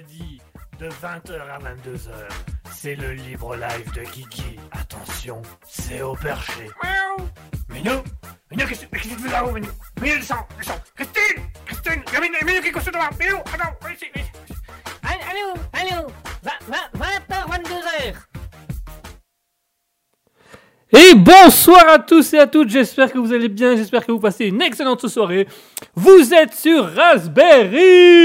mercredi de 20h à 22h. C'est le libre live de Kiki. Attention, c'est au perché. Miaou. Minou Minou, qu'est-ce que tu fais là-haut, Minou? Minou, descends, descends. Christine Christine a Minou, Minou qui est couché devant. Minou, attends, viens ici, viens ici Allô, allô 20h, 22h Et bonsoir à tous et à toutes, j'espère que vous allez bien, j'espère que vous passez une excellente soirée. Vous êtes sur Raspberry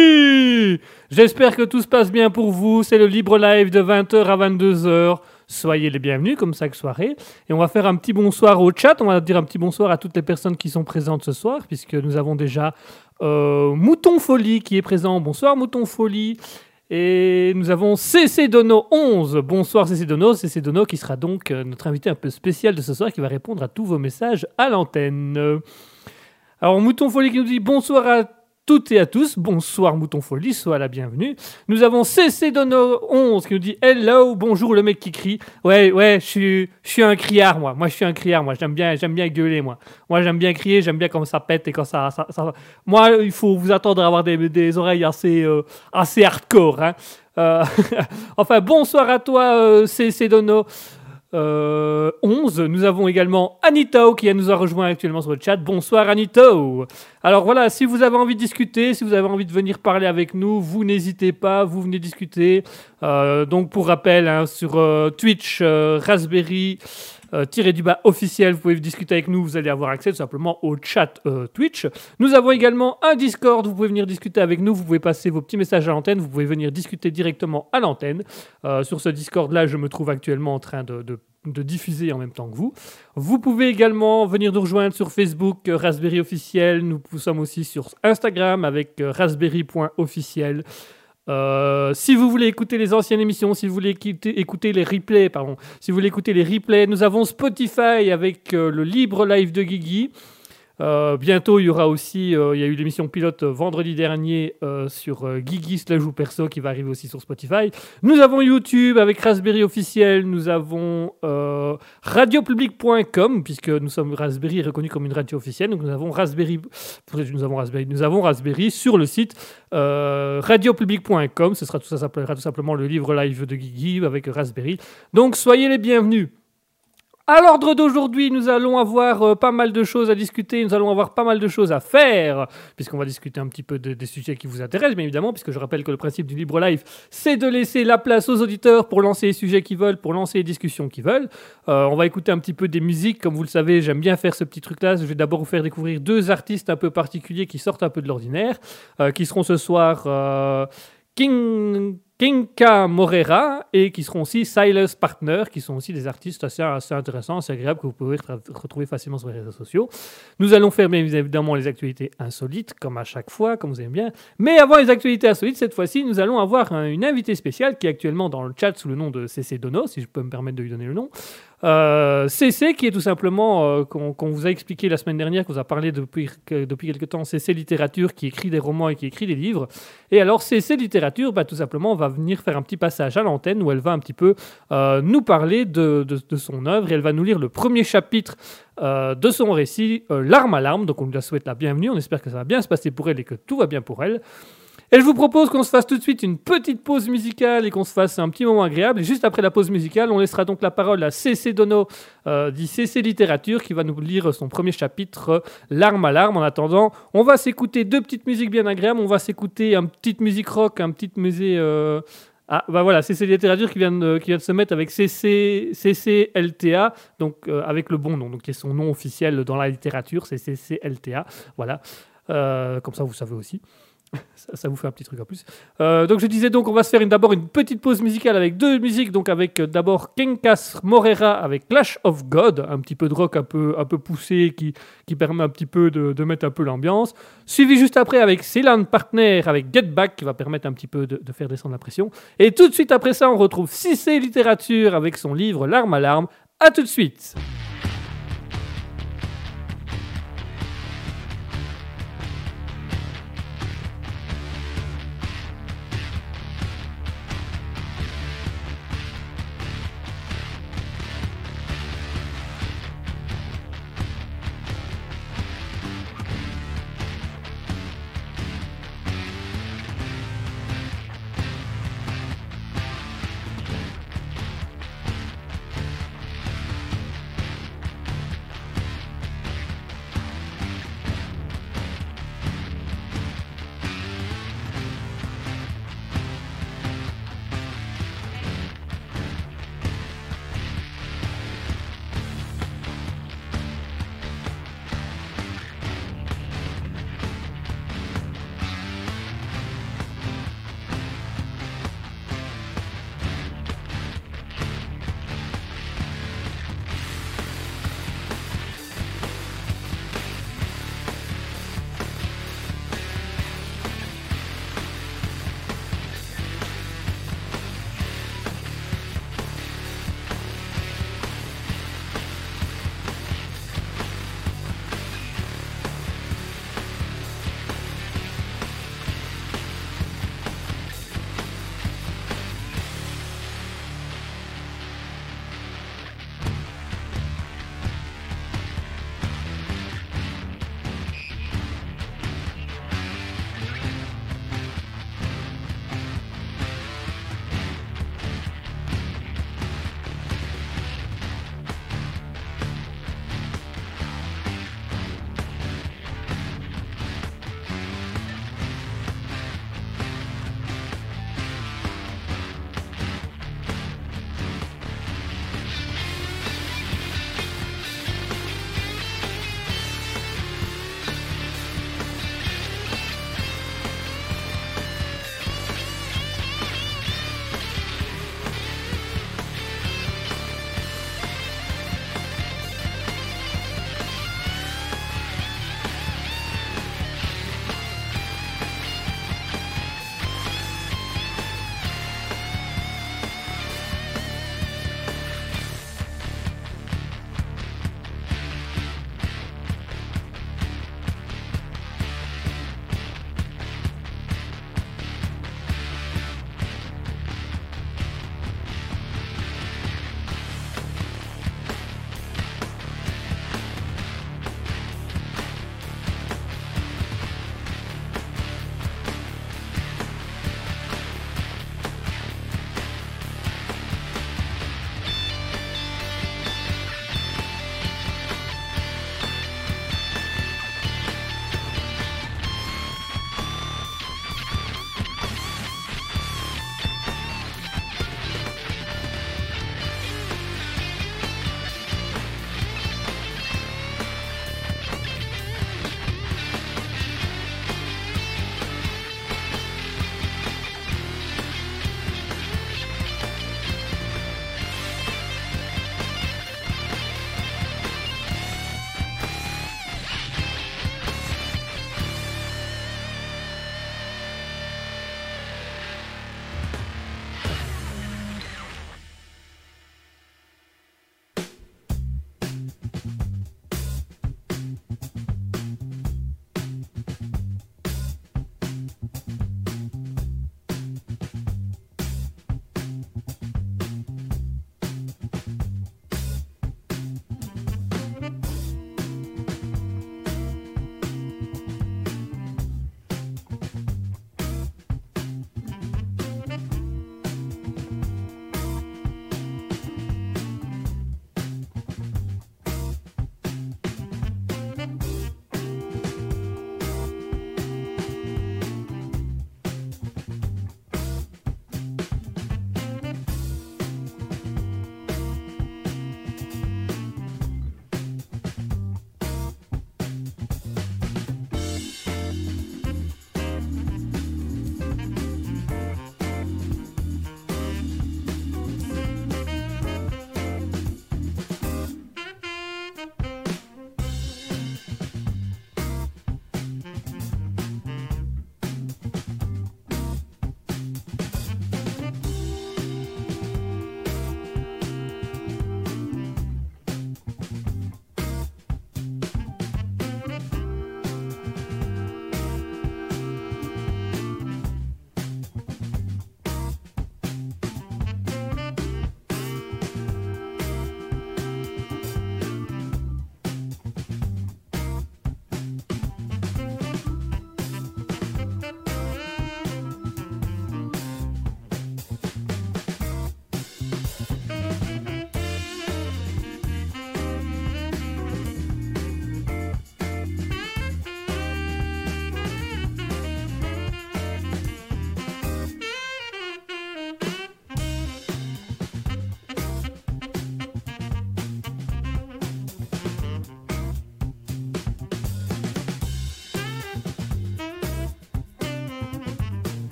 J'espère que tout se passe bien pour vous, c'est le libre live de 20h à 22h. Soyez les bienvenus comme chaque soirée. Et on va faire un petit bonsoir au chat, on va dire un petit bonsoir à toutes les personnes qui sont présentes ce soir, puisque nous avons déjà euh, Mouton Folie qui est présent. Bonsoir Mouton Folie. Et nous avons CC Dono 11. Bonsoir CC Dono. CC Dono qui sera donc euh, notre invité un peu spécial de ce soir qui va répondre à tous vos messages à l'antenne. Alors Mouton Folie qui nous dit bonsoir à toutes et à tous. Bonsoir Mouton Folie, sois la bienvenue. Nous avons CC Dono 11 qui nous dit hello, bonjour le mec qui crie. Ouais, ouais, je suis, un criard moi. Moi je suis un criard moi. J'aime bien, j'aime bien gueuler moi. Moi j'aime bien crier, j'aime bien quand ça pète et quand ça, Moi il faut vous attendre à avoir des, des oreilles assez, euh, assez hardcore. Hein. Euh, enfin bonsoir à toi euh, CC Dono. Euh, 11. Nous avons également Anito qui nous a rejoint actuellement sur le chat. Bonsoir Anito. Alors voilà, si vous avez envie de discuter, si vous avez envie de venir parler avec nous, vous n'hésitez pas, vous venez discuter. Euh, donc pour rappel, hein, sur euh, Twitch, euh, Raspberry. Euh, tiré du bas officiel, vous pouvez discuter avec nous, vous allez avoir accès tout simplement au chat euh, Twitch. Nous avons également un Discord, vous pouvez venir discuter avec nous, vous pouvez passer vos petits messages à l'antenne, vous pouvez venir discuter directement à l'antenne. Euh, sur ce Discord-là, je me trouve actuellement en train de, diffuser en même temps que vous. Vous pouvez également venir nous rejoindre sur Facebook, Raspberry officiel. Nous sommes aussi sur Instagram avec raspberry.officiel. Euh, si vous voulez écouter les anciennes émissions, si vous voulez écouter, les replays, pardon, si vous voulez écouter les replays, nous avons Spotify avec euh, le libre live de Guigui. Euh, bientôt, il y aura aussi, euh, il y a eu l'émission pilote vendredi dernier euh, sur Guigui slash ou perso qui va arriver aussi sur Spotify. Nous avons YouTube avec Raspberry officiel, nous avons radiopublic.com puisque nous sommes Raspberry reconnu comme une radio officielle, donc nous avons Raspberry, nous avons Raspberry, nous avons Raspberry sur le site radiopublic.com. Ce sera tout ça s'appellera tout simplement le livre live de Guigui avec Raspberry. Donc soyez les bienvenus. À l'ordre d'aujourd'hui, nous allons avoir euh, pas mal de choses à discuter, nous allons avoir pas mal de choses à faire, puisqu'on va discuter un petit peu de- des sujets qui vous intéressent, bien évidemment, puisque je rappelle que le principe du libre live, c'est de laisser la place aux auditeurs pour lancer les sujets qu'ils veulent, pour lancer les discussions qu'ils veulent. Euh, on va écouter un petit peu des musiques, comme vous le savez, j'aime bien faire ce petit truc-là. Je vais d'abord vous faire découvrir deux artistes un peu particuliers qui sortent un peu de l'ordinaire, euh, qui seront ce soir King... Kinka Morera et qui seront aussi Silas Partner, qui sont aussi des artistes assez, intéressants, assez agréables que vous pouvez re- retrouver facilement sur les réseaux sociaux. Nous allons faire bien évidemment les actualités insolites, comme à chaque fois, comme vous aimez bien. Mais avant les actualités insolites, cette fois-ci, nous allons avoir un- une invitée spéciale qui est actuellement dans le chat sous le nom de CC Dono, si je peux me permettre de lui donner le nom. Euh, CC, qui est tout simplement, euh, qu'on vous a expliqué la semaine dernière, qu'on vous a parlé depuis, que- depuis quelque temps, CC Littérature, qui écrit des romans et qui écrit des livres. Et alors, CC Littérature, bah, tout simplement, va venir faire un petit passage à l'antenne où elle va un petit peu euh, nous parler de, de- son œuvre et elle va nous lire le premier chapitre euh, de son récit, euh, L'arme à l'arme. Donc, on lui la souhaite la bienvenue. On espère que ça va bien se passer pour elle et que tout va bien pour elle. Et je vous propose qu'on se fasse tout de suite une petite pause musicale et qu'on se fasse un petit moment agréable. Et juste après la pause musicale, on laissera donc la parole à CC Dono, euh, dit CC Littérature, qui va nous lire son premier chapitre, euh, L'arme à l'arme. En attendant, on va s'écouter deux petites musiques bien agréables. On va s'écouter une petite musique rock, un petit musée. euh, Ah, bah voilà, CC Littérature qui vient, de, qui vient de se mettre avec CC, CCLTA, donc euh, avec le bon nom, donc qui est son nom officiel dans la littérature, c'est CCLTA. Voilà. Euh, comme ça, vous savez aussi. Ça, vous fait un petit truc en plus. Euh, donc je disais donc on va se faire d'abord une petite pause musicale avec deux musiques. Donc avec euh, d'abord Kenkas Morera avec Clash of God un petit peu de rock un peu un peu poussé qui qui permet un petit peu de, mettre un peu l'ambiance. Suivi juste après avec Ceylan Partner avec Get Back qui va permettre un petit peu de, de faire descendre la pression. Et tout de suite après ça on retrouve Cissé Littérature avec son livre L'arme à l'arme à tout de suite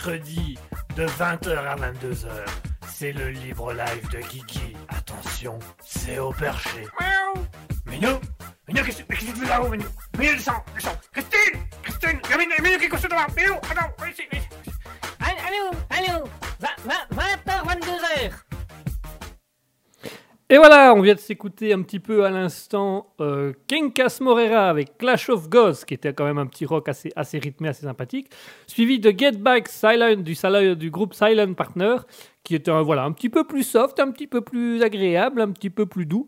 mercredi de 20h à 22h. C'est le libre live de Kiki. Attention, c'est au perché. Miaou. Minou Minou, qu'est-ce que tu fais là-haut, Minou Et voilà, on vient de s'écouter un petit peu à l'instant euh, Kenkas Morera avec Clash of Ghosts, qui était quand même un petit rock assez, rythmé, assez sympathique, suivi de Get Back Silent du, du groupe Silent Partner, qui était un, voilà, un petit peu plus soft, un petit peu plus agréable, un petit peu plus doux.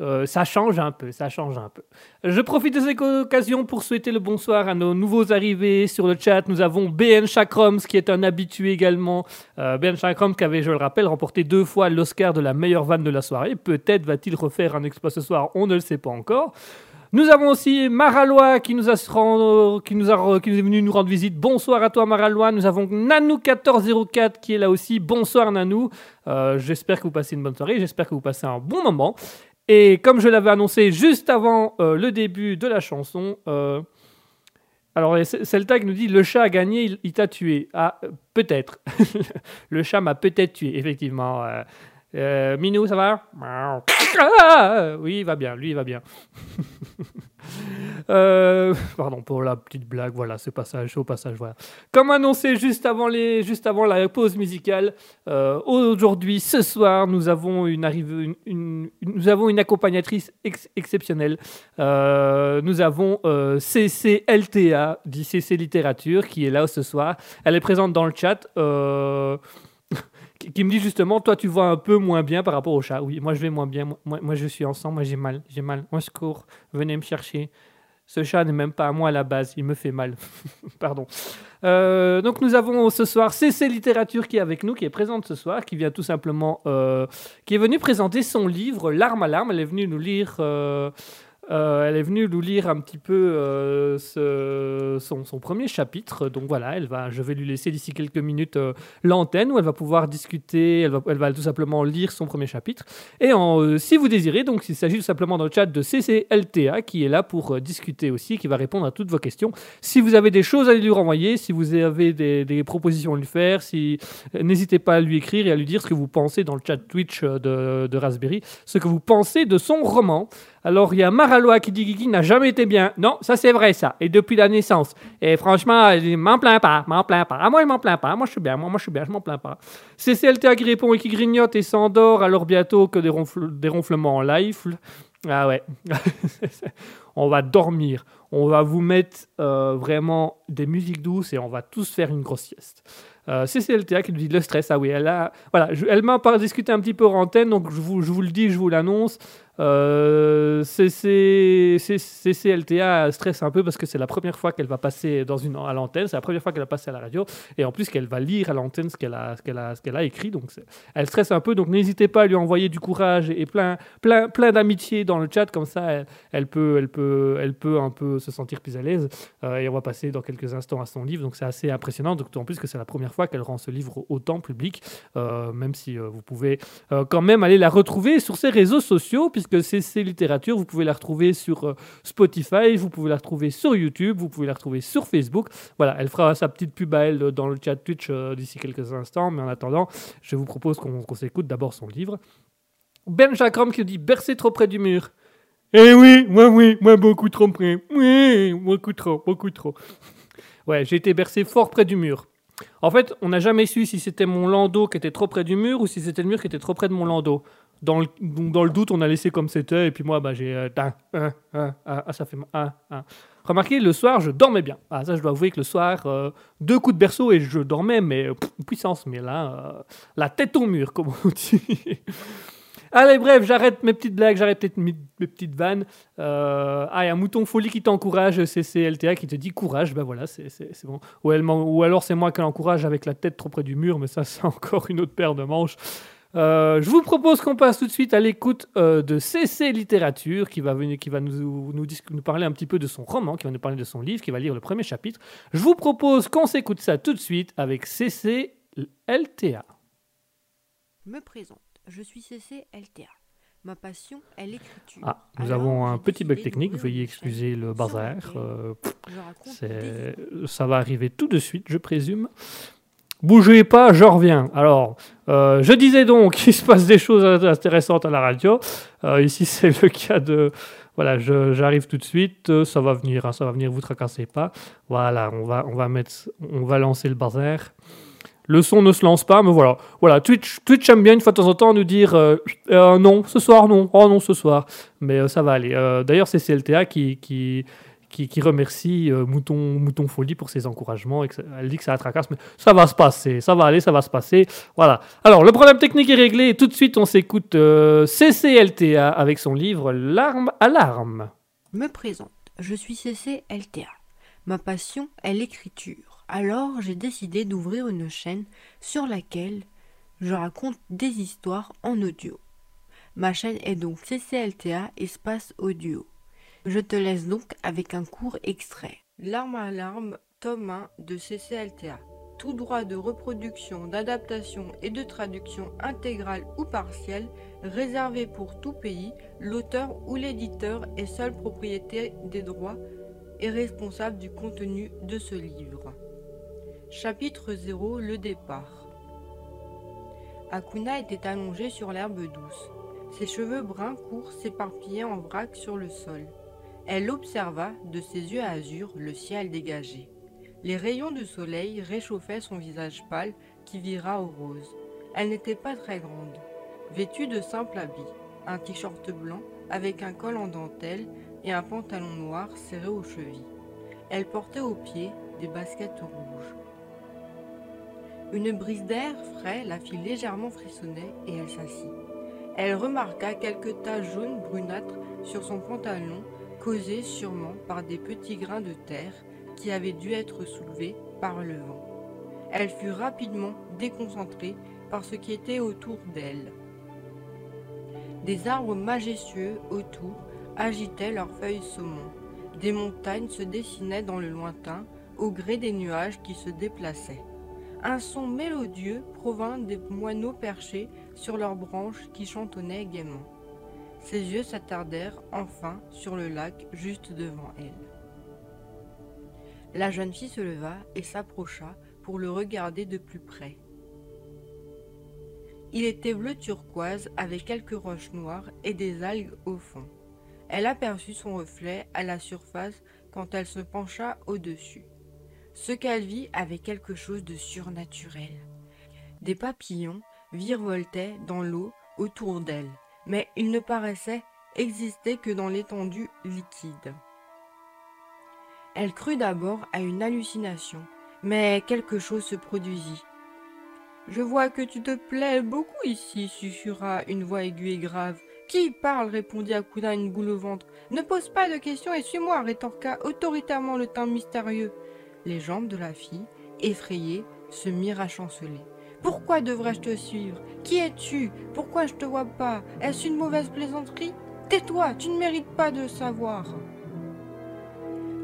Euh, ça change un peu, ça change un peu. Je profite de cette occasion pour souhaiter le bonsoir à nos nouveaux arrivés sur le chat. Nous avons BN Chakroms qui est un habitué également. Euh, BN Chakroms qui avait, je le rappelle, remporté deux fois l'Oscar de la meilleure vanne de la soirée. Peut-être va-t-il refaire un exploit ce soir, on ne le sait pas encore. Nous avons aussi Maralois qui nous, a qui, nous est venu nous rendre visite. Bonsoir à toi Maralois. Nous avons Nanou1404 qui est là aussi. Bonsoir Nanou. Euh, j'espère que vous passez une bonne soirée. J'espère que vous passez un bon moment. Et comme je l'avais annoncé juste avant euh, le début de la chanson, euh, alors Celtag nous dit le chat a gagné, il, il t'a tué. Ah, euh, peut-être. le chat m'a peut-être tué, effectivement. Euh, euh, Minou, ça va? Ah, Oui, il va bien, lui, il va bien. Euh, pardon pour la petite blague, voilà, ce passage, au passage, voilà. Comme annoncé juste avant, les, juste avant la pause musicale, euh, aujourd'hui, ce soir, nous avons une, arrivée, nous avons une accompagnatrice ex- exceptionnelle. Euh, nous avons CCLTA, dit CC Littérature, qui est là ce soir. Elle est présente dans le chat. Qui me dit justement, toi tu vois un peu moins bien par rapport au chat. Oui, moi je vais moins bien. Moi, moi, je suis ensemble, moi j'ai mal, j'ai mal. Moi je cours, venez me chercher. Ce chat n'est même pas à moi à la base, il me fait mal. Pardon. Euh, donc nous avons ce soir CC Littérature qui est avec nous, qui est présente ce soir, qui vient tout simplement, euh, qui est venue présenter son livre L'arme à l'arme. Elle est venue nous lire. euh, euh, elle est venue nous lire un petit peu euh, son, premier chapitre. Donc voilà, elle va, je vais lui laisser d'ici quelques minutes euh, l'antenne où elle va pouvoir discuter. Elle va, tout simplement lire son premier chapitre. Et si vous désirez, donc il s'agit tout simplement dans le chat de CCLTA qui est là pour discuter aussi, qui va répondre à toutes vos questions. Si vous avez des choses à lui renvoyer, si vous avez des, propositions à lui faire, si, n'hésitez pas à lui écrire et à lui dire ce que vous pensez dans le chat Twitch de Raspberry, ce que vous pensez de son roman. Alors, il y a Maralois qui dit Guigui n'a jamais été bien. Non, ça c'est vrai, ça. Et depuis la naissance. Et franchement, il m'en plaint pas, m'en plaint pas. Ah, moi, il m'en plaint pas. Moi, je suis bien. Moi, moi je suis bien, je m'en plains pas. CCLTA qui répond et qui grignote et s'endort, alors bientôt que des, des ronflements en live. Ah ouais. on va dormir. On va vous mettre euh, vraiment des musiques douces et on va tous faire une grosse sieste. Euh, CCLTA qui nous dit le stress. Ah oui, elle, a, voilà, je- elle m'a discuté un petit peu en antenne, donc je je vous le dis, je vous l'annonce. Euh, CC CCLTA stresse un peu parce que c'est la première fois qu'elle va passer dans une, à l'antenne, c'est la première fois qu'elle va passer à la radio, et en plus qu'elle va lire à l'antenne ce qu'elle a, écrit. Donc elle stresse un peu, donc n'hésitez pas à lui envoyer du courage et plein, d'amitié dans le chat, comme ça elle, peut, elle, peut, un peu se sentir plus à l'aise. Euh, et on va passer dans quelques instants à son livre, donc c'est assez impressionnant, en plus que c'est la première fois qu'elle rend ce livre autant public, euh, même si euh, vous pouvez quand même aller la retrouver sur ses réseaux sociaux, c'est c'est littérature, vous pouvez la retrouver sur euh, Spotify, vous pouvez la retrouver sur YouTube, vous pouvez la retrouver sur Facebook. Voilà, elle fera sa petite pub à elle dans le chat Twitch euh, d'ici quelques instants, mais en attendant, je vous propose qu'on s'écoute d'abord son livre. Ben Jacrom qui dit bercer trop près du mur. Eh oui, moi oui, moi beaucoup trop près. Oui, beaucoup trop, beaucoup trop. Ouais, j'ai été bercé fort près du mur. En fait, on n'a jamais su si c'était mon landau qui était trop près du mur ou si c'était le mur qui était trop près de mon landau. Dans le, doute, on a laissé comme c'était, et puis moi, bah, j'ai. euh, ah, ça fait. Un, un. Remarquez, le soir, je dormais bien. Ah, ça, je dois avouer que le soir, euh, deux coups de berceau et je dormais, mais euh, puissance. Mais là, la tête au mur, comme on dit. Allez, bref, j'arrête mes petites blagues, j'arrête mes, mes petites vannes. Ah, il y a un mouton folie qui t'encourage, CCLTA, qui te dit courage. Ben voilà, c'est c'est- c'est bon. Ou, elle ou alors c'est moi qui l'encourage avec la tête trop près du mur, mais ça, c'est encore une autre paire de manches. Euh, je vous propose qu'on passe tout de suite à l'écoute euh, de CC Littérature, qui va, venir, qui va nous, nous, dis- nous parler un petit peu de son roman, qui va nous parler de son livre, qui va lire le premier chapitre. Je vous propose qu'on s'écoute ça tout de suite avec CC LTA. Me présente, je suis CC LTA. Ma passion est l'écriture. Ah, nous Alors, avons un petit bug technique, veuillez excuser le bazar. euh, ça va arriver tout de suite, je présume. Bougez pas, je reviens. Alors, euh, je disais donc qu'il se passe des choses intéressantes à la radio. Euh, ici, c'est le cas de. Voilà, j'arrive tout de suite. euh, Ça va venir, hein, ça va venir. Vous tracassez pas. Voilà, on va, on va mettre, on va lancer le bazar. Le son ne se lance pas, mais voilà. Voilà, Twitch, Twitch aime bien une fois de temps en temps nous dire non, ce soir non, oh non, ce soir. Mais ça va aller. D'ailleurs, c'est CLTA qui, qui, qui, remercie euh, Mouton, Mouton Folie pour ses encouragements. Elle dit que ça la tracasse, mais ça va se passer, ça va aller, ça va se passer. Voilà. Alors, le problème technique est réglé tout de suite, on s'écoute euh, CCLTA avec son livre L'arme à l'arme. Me présente. Je suis CC LTA. Ma passion est l'écriture. Alors j'ai décidé d'ouvrir une chaîne sur laquelle je raconte des histoires en audio. Ma chaîne est donc CCLTA Espace Audio. Je te laisse donc avec un court extrait. L'arme à l'arme, tome 1 de CCLTA. Tout droit de reproduction, d'adaptation et de traduction intégrale ou partielle réservé pour tout pays, l'auteur ou l'éditeur est seul propriétaire des droits et responsable du contenu de ce livre. Chapitre 0 Le départ. Akuna était allongée sur l'herbe douce. Ses cheveux bruns courts s'éparpillaient en vrac sur le sol. Elle observa, de ses yeux azur, le ciel dégagé. Les rayons du soleil réchauffaient son visage pâle qui vira au rose. Elle n'était pas très grande. Vêtue de simples habits, un t-shirt blanc avec un col en dentelle et un pantalon noir serré aux chevilles. Elle portait aux pieds des baskets rouges. Une brise d'air frais la fit légèrement frissonner et elle s'assit. Elle remarqua quelques taches jaunes brunâtres sur son pantalon, causées sûrement par des petits grains de terre qui avaient dû être soulevés par le vent. Elle fut rapidement déconcentrée par ce qui était autour d'elle. Des arbres majestueux autour agitaient leurs feuilles saumon. Des montagnes se dessinaient dans le lointain au gré des nuages qui se déplaçaient. Un son mélodieux provint des moineaux perchés sur leurs branches qui chantonnaient gaiement. Ses yeux s'attardèrent enfin sur le lac juste devant elle. La jeune fille se leva et s'approcha pour le regarder de plus près. Il était bleu turquoise avec quelques roches noires et des algues au fond. Elle aperçut son reflet à la surface quand elle se pencha au-dessus. Ce qu'elle vit avait quelque chose de surnaturel. Des papillons virevoltaient dans l'eau autour d'elle, mais ils ne paraissaient exister que dans l'étendue liquide. Elle crut d'abord à une hallucination, mais quelque chose se produisit. Je vois que tu te plais beaucoup ici, susurra une voix aiguë et grave. Qui parle? répondit Akuna une boule au ventre. Ne pose pas de questions et suis-moi, rétorqua autoritairement le teint mystérieux. Les jambes de la fille, effrayées, se mirent à chanceler. Pourquoi devrais-je te suivre? Qui es-tu? Pourquoi je te vois pas? Est-ce une mauvaise plaisanterie? Tais-toi, tu ne mérites pas de savoir.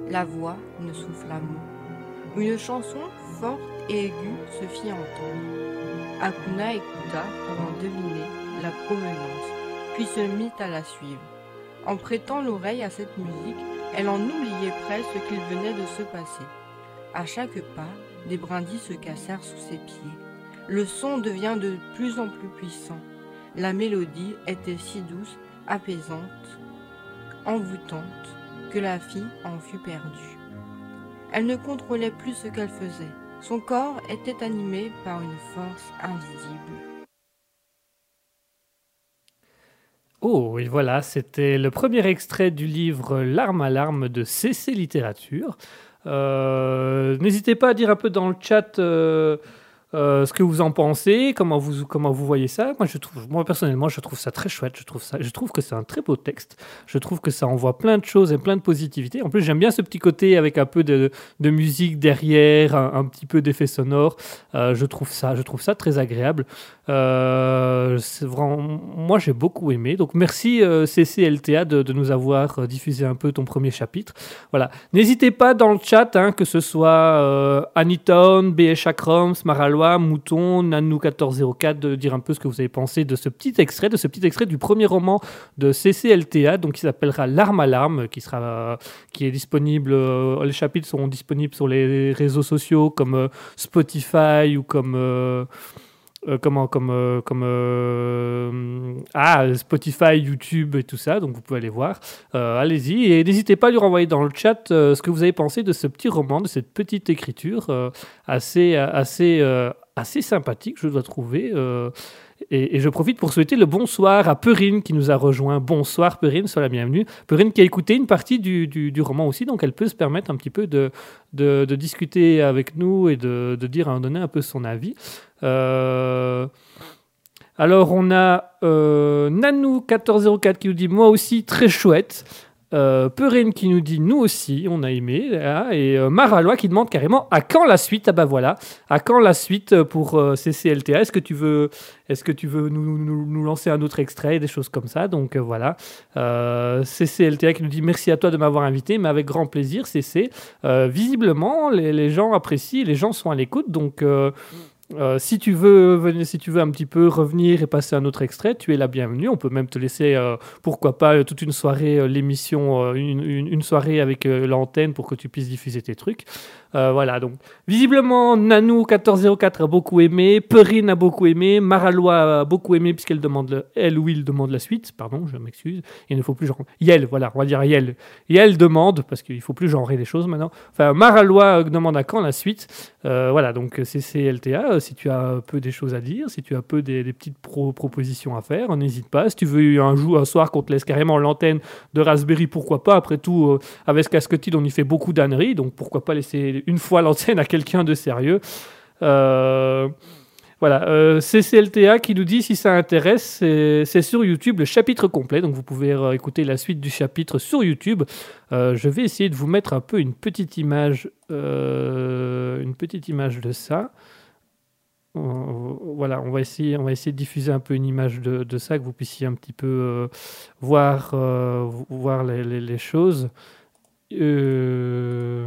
La voix ne souffla mot. Une chanson forte et aiguë se fit entendre. Akuna écouta pour en deviner la provenance, puis se mit à la suivre. En prêtant l'oreille à cette musique, elle en oubliait presque ce qu'il venait de se passer. À chaque pas, des brindilles se cassèrent sous ses pieds. Le son devient de plus en plus puissant. La mélodie était si douce, apaisante, envoûtante, que la fille en fut perdue. Elle ne contrôlait plus ce qu'elle faisait. Son corps était animé par une force invisible. Oh, et voilà, c'était le premier extrait du livre L'arme à l'arme de CC Littérature. Euh, N'hésitez pas à dire un peu dans le chat euh, euh, ce que vous en pensez, comment vous, comment vous voyez ça. Moi, je trouve, moi, personnellement, je trouve ça très chouette. Je trouve, ça, je trouve que c'est un très beau texte. Je trouve que ça envoie plein de choses et plein de positivité. En plus, j'aime bien ce petit côté avec un peu de, musique derrière, un, petit peu d'effet sonore. Euh, je, trouve ça, je trouve ça très agréable. Euh, vraiment, moi, j'ai beaucoup aimé. Donc, merci euh, CCLTA de, nous avoir diffusé un peu ton premier chapitre. Voilà. N'hésitez pas dans le chat, hein, que ce soit Anytown, BH Chakram, Smaralo, Mouton, Nanou1404 de dire un peu ce que vous avez pensé de ce petit extrait, de ce petit extrait du premier roman de CCLTA, donc qui s'appellera L'arme à l'arme, qui sera, qui est disponible. euh, les chapitres seront disponibles sur les réseaux sociaux comme euh, Spotify ou comme euh, comment comme euh, euh, ah Spotify, YouTube et tout ça. Donc vous pouvez aller voir. Allez-y et n'hésitez pas à lui renvoyer dans le chat ce que vous avez pensé de ce petit roman, de cette petite écriture assez assez sympathique, je dois trouver. Et, je profite pour souhaiter le bonsoir à Perrine qui nous a rejoint. Bonsoir Perrine, sois la bienvenue. Perrine qui a écouté une partie du, roman aussi, donc elle peut se permettre un petit peu de, discuter avec nous et de, dire, de donner un peu son avis. Euh, alors on a euh, Nanou1404 qui nous dit moi aussi très chouette. Euh, Perrine qui nous dit nous aussi, on a aimé. là. Et euh, Maralois qui demande carrément à quand la suite? Ah bah voilà, à quand la suite pour euh, CCLTA Est-ce que tu veux, est-ce que tu veux nous, nous- lancer un autre extrait, des choses comme ça? Donc euh, voilà. Euh, CCLTA qui nous dit merci à toi de m'avoir invité, mais avec grand plaisir, CC. Euh, visiblement, les, les gens apprécient, les gens sont à l'écoute, donc. Euh, si tu veux venir, si tu veux un petit peu revenir et passer un autre extrait, tu es la bienvenue. On peut même te laisser, euh, pourquoi pas, euh, toute une soirée, l'émission, une, une- une soirée avec l'antenne pour que tu puisses diffuser tes trucs. Euh, voilà, donc visiblement, Nanou1404 a beaucoup aimé, Perrine a beaucoup aimé, Maralois a beaucoup aimé puisqu'elle demande, le, elle demande la suite. Pardon, je m'excuse. Il ne faut plus genre. Yel, voilà, on va dire Yel. Yel demande, parce qu'il faut plus genrer les choses maintenant. Enfin, Maralois demande à quand la suite. Euh, voilà, donc CCLTA, si tu as peu des choses à dire, si tu as peu des, petites pro- propositions à faire, n'hésite pas. Si tu veux un jour, un soir qu'on te laisse carrément l'antenne de Raspberry, pourquoi pas? Après tout, euh, avec Casquetine, on y fait beaucoup d'âneries, donc pourquoi pas laisser une fois l'antenne à quelqu'un de sérieux. Euh, voilà, euh, CCLTA qui nous dit si ça intéresse, c'est sur YouTube le chapitre complet, donc vous pouvez euh, écouter la suite du chapitre sur YouTube. Euh, je vais essayer de vous mettre un peu une petite image, une petite image de ça. Voilà, on va essayer, on va essayer de diffuser un peu une image de, ça, que vous puissiez un petit peu voir, voir les, les- les choses. Euh,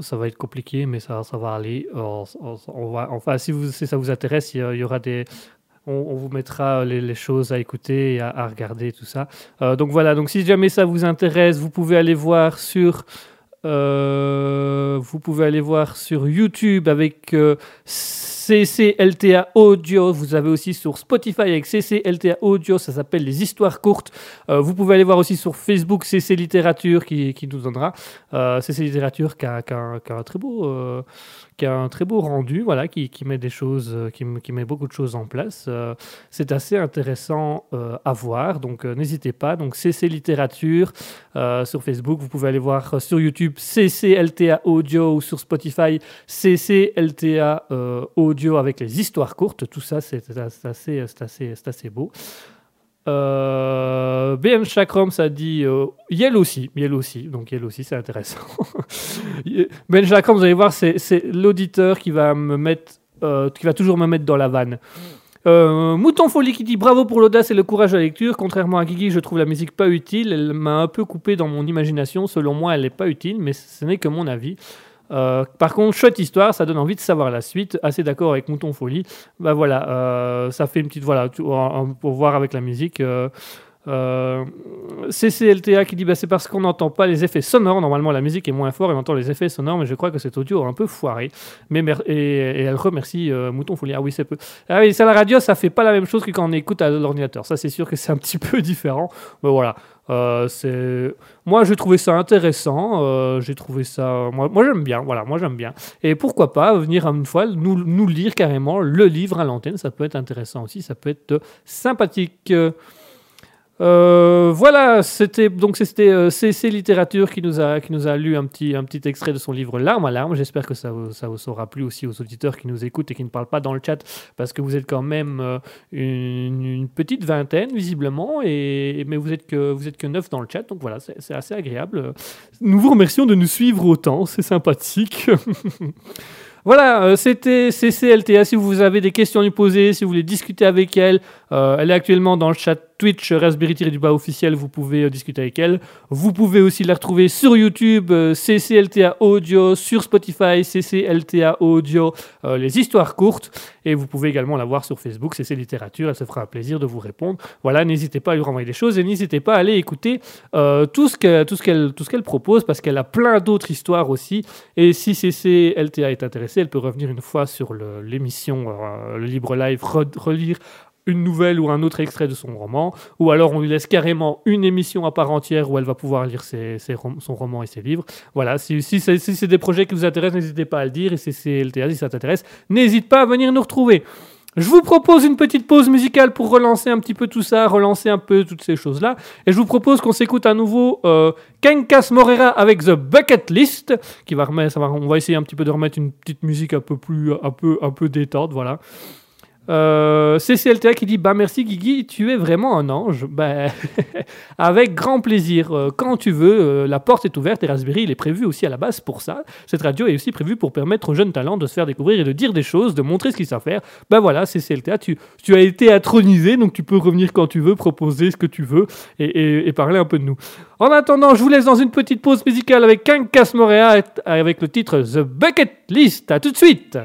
Ça va être compliqué, mais ça, ça va aller. On, on- va, enfin, si, vous, si ça vous intéresse, il y, aura des. On, vous mettra les, choses à écouter et à, regarder, tout ça. Euh, donc voilà, donc si jamais ça vous intéresse, vous pouvez aller voir sur. euh, vous pouvez aller voir sur YouTube avec euh, CCLTA Audio. Vous avez aussi sur Spotify avec CCLTA Audio. Ça s'appelle les histoires courtes. Euh, vous pouvez aller voir aussi sur Facebook CC Littérature qui, qui nous donnera. Euh, CC Littérature qui a, qui a qui a un très beau, euh, qui a un très beau rendu, voilà, qui, met des choses, euh, qui, met beaucoup de choses en place. C'est assez intéressant à voir, donc n'hésitez pas. Donc CC Littérature sur Facebook, vous pouvez aller voir sur YouTube CCLTA Audio ou sur Spotify CCLTA euh, Audio avec les histoires courtes. Tout ça, c'est assez, assez, assez beau. Euh, BM Chakram, ça dit euh, Yel aussi, Yel aussi, donc Yel aussi, c'est intéressant. ben Chakram, vous allez voir, c'est c'est l'auditeur qui va me mettre, euh, qui va toujours me mettre dans la vanne. Euh, Mouton Folie qui dit bravo pour l'audace et le courage de la lecture. Contrairement à Guigui, je trouve la musique pas utile. Elle m'a un peu coupé dans mon imagination. Selon moi, elle n'est pas utile, mais ce n'est que mon avis. Euh, par contre, chouette histoire, ça donne envie de savoir la suite. Assez d'accord avec Mouton Folie. Bah voilà, euh, ça fait une petite voilà pour voir avec la musique. euh, euh, CCLTA qui dit bah, c'est parce qu'on n'entend pas les effets sonores. Normalement, la musique est moins forte et on entend les effets sonores, mais je crois que cet audio est un peu foiré. Mais et, elle remercie euh, Mouton Folie. Ah oui, c'est peu. Ah oui, à la radio, ça fait pas la même chose que quand on écoute à l'ordinateur. Ça, c'est sûr que c'est un petit peu différent. Mais voilà. Euh, moi j'ai trouvé ça intéressant euh, j'ai trouvé ça moi, moi j'aime bien voilà moi j'aime bien et pourquoi pas venir une fois nous, nous lire carrément le livre à l'antenne ça peut être intéressant aussi ça peut être sympathique euh, voilà, c'était donc c'était euh, CC Littérature qui nous a qui nous a lu un petit un petit extrait de son livre Larme à larme. J'espère que ça vous, ça vous aura plu aussi aux auditeurs qui nous écoutent et qui ne parlent pas dans le chat parce que vous êtes quand même euh, une, petite vingtaine visiblement et mais vous êtes que vous êtes que neuf dans le chat donc voilà c'est assez agréable. Nous vous remercions de nous suivre autant, c'est sympathique. Voilà, euh, c'était CCLTA. Si vous avez des questions à lui poser, si vous voulez discuter avec elle, euh, elle est actuellement dans le chat Twitch Raspberry du bas officiel, vous pouvez euh, discuter avec elle. Vous pouvez aussi la retrouver sur YouTube, euh, CCLTA Audio, sur Spotify, CCLTA Audio, euh, les histoires courtes. Et vous pouvez également la voir sur Facebook, CC Littérature. Elle se fera un plaisir de vous répondre. Voilà, n'hésitez pas à lui renvoyer des choses et n'hésitez pas à aller écouter tout ce qu'elle propose parce qu'elle a plein d'autres histoires aussi. Et si CCLTA est intéressée, elle peut revenir une fois sur l'émission, libre live, re- relire une nouvelle ou un autre extrait de son roman, ou alors on lui laisse carrément une émission à part entière où elle va pouvoir lire son roman et ses livres. Voilà, si, c'est des projets qui vous intéressent, n'hésitez pas à le dire, et si c'est LTA, si ça t'intéresse, n'hésite pas à venir nous retrouver. Je vous propose une petite pause musicale pour relancer un petit peu tout ça, relancer un peu toutes ces choses-là. Et je vous propose qu'on s'écoute à nouveau euh, Kenkas Morera avec The Bucket List, qui va remettre, on va essayer un petit peu de remettre une petite musique un peu plus, un peu, un peu détente, voilà. Euh, CCLTA qui dit Bah merci Guigui, tu es vraiment un ange. Bah, avec grand plaisir. Euh, quand tu veux, euh, la porte est ouverte et Raspberry, il est prévu aussi à la base pour ça. Cette radio est aussi prévue pour permettre aux jeunes talents de se faire découvrir et de dire des choses, de montrer ce qu'ils savent faire. Bah voilà, CCLTA, tu, tu as été intronisé, donc tu peux revenir quand tu veux, proposer ce que tu veux et, parler un peu de nous. En attendant, je vous laisse dans une petite pause musicale avec Kankas Morea avec le titre The Bucket List. À tout de suite!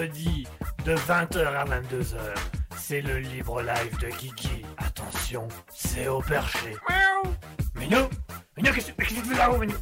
Mercredi de 20h à 22h. c'est le libre live de Kiki. Attention, c'est au perché. Miaou Minou qu'est-ce que tu fais là-haut, Minou?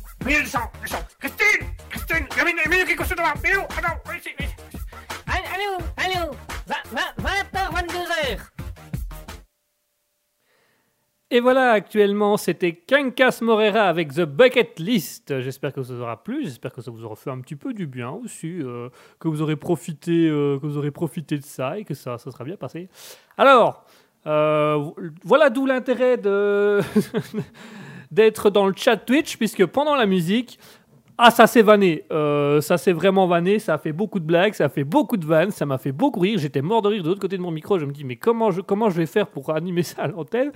Et voilà, actuellement, c'était Kankas Morera avec The Bucket List. J'espère que ça vous aura plu, j'espère que ça vous aura fait un petit peu du bien aussi, euh, que vous aurez profité, euh, que vous aurez profité de ça et que ça, ça sera bien passé. Alors, euh, voilà d'où l'intérêt d'être dans le chat Twitch, puisque pendant la musique, ah, ça s'est vanné. Euh, ça s'est vraiment vanné. Ça a fait beaucoup de blagues. Ça a fait beaucoup de vannes. Ça m'a fait beaucoup rire. J'étais mort de rire de l'autre côté de mon micro. Je me dis, mais comment je, vais faire pour animer ça à l'antenne?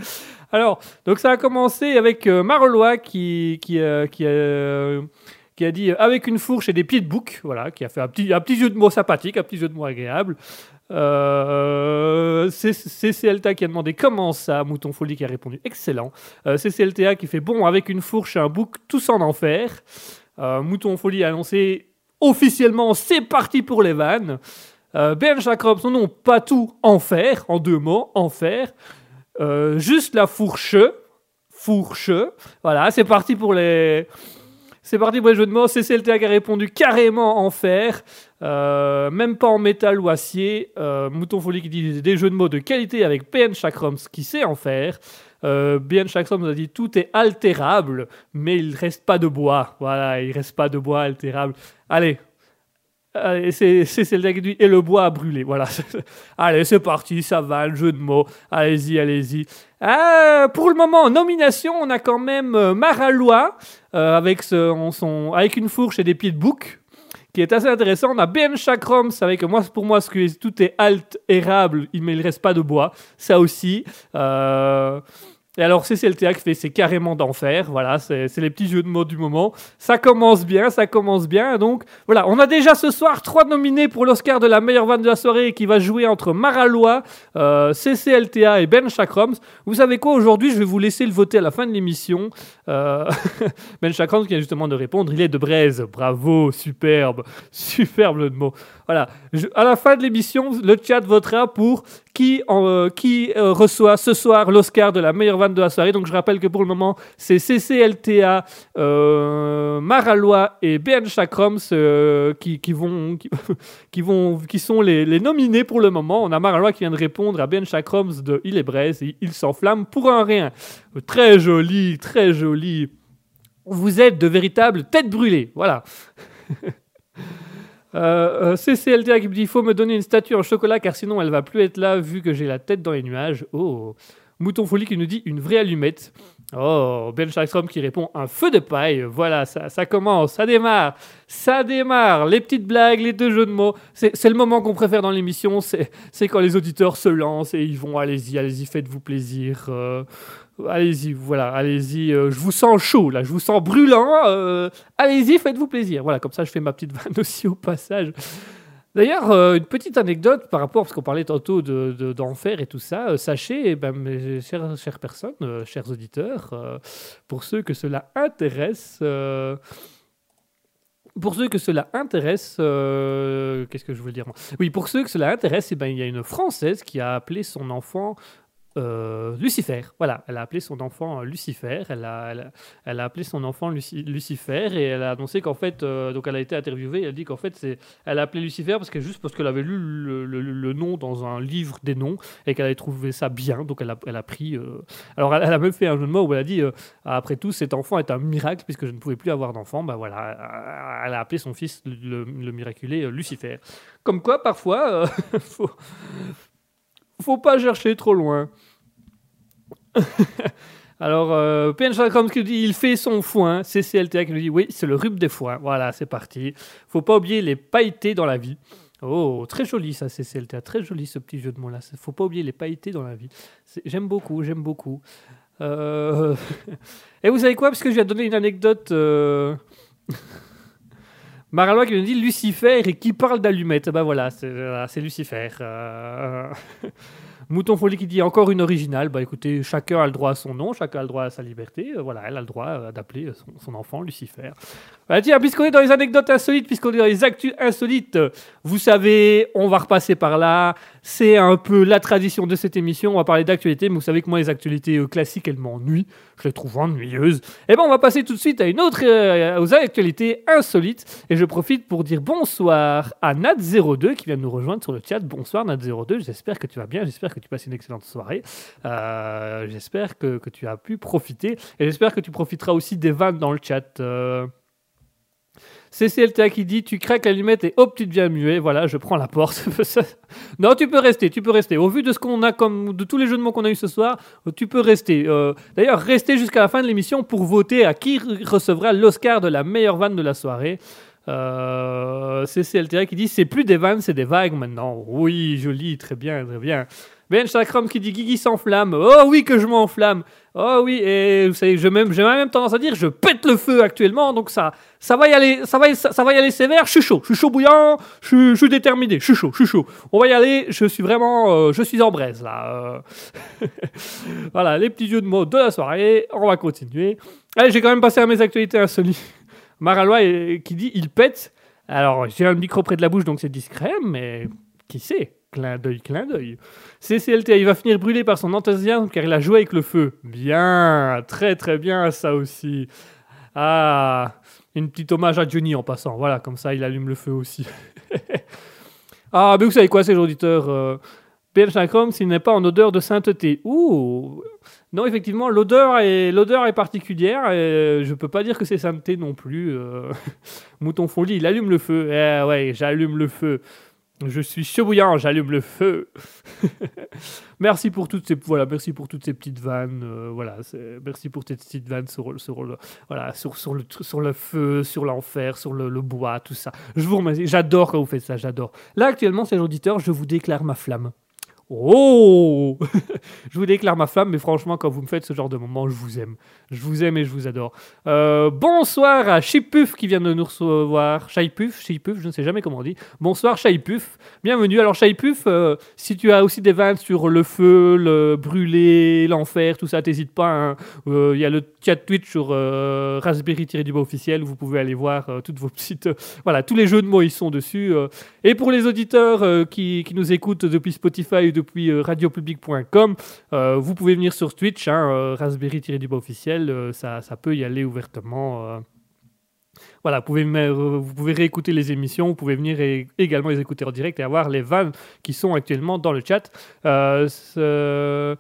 Alors, donc ça a commencé avec euh, qui, euh, euh, qui a dit avec une fourche et des pieds de bouc. Voilà, qui a fait un petit, jeu de mots sympathique, un petit jeu de mots agréable. Euh, CCLTA qui a demandé comment ça, Mouton Folie qui a répondu excellent. CCLTA qui fait bon avec une fourche et un bouc, tous en enfer. Euh, Mouton Folie a annoncé officiellement c'est parti pour les vannes. Euh, Ben Jacobs, non, non, pas tout enfer, en deux mots, enfer. Euh, juste la fourche, fourche. Voilà, c'est parti pour les. C'est parti pour les jeux de mots. CCLTA qui a répondu carrément en fer, euh, même pas en métal ou acier. Euh, Mouton Folie qui dit des jeux de mots de qualité avec PN Chakrams qui sait en faire. Euh, BN Chakrams nous a dit tout est altérable, mais il reste pas de bois. Voilà, il reste pas de bois altérable. Allez. Allez, c'est c'est CCLTA qui dit et le bois a brûlé. Voilà. Allez, c'est parti, ça va, le jeu de mots. Allez-y, allez-y. Ah, pour le moment, en nomination, on a quand même euh, Maralois euh, avec, son, avec une fourche et des pieds de bouc, qui est assez intéressant. On a Ben Chakroms avec, moi, pour moi, ce que tout est alt érable, mais il reste pas de bois. Ça aussi. Euh, et alors, CCLTA qui fait c'est carrément d'enfer. Voilà, c'est les petits jeux de mots du moment. Ça commence bien, ça commence bien. Donc, voilà, on a déjà ce soir trois nominés pour l'Oscar de la meilleure vanne de la soirée qui va jouer entre Maralois, euh, CCLTA et Ben Chakroms. Vous savez quoi, aujourd'hui, je vais vous laisser le voter à la fin de l'émission. Euh, ben Chakroms qui vient justement de répondre, il est de Braise. Bravo, superbe, superbe le mot. Voilà, à la fin de l'émission, le chat votera pour qui, euh, euh, reçoit ce soir l'Oscar de la meilleure vanne de la soirée. Donc je rappelle que pour le moment, c'est CCLTA, euh, Maralois et BN Chakroms euh, qui, vont, qui, vont, qui sont les, nominés pour le moment. On a Maralois qui vient de répondre à Ben Chakroms de Il est Braise et il s'enflamme pour un rien. Très joli, très joli. Vous êtes de véritables têtes brûlées. Voilà. Euh, euh, CCLTA qui me dit il faut me donner une statue en chocolat car sinon elle va plus être là vu que j'ai la tête dans les nuages. Oh. Mouton Folie qui nous dit une vraie allumette. Oh, Ben Sharkstrom qui répond un feu de paille. Voilà, ça, ça commence, ça démarre, ça démarre. Les petites blagues, les deux jeux de mots. C'est le moment qu'on préfère dans l'émission. C'est c'est quand les auditeurs se lancent et ils vont allez-y, allez-y, faites-vous plaisir. Euh, allez-y, voilà, allez-y. euh, je vous sens chaud là, je vous sens brûlant. euh, allez-y, faites-vous plaisir. Voilà, comme ça je fais ma petite vanne aussi au passage. D'ailleurs, euh, une petite anecdote par rapport, parce qu'on parlait tantôt de- de- d'enfer et tout ça. sachez, eh ben, mes chères, chères personnes, chers auditeurs, pour ceux que cela intéresse, pour ceux que cela intéresse, qu'est-ce que je voulais dire Oui, pour ceux que cela intéresse, eh ben, il y a une Française qui a appelé son enfant euh, Lucifer. Voilà, elle a appelé son enfant euh, Lucifer. Elle a, elle, appelé son enfant Luci- Lucifer et elle a annoncé qu'en fait, euh, donc elle a été interviewée. Elle dit qu'en fait, elle a appelé Lucifer parce que juste parce qu'elle avait lu le, nom dans un livre des noms et qu'elle avait trouvé ça bien. Donc elle a, elle a pris. Alors elle, a même fait un jeu de mots où elle a dit euh, après tout, cet enfant est un miracle puisque je ne pouvais plus avoir d'enfant. Bah voilà, elle a appelé son fils le, miraculé Lucifer. Comme quoi, parfois, faut, faut pas chercher trop loin. Alors, euh, PN Chakram qui dit il fait son foin. CCLTA qui nous dit oui, c'est le rub des foins. Voilà, c'est parti. Faut pas oublier les pailletés dans la vie. Oh, très joli ça, CCLTA. Très joli ce petit jeu de mots là. Faut pas oublier les pailletés dans la vie. J'aime beaucoup, j'aime beaucoup. Euh, Et vous savez quoi? Parce que je vais donner une anecdote. Euh... Maralois qui nous dit Lucifer et qui parle d'allumettes. Ben voilà, c'est voilà, c'est Lucifer. Euh, Mouton Folie qui dit encore une originale. Bah écoutez, chacun a le droit à son nom, chacun a le droit à sa liberté. Euh, voilà, elle a le droit euh, d'appeler son, enfant Lucifer. Voilà, tiens, puisqu'on est dans les anecdotes insolites, puisqu'on est dans les actus insolites, vous savez, on va repasser par là. C'est un peu la tradition de cette émission. On va parler d'actualité, mais vous savez que moi, les actualités euh, classiques, elles m'ennuient. Je les trouve ennuyeuses. Et ben, on va passer tout de suite à une autre, euh, aux actualités insolites. Et je profite pour dire bonsoir à Nat02 qui vient de nous rejoindre sur le chat. Bonsoir Nat02. J'espère que tu vas bien. J'espère que tu passes une excellente soirée. Euh, j'espère que, que tu as pu profiter. Et j'espère que tu profiteras aussi des vannes dans le chat. CCLTA qui dit tu craques l'allumette et hop tu deviens muet. Voilà, je prends la porte. non, tu peux rester, tu peux rester. Au vu de ce qu'on a comme de tous les jeux de mots qu'on a eu ce soir, tu peux rester. Euh, D'ailleurs, restez jusqu'à la fin de l'émission pour voter à qui recevra l'Oscar de la meilleure vanne de la soirée. Euh, CCLTA qui dit c'est plus des vannes, c'est des vagues maintenant. Oui, joli, très bien, très bien. Ben Chakram qui dit Guigui s'enflamme. Oh oui que je m'enflamme. Oh oui, et vous savez, j'ai même, même tendance à dire je pète le feu actuellement, donc ça, ça va y aller, ça va, ça, va y aller sévère. Je suis chaud, je suis chaud bouillant, je, suis- déterminé, je suis chaud, je suis chaud. On va y aller, je suis vraiment, euh, je suis en braise là. euh. voilà, les petits jeux de mots de la soirée, on va continuer. Allez, j'ai quand même passé à mes actualités insolites. Maralois euh, qui dit il pète. Alors, j'ai un micro près de la bouche, donc c'est discret, mais qui sait? Clin d'œil, clin d'œil. CCLT, il va finir brûlé par son enthousiasme car il a joué avec le feu. Bien, très très bien ça aussi. Ah, une petite hommage à Johnny en passant. Voilà, comme ça il allume le feu aussi. ah, mais vous savez quoi, ces auditeurs euh, PL Chakram, s'il n'est pas en odeur de sainteté. Ouh Non, effectivement, l'odeur est, l'odeur est particulière et je peux pas dire que c'est sainteté non plus. euh. Mouton folie, il allume le feu. Eh ouais, j'allume le feu. Je suis chaud bouillant, j'allume le feu. merci pour toutes ces voilà, merci pour toutes ces petites vannes. euh, voilà, merci pour tes petites vannes sur, sur le voilà sur, sur le sur le feu, sur l'enfer, sur le, bois, tout ça. Je vous. J'adore quand vous faites ça, j'adore. Là actuellement, c'est l'auditeur, je vous déclare ma flamme. Oh Je vous déclare ma flamme, mais franchement, quand vous me faites ce genre de moment, je vous aime. Je vous aime et je vous adore. Euh, bonsoir à Chipuf qui vient de nous recevoir. Chaipuf, Chipuf, je ne sais jamais comment on dit. Bonsoir Chaipuf, bienvenue. Alors Chaipuf, euh, si tu as aussi des vannes sur le feu, le brûler, l'enfer, tout ça, t'hésites pas. hein. Euh, Il y a le chat Twitch sur Raspberry-du-bas officiel vous pouvez aller voir toutes vos petites... voilà, tous les jeux de mots, ils sont dessus. Et pour les auditeurs qui, qui nous écoutent depuis Spotify ou depuis euh, radiopublic.com, euh, vous pouvez venir sur Twitch, hein, euh, Raspberry-du-bas officiel, ça, ça peut y aller ouvertement. Voilà, vous pouvez, réécouter les émissions, vous pouvez venir également les écouter en direct et avoir les vannes qui sont actuellement dans le chat. Euh, ce-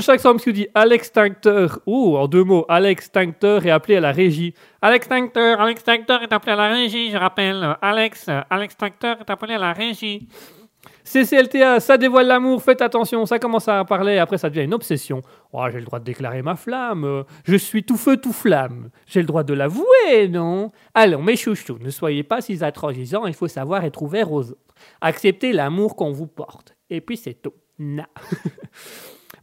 Shaxam qui dit Alex Tincteur, ou en deux mots, Alex Tincteur est appelé à la régie. Alex Tincteur, Alex Tincteur est appelé à la régie, je rappelle. Alex, Alex Tincteur est appelé à la régie. CCLTA, ça dévoile l'amour, faites attention, ça commence à parler, après ça devient une obsession. Oh, j'ai le droit de déclarer ma flamme, je suis tout feu, tout flamme. J'ai le droit de l'avouer, non? Allons, mes chouchous, ne soyez pas si intransigeants, il faut savoir être ouvert aux autres. Acceptez l'amour qu'on vous porte. Et puis c'est tout. Na.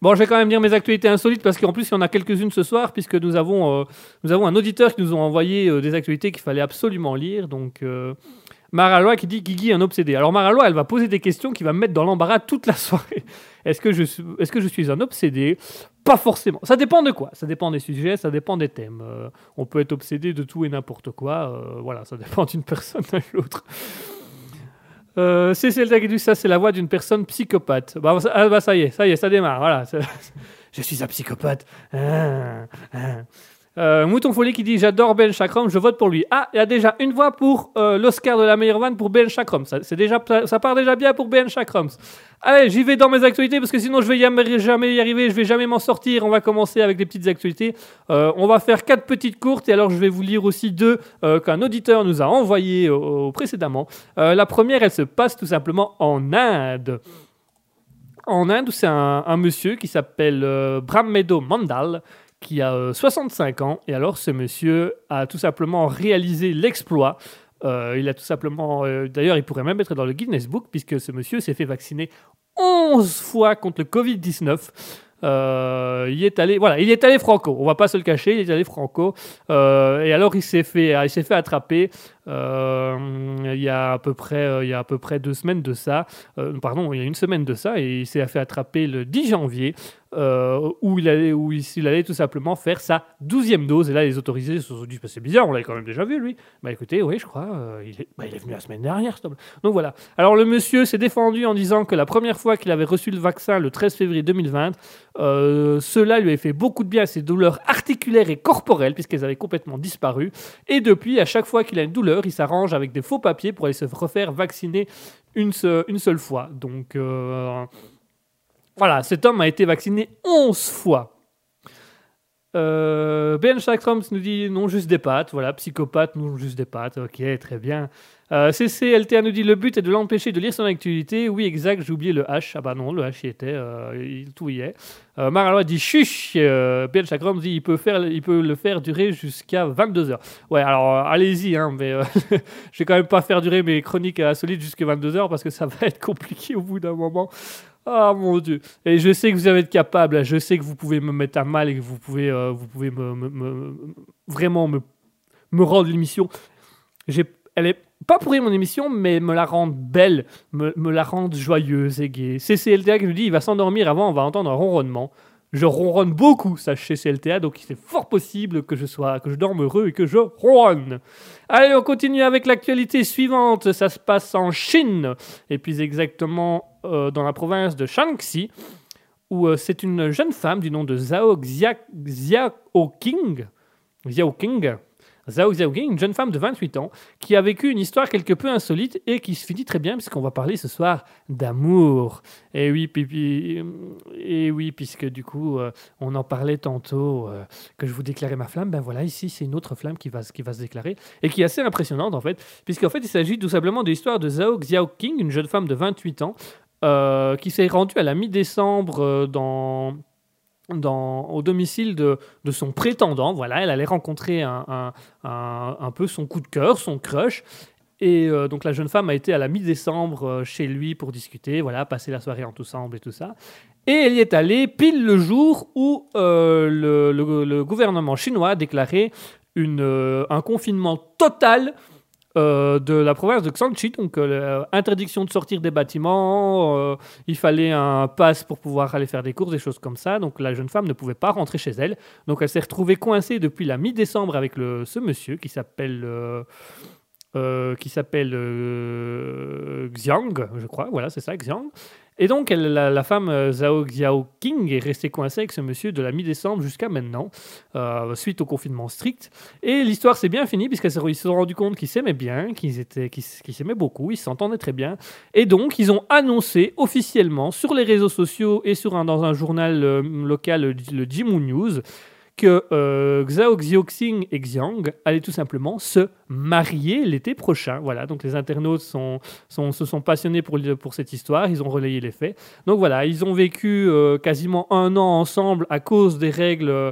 Bon, je vais quand même dire mes actualités insolites parce qu'en plus, il y en a quelques-unes ce soir, puisque nous avons, euh, nous avons un auditeur qui nous a envoyé euh, des actualités qu'il fallait absolument lire. Donc, euh, Maralois qui dit Guigui un obsédé. Alors, Maralois, elle va poser des questions qui va me mettre dans l'embarras toute la soirée. Est-ce que, je suis, est-ce que je suis un obsédé? Pas forcément. Ça dépend de quoi? Ça dépend des sujets, ça dépend des thèmes. Euh, on peut être obsédé de tout et n'importe quoi. euh, voilà, ça dépend d'une personne à l'autre. Euh, CCL Taguedus, ça c'est la voix d'une personne psychopathe. Bah, ça, ah, bah, ça y est, ça y est, ça démarre. Voilà. c'est- Je suis un psychopathe. Ah, ah. Euh, Mouton Folie qui dit J'adore Ben Chakram, je vote pour lui. Ah, il y a déjà une voix pour euh, l'Oscar de la meilleure vanne pour Ben Chakram. Ça, c'est ça part déjà bien pour Ben Chakram. Allez, j'y vais dans mes actualités parce que sinon je vais jamais, y arriver, je vais jamais m'en sortir. On va commencer avec des petites actualités. Euh, on va faire quatre petites courtes et alors je vais vous lire aussi deux qu'un auditeur nous a envoyées précédemment. La première, elle se passe tout simplement en Inde. En Inde, où c'est un, monsieur qui s'appelle euh, Mandal, qui a euh, 65 ans. Et alors, ce monsieur a tout simplement réalisé l'exploit. Euh, il a tout simplement. euh, D'ailleurs, il pourrait même être dans le Guinness Book, puisque ce monsieur s'est fait vacciner 11 fois contre le Covid-19. Euh, il est allé, voilà, il est allé franco. On va pas se le cacher, il est allé franco. Euh, et alors il s'est fait, il s'est fait attraper euh, il y a à peu près, euh, il y a à peu près deux semaines de ça, euh, pardon, il y a une semaine de ça, et il s'est fait attraper le 10 janvier, où, il allait, où il, allait tout simplement faire sa douzième dose. Et là, les autorisés se sont dit, Bah, c'est bizarre, on l'avait quand même déjà vu, lui. Bah écoutez, oui, je crois, il, est, bah, il est venu la semaine dernière. Donc voilà. Alors le monsieur s'est défendu en disant que la première fois qu'il avait reçu le vaccin, le 13 février 2020, euh, cela lui avait fait beaucoup de bien à ses douleurs articulaires et corporelles, puisqu'elles avaient complètement disparu. Et depuis, à chaque fois qu'il a une douleur, il s'arrange avec des faux papiers pour aller se refaire vacciner une, se- une seule fois. Donc euh, voilà, cet homme a été vacciné 11 fois. Euh, ben Shakrams nous dit non, juste des pattes. Voilà, psychopathe, non, juste des pattes. Ok, très bien. Euh, CCLTA nous dit le but est de l'empêcher de lire son actualité. Oui, exact, j'ai oublié le H. Ah bah non, le H y était, euh, il, tout y est. Euh, Maralois dit chuch. Euh, ben Shakrams dit il peut, faire, il peut le faire durer jusqu'à 22h. Ouais, alors euh, allez-y, hein, mais euh, je vais quand même pas faire durer mes chroniques insolites jusqu'à 22h parce que ça va être compliqué au bout d'un moment. Ah mon dieu. Et je sais que vous allez être capable, je sais que vous pouvez me mettre à mal et que vous pouvez, vous pouvez me, me- me- vraiment me, me rendre l'émission. J'ai, elle est pas pourrie mon émission, mais me la rendre belle, me, la rendre joyeuse et gaie. CCLTA qui nous dit il va s'endormir avant, on va entendre un ronronnement. Je ronronne beaucoup, sache CCLTA, donc c'est fort possible que je sois, que je dorme heureux et que je ronronne. Allez, on continue avec l'actualité suivante. Ça se passe en Chine, et plus exactement euh, dans la province de Shanxi, où euh, c'est une jeune femme du nom de Zhao Xia- Xiaoqing, Zhao Xiaoqing, une jeune femme de 28 ans, qui a vécu une histoire quelque peu insolite et qui se finit très bien, puisqu'on va parler ce soir d'amour. Et oui, puis- puis- et oui, puisque du coup, euh, on en parlait tantôt, euh, que je vous déclarais ma flamme, ben voilà, ici, c'est une autre flamme qui va, se- déclarer, et qui est assez impressionnante, en fait, puisqu'en fait, il s'agit tout simplement de l'histoire de Zhao Xiaoqing, une jeune femme de 28 ans, euh, qui s'est rendue à la mi-décembre euh, dans, dans, au domicile de, de son prétendant. Voilà, elle allait rencontrer un, un, un- peu son coup de cœur, son crush. Et euh, donc la jeune femme a été à la mi-décembre euh, chez lui pour discuter, voilà, passer la soirée ensemble et tout ça. Et elle y est allée pile le jour où euh, le, le- gouvernement chinois a déclaré une, un confinement total euh, de la province de Xanxi, donc euh, interdiction de sortir des bâtiments, euh, il fallait un pass pour pouvoir aller faire des courses, des choses comme ça. Donc la jeune femme ne pouvait pas rentrer chez elle. Donc elle s'est retrouvée coincée depuis la mi-décembre avec le, ce monsieur qui s'appelle euh, euh, qui s'appelle euh, Xiang, je crois. Voilà, c'est ça, Xiang. Et donc la, femme euh, Zhao Xiaoqing est restée coincée avec ce monsieur de la mi-décembre jusqu'à maintenant, euh, suite au confinement strict. Et l'histoire s'est bien finie puisqu'ils se sont rendus compte qu'ils s'aimaient bien, qu'ils s- qu'ils s'aimaient beaucoup, ils s'entendaient très bien. Et donc, ils ont annoncé officiellement sur les réseaux sociaux et sur un, dans un journal euh, local, le, le Jimu News, que euh, Xiao Xiaoxing et Xiang allaient tout simplement se marier l'été prochain. Voilà, donc les internautes se sont passionnés pour, cette histoire, ils ont relayé les faits. Donc voilà, ils ont vécu euh, quasiment un an ensemble à cause des règles euh,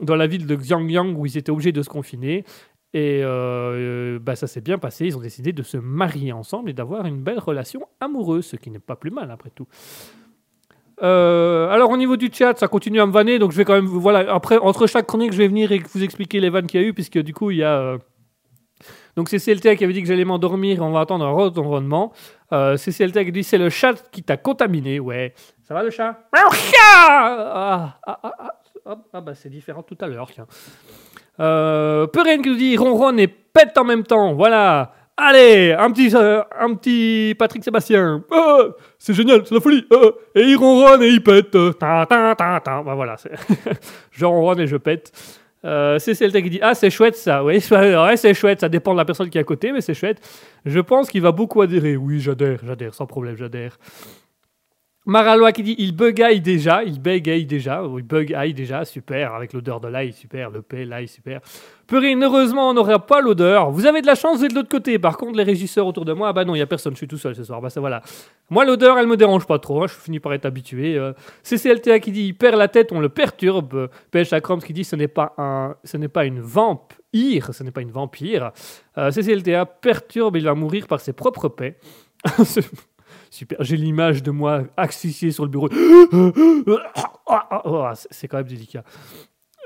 dans la ville de Xiangyang où ils étaient obligés de se confiner. Et bah, ça s'est bien passé. Ils ont décidé de se marier ensemble et d'avoir une belle relation amoureuse, ce qui n'est pas plus mal après tout. Euh, alors au niveau du chat, ça continue à me vanner, donc je vais quand même, voilà, après, entre chaque chronique, je vais venir et vous expliquer les vannes qu'il y a eu, puisque du coup, il y a... euh, donc c'est CLTA qui avait dit que j'allais m'endormir, on va attendre un ronronnement. Euh, c'est CLTA qui dit c'est le chat qui t'a contaminé, ouais. Ça va le chat? Ah, ah, ah, ah, ah, ah, bah c'est différent tout à l'heure, tiens. Euh, Perrine qui nous dit ronronne et pète en même temps, voilà. Allez, un petit, euh, un petit Patrick Sébastien. Euh, c'est génial, c'est la folie. Euh, et il ronronne et il pète. Bah voilà, je ronronne et je pète. Euh, c'est Celta qui dit Ah, c'est chouette ça. Oui, ouais, c'est chouette. Ça dépend de la personne qui est à côté, mais c'est chouette. Je pense qu'il va beaucoup adhérer. Oui, j'adhère, j'adhère, sans problème, j'adhère. Maralois qui dit il bugaille déjà, il bégaye déjà, oui, bugaille déjà, super, avec l'odeur de l'ail, super, le paix, l'ail, super. Purine, heureusement, on n'aura pas l'odeur. Vous avez de la chance, vous êtes de l'autre côté. Par contre, les régisseurs autour de moi, ah bah non, il n'y a personne, je suis tout seul ce soir. Bah ça voilà. Moi, l'odeur, elle me dérange pas trop, hein, je finis par être habitué. Euh, CCLTA qui dit il perd la tête, on le perturbe. PH qui dit ce n'est pas, un, ce n'est pas une vampire, ce n'est pas une vampire. Euh, CCLTA perturbe, il va mourir par ses propres paix. Super, j'ai l'image de moi asphyxié sur le bureau. Oh, c'est- c'est quand même délicat.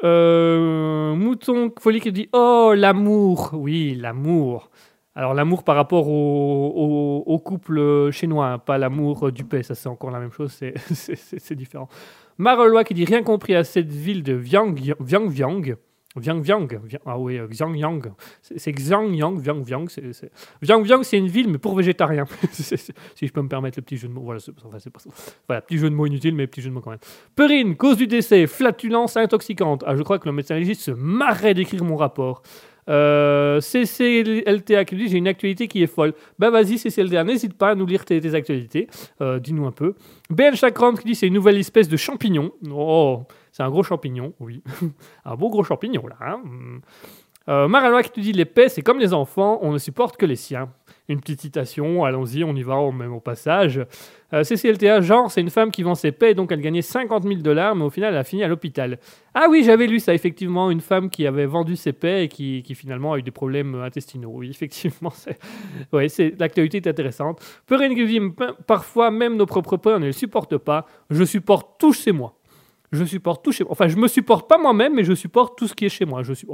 Euh, Mouton Folie qui dit Oh, l'amour. Oui, l'amour. Alors l'amour par rapport au, couple chinois, hein, pas l'amour du paix, ça c'est encore la même chose, c'est- différent. Marolois qui dit rien compris à cette ville de Viang Viang. Viang Viang, Vi- ah oui, euh, Xiangyang. C'est c'est Xiangyang, Viang Viang. Viang Viang, c'est une ville, mais pour végétariens. Si je peux me permettre le petit jeu de mots. Voilà, enfin, pas. Voilà, petit jeu de mots inutile, mais petit jeu de mots quand même. Perrine, cause du décès, flatulence intoxicante. Ah, je crois que le médecin légiste se marrait d'écrire mon rapport. Euh, CCLTA qui dit j'ai une actualité qui est folle. Ben vas-y CCLTA, n'hésite pas à nous lire tes, tes actualités. Euh, Dis-nous un peu. BL Chakram qui dit c'est une nouvelle espèce de champignon. Oh, c'est un gros champignon, oui. un beau gros champignon là. hein. Euh, Maralois qui nous dit l'épée c'est comme les enfants, on ne supporte que les siens. Une petite citation, allons-y, on y va, on même au passage. Euh, CCLTA, genre, c'est une femme qui vend ses paix, donc elle gagnait 50 000 dollars, mais au final, elle a fini à l'hôpital. Ah oui, j'avais lu ça, effectivement, une femme qui avait vendu ses paix et qui, finalement a eu des problèmes intestinaux. Oui, effectivement, ouais, l'actualité est intéressante. Perrine qui dit, P- parfois, même nos propres peurs ne les supportent pas. Je supporte tout chez moi. Je supporte tout chez moi. Enfin, je me supporte pas moi-même, mais je supporte tout ce qui est chez moi. Je suis,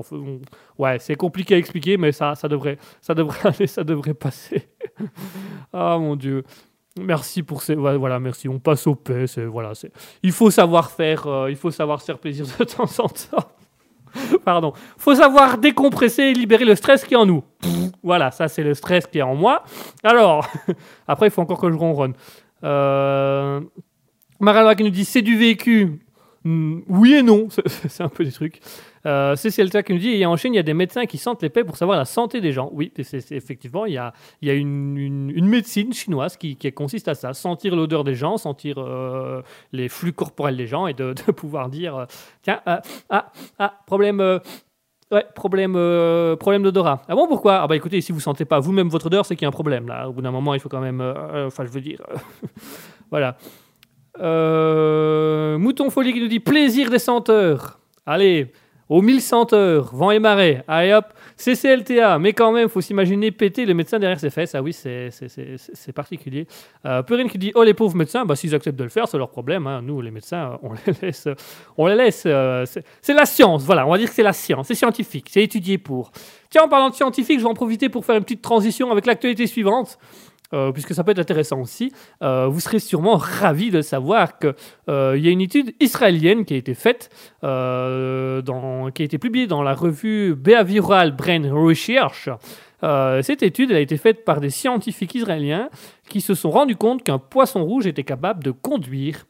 ouais, c'est compliqué à expliquer, mais ça, ça devrait, ça devrait ça devrait passer. Ah mon dieu. Merci pour ces. Voilà, merci. On passe au c'est- Voilà. Il faut savoir faire. euh, il faut savoir plaisir de temps en temps. Pardon. faut savoir décompresser et libérer le stress qui est en nous. Voilà, ça c'est le stress qui est en moi. Alors, après, il faut encore que je ronronne. Euh... Qui nous dit c'est du vécu. Hmm, oui et non, c'est un peu des trucs. Euh, c'est qui nous dit en Chine, il y a des médecins qui sentent les pour savoir la santé des gens. Oui, c'est effectivement, il y a, une, médecine chinoise qui, consiste à ça sentir l'odeur des gens, sentir euh, les flux corporels des gens et de, pouvoir dire euh, tiens, euh, ah, ah, problème. euh, Ouais, problème, problème d'odorat. Ah bon, pourquoi? Ah bah écoutez, si vous sentez pas vous-même votre odeur, c'est qu'il y a un problème là. Au bout d'un moment, il faut quand même. Enfin, je veux dire. voilà. Euh, Mouton Folie qui nous dit plaisir des senteurs. Allez, aux mille senteurs, vent et marée. Allez hop, CCLTA. Mais quand même, faut s'imaginer péter le médecin derrière ses fesses. Ah oui, c'est particulier. Euh, qui dit oh les pauvres médecins, bah s'ils acceptent de le faire, c'est leur problème. hein. Nous les médecins, on les laisse, on les laisse. euh, c'est la science, voilà. On va dire que c'est la science, c'est scientifique, c'est étudié pour. Tiens, en parlant de scientifique, je vais en profiter pour faire une petite transition avec l'actualité suivante. Euh, puisque ça peut être intéressant aussi, Euh, vous serez sûrement ravis de savoir qu'il y a une étude israélienne qui a été faite, euh, qui a été publiée dans la revue Behavioral Brain Research. Euh, cette étude elle a été faite par des scientifiques israéliens qui se sont rendus compte qu'un poisson rouge était capable de conduire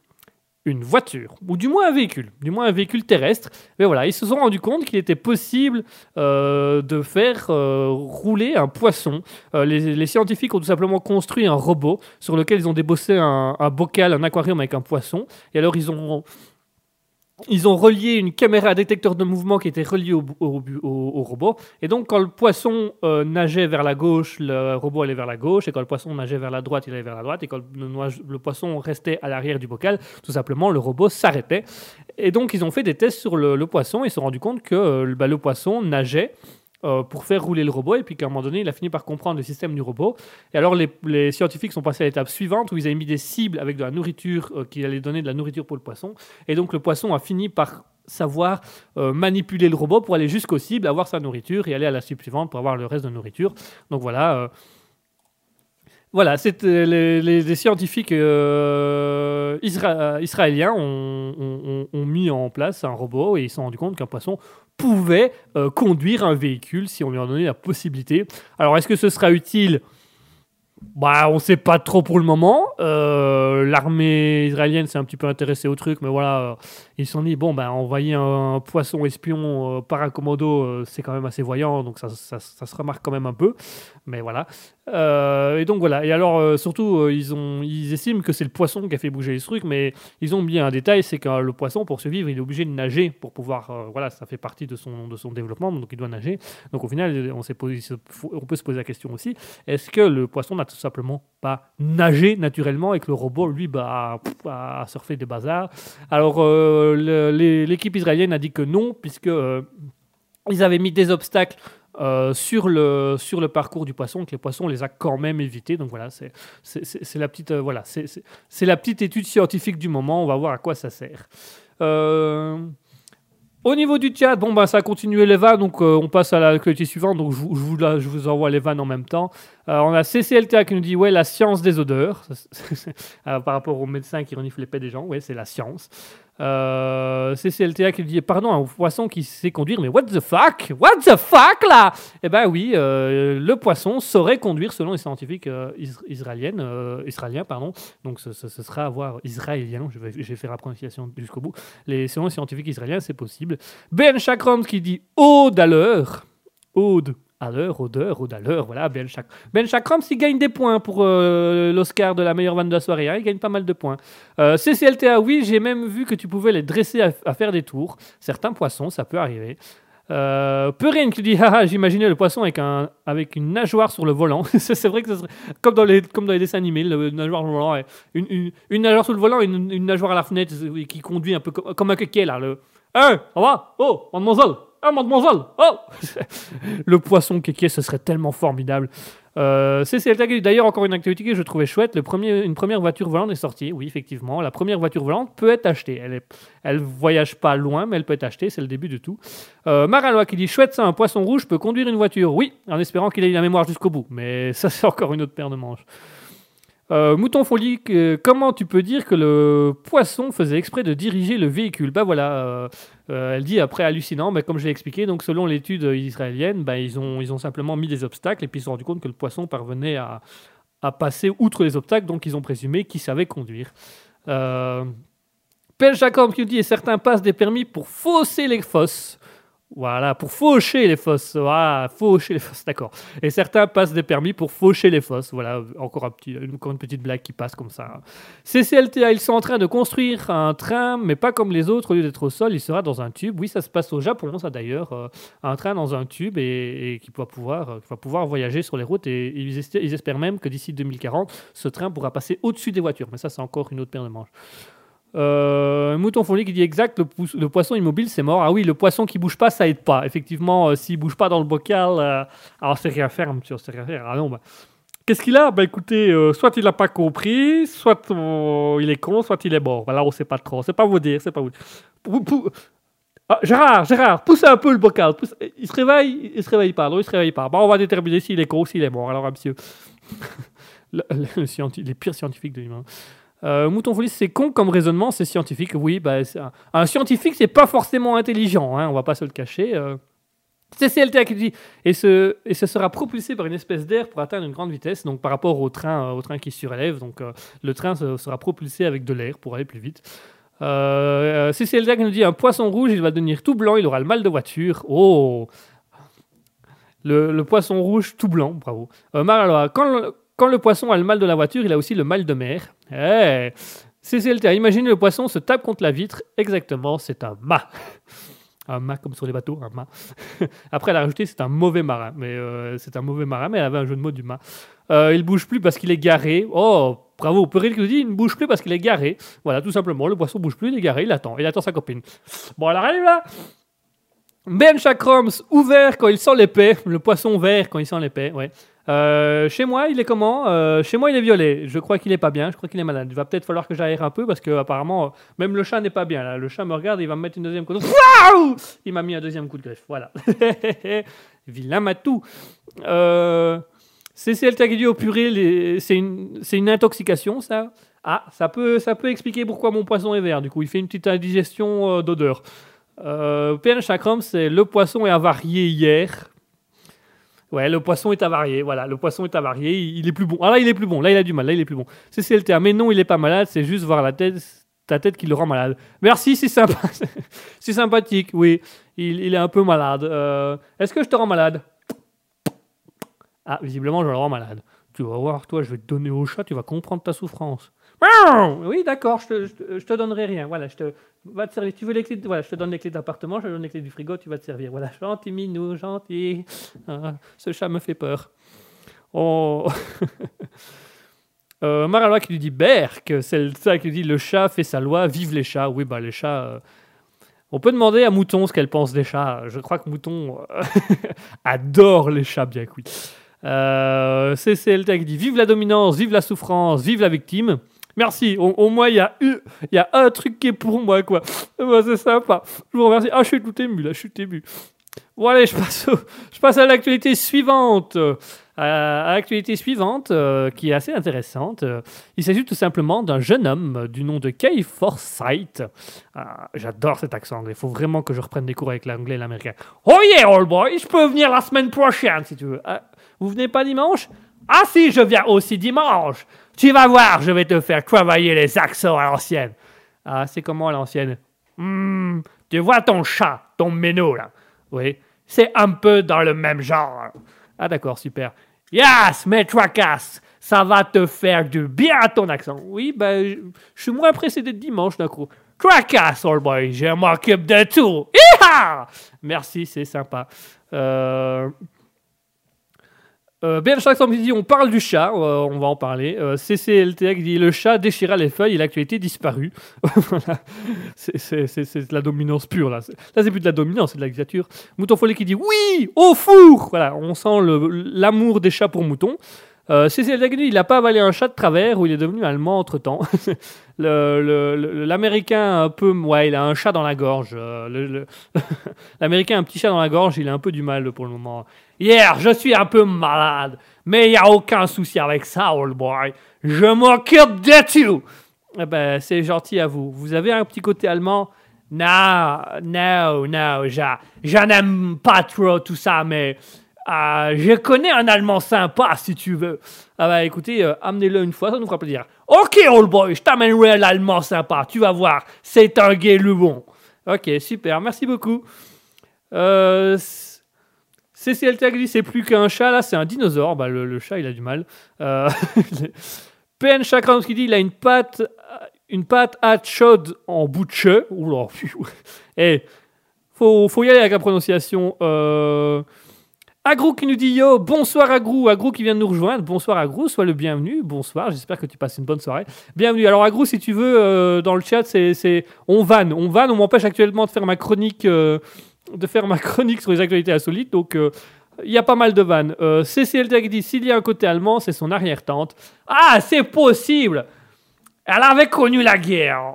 une voiture, ou du moins un véhicule, du moins un véhicule terrestre. Mais voilà, ils se sont rendus compte qu'il était possible euh, de faire euh, rouler un poisson. Euh, les, scientifiques ont tout simplement construit un robot sur lequel ils ont débossé un, un bocal, un aquarium avec un poisson. Et alors ils ont ils ont relié une caméra à détecteur de mouvement qui était reliée au, robot. Et donc, quand le poisson euh, nageait vers la gauche, le robot allait vers la gauche. Et quand le poisson nageait vers la droite, il allait vers la droite. Et quand le, poisson restait à l'arrière du bocal, tout simplement, le robot s'arrêtait. Et donc, ils ont fait des tests sur le, poisson. Et se sont rendus compte que euh, bah, le poisson nageait euh, pour faire rouler le robot. Et puis qu'à un moment donné, il a fini par comprendre le système du robot. Et alors, les, scientifiques sont passés à l'étape suivante où ils avaient mis des cibles avec de la nourriture euh, qui allait donner de la nourriture pour le poisson. Et donc, le poisson a fini par savoir euh, manipuler le robot pour aller jusqu'aux cibles, avoir sa nourriture et aller à la cible suivante pour avoir le reste de nourriture. Donc voilà. Euh, voilà, euh, les, les- scientifiques euh, isra- israéliens ont, mis en place un robot et ils se sont rendus compte qu'un poisson pouvait euh, conduire un véhicule si on lui en donnait la possibilité. Alors, est-ce que ce sera utile? Bah, on sait pas trop pour le moment. Euh, L'armée israélienne s'est un petit peu intéressée au truc, mais voilà, euh, ils se sont dit bon, bah, envoyer un poisson espion euh, par un commodo, euh, c'est quand même assez voyant, donc ça, ça- se remarque quand même un peu. Mais voilà. Euh, et donc voilà. Et alors, euh, surtout, euh, ils, ont, ils estiment que c'est le poisson qui a fait bouger ce truc, mais ils ont oublié un détail c'est que le poisson, pour survivre, il est obligé de nager pour pouvoir. voilà, ça fait partie de son, de son développement, donc il doit nager. Donc au final, on, posé, on peut se poser la question aussi est-ce que le poisson n'a tout simplement pas nagé naturellement et que le robot, lui, bah, pff, a surfé des bazars? Alors, les- l'équipe israélienne a dit que non, puisque euh, ils avaient mis des obstacles euh, sur, le, sur le parcours du poisson, que les poissons les a quand même évités. Donc voilà, c'est la, petite, euh, voilà, la petite étude scientifique du moment. On va voir à quoi ça sert. Euh, Au niveau du chat, bon, bah, ça a continué les vannes, donc euh, on passe à l'actualité suivante. Donc je, vous- je vous, la- envoie les vannes en même temps. Euh, on a CCLTA qui nous dit, ouais, la science des odeurs. Euh, par rapport aux médecins qui reniflent les pets des gens, ouais, c'est la science. Euh, CCLTA qui dit, pardon, un poisson qui sait conduire, mais what the fuck? What the fuck là? Eh ben oui, euh, le poisson saurait conduire selon les scientifiques euh, is- israéliennes, israéliens, pardon. Donc ce, sera à voir israélien, je vais, je vais faire la prononciation jusqu'au bout. Les, selon les scientifiques israéliens, c'est possible. Ben Chakram qui dit Ode à l'heure. Ode à l'heure, odeur, ode à l'heure. Voilà, Ben Chakram. Ben il gagne des points pour euh, l'Oscar de la meilleure vanne de la soirée. hein, il gagne pas mal de points. Euh, CCLTA, oui, j'ai même vu que tu pouvais les dresser à, faire des tours. Certains poissons, ça peut arriver. Euh, Perrine qui dit Haha, j'imaginais le poisson avec, un, avec une nageoire sur le volant. c'est vrai que ce serait comme dans les, comme dans les dessins animés, le nageoire sur le volant. Une, une, une nageoire sur le volant une, une nageoire à la fenêtre qui conduit un peu comme, un coquet là. Le Hein, ça va Oh, mademoiselle Ah, mademoiselle Oh Le poisson kéké, ce serait tellement formidable. Euh, dit d'ailleurs encore une activité que je trouvais chouette. Le premier, une première voiture volante est sortie. Oui, effectivement, la première voiture volante peut être achetée. Elle, est, elle voyage pas loin, mais elle peut être achetée. C'est le début de tout. Euh, qui dit chouette, ça, un poisson rouge peut conduire une voiture. Oui, en espérant qu'il ait la mémoire jusqu'au bout. Mais ça, c'est encore une autre paire de manches. Euh, Mouton Folie, comment tu peux dire que le poisson faisait exprès de diriger le véhicule? Bah voilà, euh, euh, elle dit après hallucinant, mais comme je l'ai expliqué, donc selon l'étude israélienne, bah, ils, ont, ils ont simplement mis des obstacles et puis ils se sont rendus compte que le poisson parvenait à, à passer outre les obstacles, donc ils ont présumé qu'il savait conduire. Euh, Jacob qui dit et certains passent des permis pour fausser les fosses. Voilà, pour faucher les fosses. Voilà, faucher les fosses, d'accord. Et certains passent des permis pour faucher les fosses. Voilà, encore, un petit, une petite blague qui passe comme ça. CCLTA, ils sont en train de construire un train, mais pas comme les autres, au lieu d'être au sol, il sera dans un tube. Oui, ça se passe au Japon, ça d'ailleurs. euh, un train dans un tube et, qui va pouvoir, euh, va pouvoir voyager sur les routes. Et ils, esti- ils espèrent même que d'ici 2040, ce train pourra passer au-dessus des voitures. Mais ça, c'est encore une autre paire de manches. Euh, Mouton Folie qui dit exact, le, poisson immobile c'est mort. Ah oui, le poisson qui bouge pas, ça aide pas. Effectivement, euh, s'il bouge pas dans le bocal, euh, alors c'est rien faire, monsieur, c'est rien faire. Ah non, bah. Qu'est-ce qu'il a? Bah écoutez, euh, soit il a pas compris, soit euh, il est con, soit il est mort. Voilà, on sait pas trop. C'est pas vous dire, c'est pas vous. Ah, Gérard, Gérard, pousse un peu le bocal. Il se réveille, il se réveille pas. Non, il se réveille pas. Bon, on va déterminer s'il est con ou s'il est mort. Alors, monsieur. Les pires scientifiques de l'humain. Euh, Mouton Folie, c'est con comme raisonnement, c'est scientifique. Oui, bah, c'est un, un scientifique, c'est pas forcément intelligent, hein, on va pas se le cacher. Euh. CCLTA qui dit et ce, et ce sera propulsé par une espèce d'air pour atteindre une grande vitesse, donc par rapport au train, euh, au train qui surélève. Donc euh, le train se- sera propulsé avec de l'air pour aller plus vite. CCLTA qui nous dit un poisson rouge, il va devenir tout blanc, il aura le mal de voiture. Oh le, poisson rouge tout blanc, bravo. Quand quand le poisson a le mal de la voiture, il a aussi le mal de mer. Eh CCLTA, imaginez le poisson se tape contre la vitre. Exactement, c'est un mât. Un mât comme sur les bateaux, un mât. Après, elle a rajouté c'est un mauvais marin. Mais euh, c'est un mauvais marin, mais elle avait un jeu de mots du mât. Euh, il bouge plus parce qu'il est garé. Oh, bravo. Perrine qui nous dit il ne bouge plus parce qu'il est garé. Voilà, tout simplement. Le poisson bouge plus, il est garé, il attend. Il attend sa copine. Bon, elle arrive là. Ben Chakroms, ouvert quand il sent l'épée. Le poisson vert quand il sent l'épée, ouais. Euh, chez moi, il est comment? Euh, Chez moi, il est violet. Je crois qu'il est pas bien. Je crois qu'il est malade. Il va peut-être falloir que j'aère un peu parce que apparemment, euh, même le chat n'est pas bien. Le chat me regarde, il va me mettre une deuxième coup de Waouh Il m'a mis un deuxième coup de griffe. Voilà. Vilain matou. CCL Taguidi au purée, c'est une, intoxication, ça? Ah, ça peut, expliquer pourquoi mon poisson est vert. Du coup, il fait une petite indigestion d'odeur. Euh, PN Chakram, c'est le poisson est avarié hier. Ouais, le poisson est avarié. Voilà, le poisson est avarié. Il, est plus bon. Ah là, il est plus bon. Là, il a du mal. Là, il est plus bon. CCLTA. Mais non, il est pas malade. C'est juste voir la tête, ta tête qui le rend malade. Merci, c'est sympa. c'est sympathique. Oui, il, il est un peu malade. Euh, Est-ce que je te rends malade? Ah, visiblement, je le rends malade. Tu vas voir, toi, je vais te donner au chat. Tu vas comprendre ta souffrance. Oui, d'accord. Je je, je te donnerai rien. Voilà, je te va te servir. Tu veux les clés de- Voilà, je te donne les clés d'appartement. Je te donne les clés du frigo. Tu vas te servir. Voilà, gentil minou, gentil. Ah, ce chat me fait peur. Oh. euh, qui lui dit Berk, c'est ça qui lui dit le chat fait sa loi, vive les chats. Oui, bah les chats. euh, On peut demander à Mouton ce qu'elle pense des chats. Je crois que Mouton euh, adore les chats bien cuits. Euh, CCLT qui dit Vive la dominance, vive la souffrance, vive la victime. Merci. Au, moins, il y, a un truc qui est pour moi, quoi. Ben, c'est sympa. Je vous remercie. Ah, je suis tout ému, là. Je suis ému. Bon, allez, je passe, à l'actualité suivante. Euh, à l'actualité suivante, euh, qui est assez intéressante. Il s'agit tout simplement d'un jeune homme du nom de Kay Forsyth. Ah, J'adore cet accent. Il faut vraiment que je reprenne des cours avec l'anglais et l'américain. Oh yeah, old boy, je peux venir la semaine prochaine si tu veux. Ah, vous venez pas dimanche? Ah si, je viens aussi dimanche. Tu vas voir, je vais te faire travailler les accents à l'ancienne. Ah, c'est comment à l'ancienne? Hmm, Tu vois ton chat, ton méno là Oui, c'est un peu dans le même genre. Ah d'accord, super. Yes, mais tracasse, ça va te faire du bien à ton accent. Oui, ben, je, suis moins pressé d'être dimanche d'un coup. Tracasse, old boy, je m'occupe de tout. Hi-ha Merci, c'est sympa. Euh... Euh, Ben Jackson qui dit on parle du chat, euh, on va en parler. Euh, CCLT qui dit le chat déchira les feuilles et l'actualité disparue. voilà, c'est- de la dominance pure là. Là c'est plus de la dominance, c'est de la dictature. Mouton Follet qui dit oui au four. Voilà, on sent l'amour des chats pour Mouton. Euh, qui dit il n'a pas avalé un chat de travers ou il est devenu allemand entre temps. L'américain un peu, ouais, il a un chat dans la gorge. euh, L'américain un petit chat dans la gorge, il a un peu du mal pour le moment. Hier, je suis un peu malade, mais il n'y a aucun souci avec ça, old boy. Je m'occupe de tout. Eh ben, c'est gentil à vous. Vous avez un petit côté allemand? Non, non, non, je, je n'aime pas trop tout ça, mais euh, je connais un allemand sympa, si tu veux. Ah bah écoutez, euh, amenez-le une fois, ça nous fera plaisir. Ok, old boy, je t'amènerai l'allemand sympa, tu vas voir, c'est un gay bon. Ok, super, merci beaucoup. Euh, CCLT dit c'est plus qu'un chat, là c'est un dinosaure. Bah, le, chat il a du mal. Euh, PN Chakran qui dit il a une patte, une patte à chaude en bout de cheveux. Oula, et faut, faut y aller avec la prononciation. Euh, Agrou qui nous dit yo, bonsoir Agrou, Agrou qui vient de nous rejoindre, bonsoir Agrou, sois le bienvenu, bonsoir, j'espère que tu passes une bonne soirée. Bienvenue. Alors Agrou, si tu veux, euh, dans le chat, c'est, on vanne, on vanne, on m'empêche actuellement de faire ma chronique, euh, de faire ma chronique sur les actualités insolites, donc euh, il y a pas mal de vannes. Euh, CCLT qui dit s'il y a un côté allemand, c'est son arrière-tante. Ah, c'est possible Elle avait connu la guerre.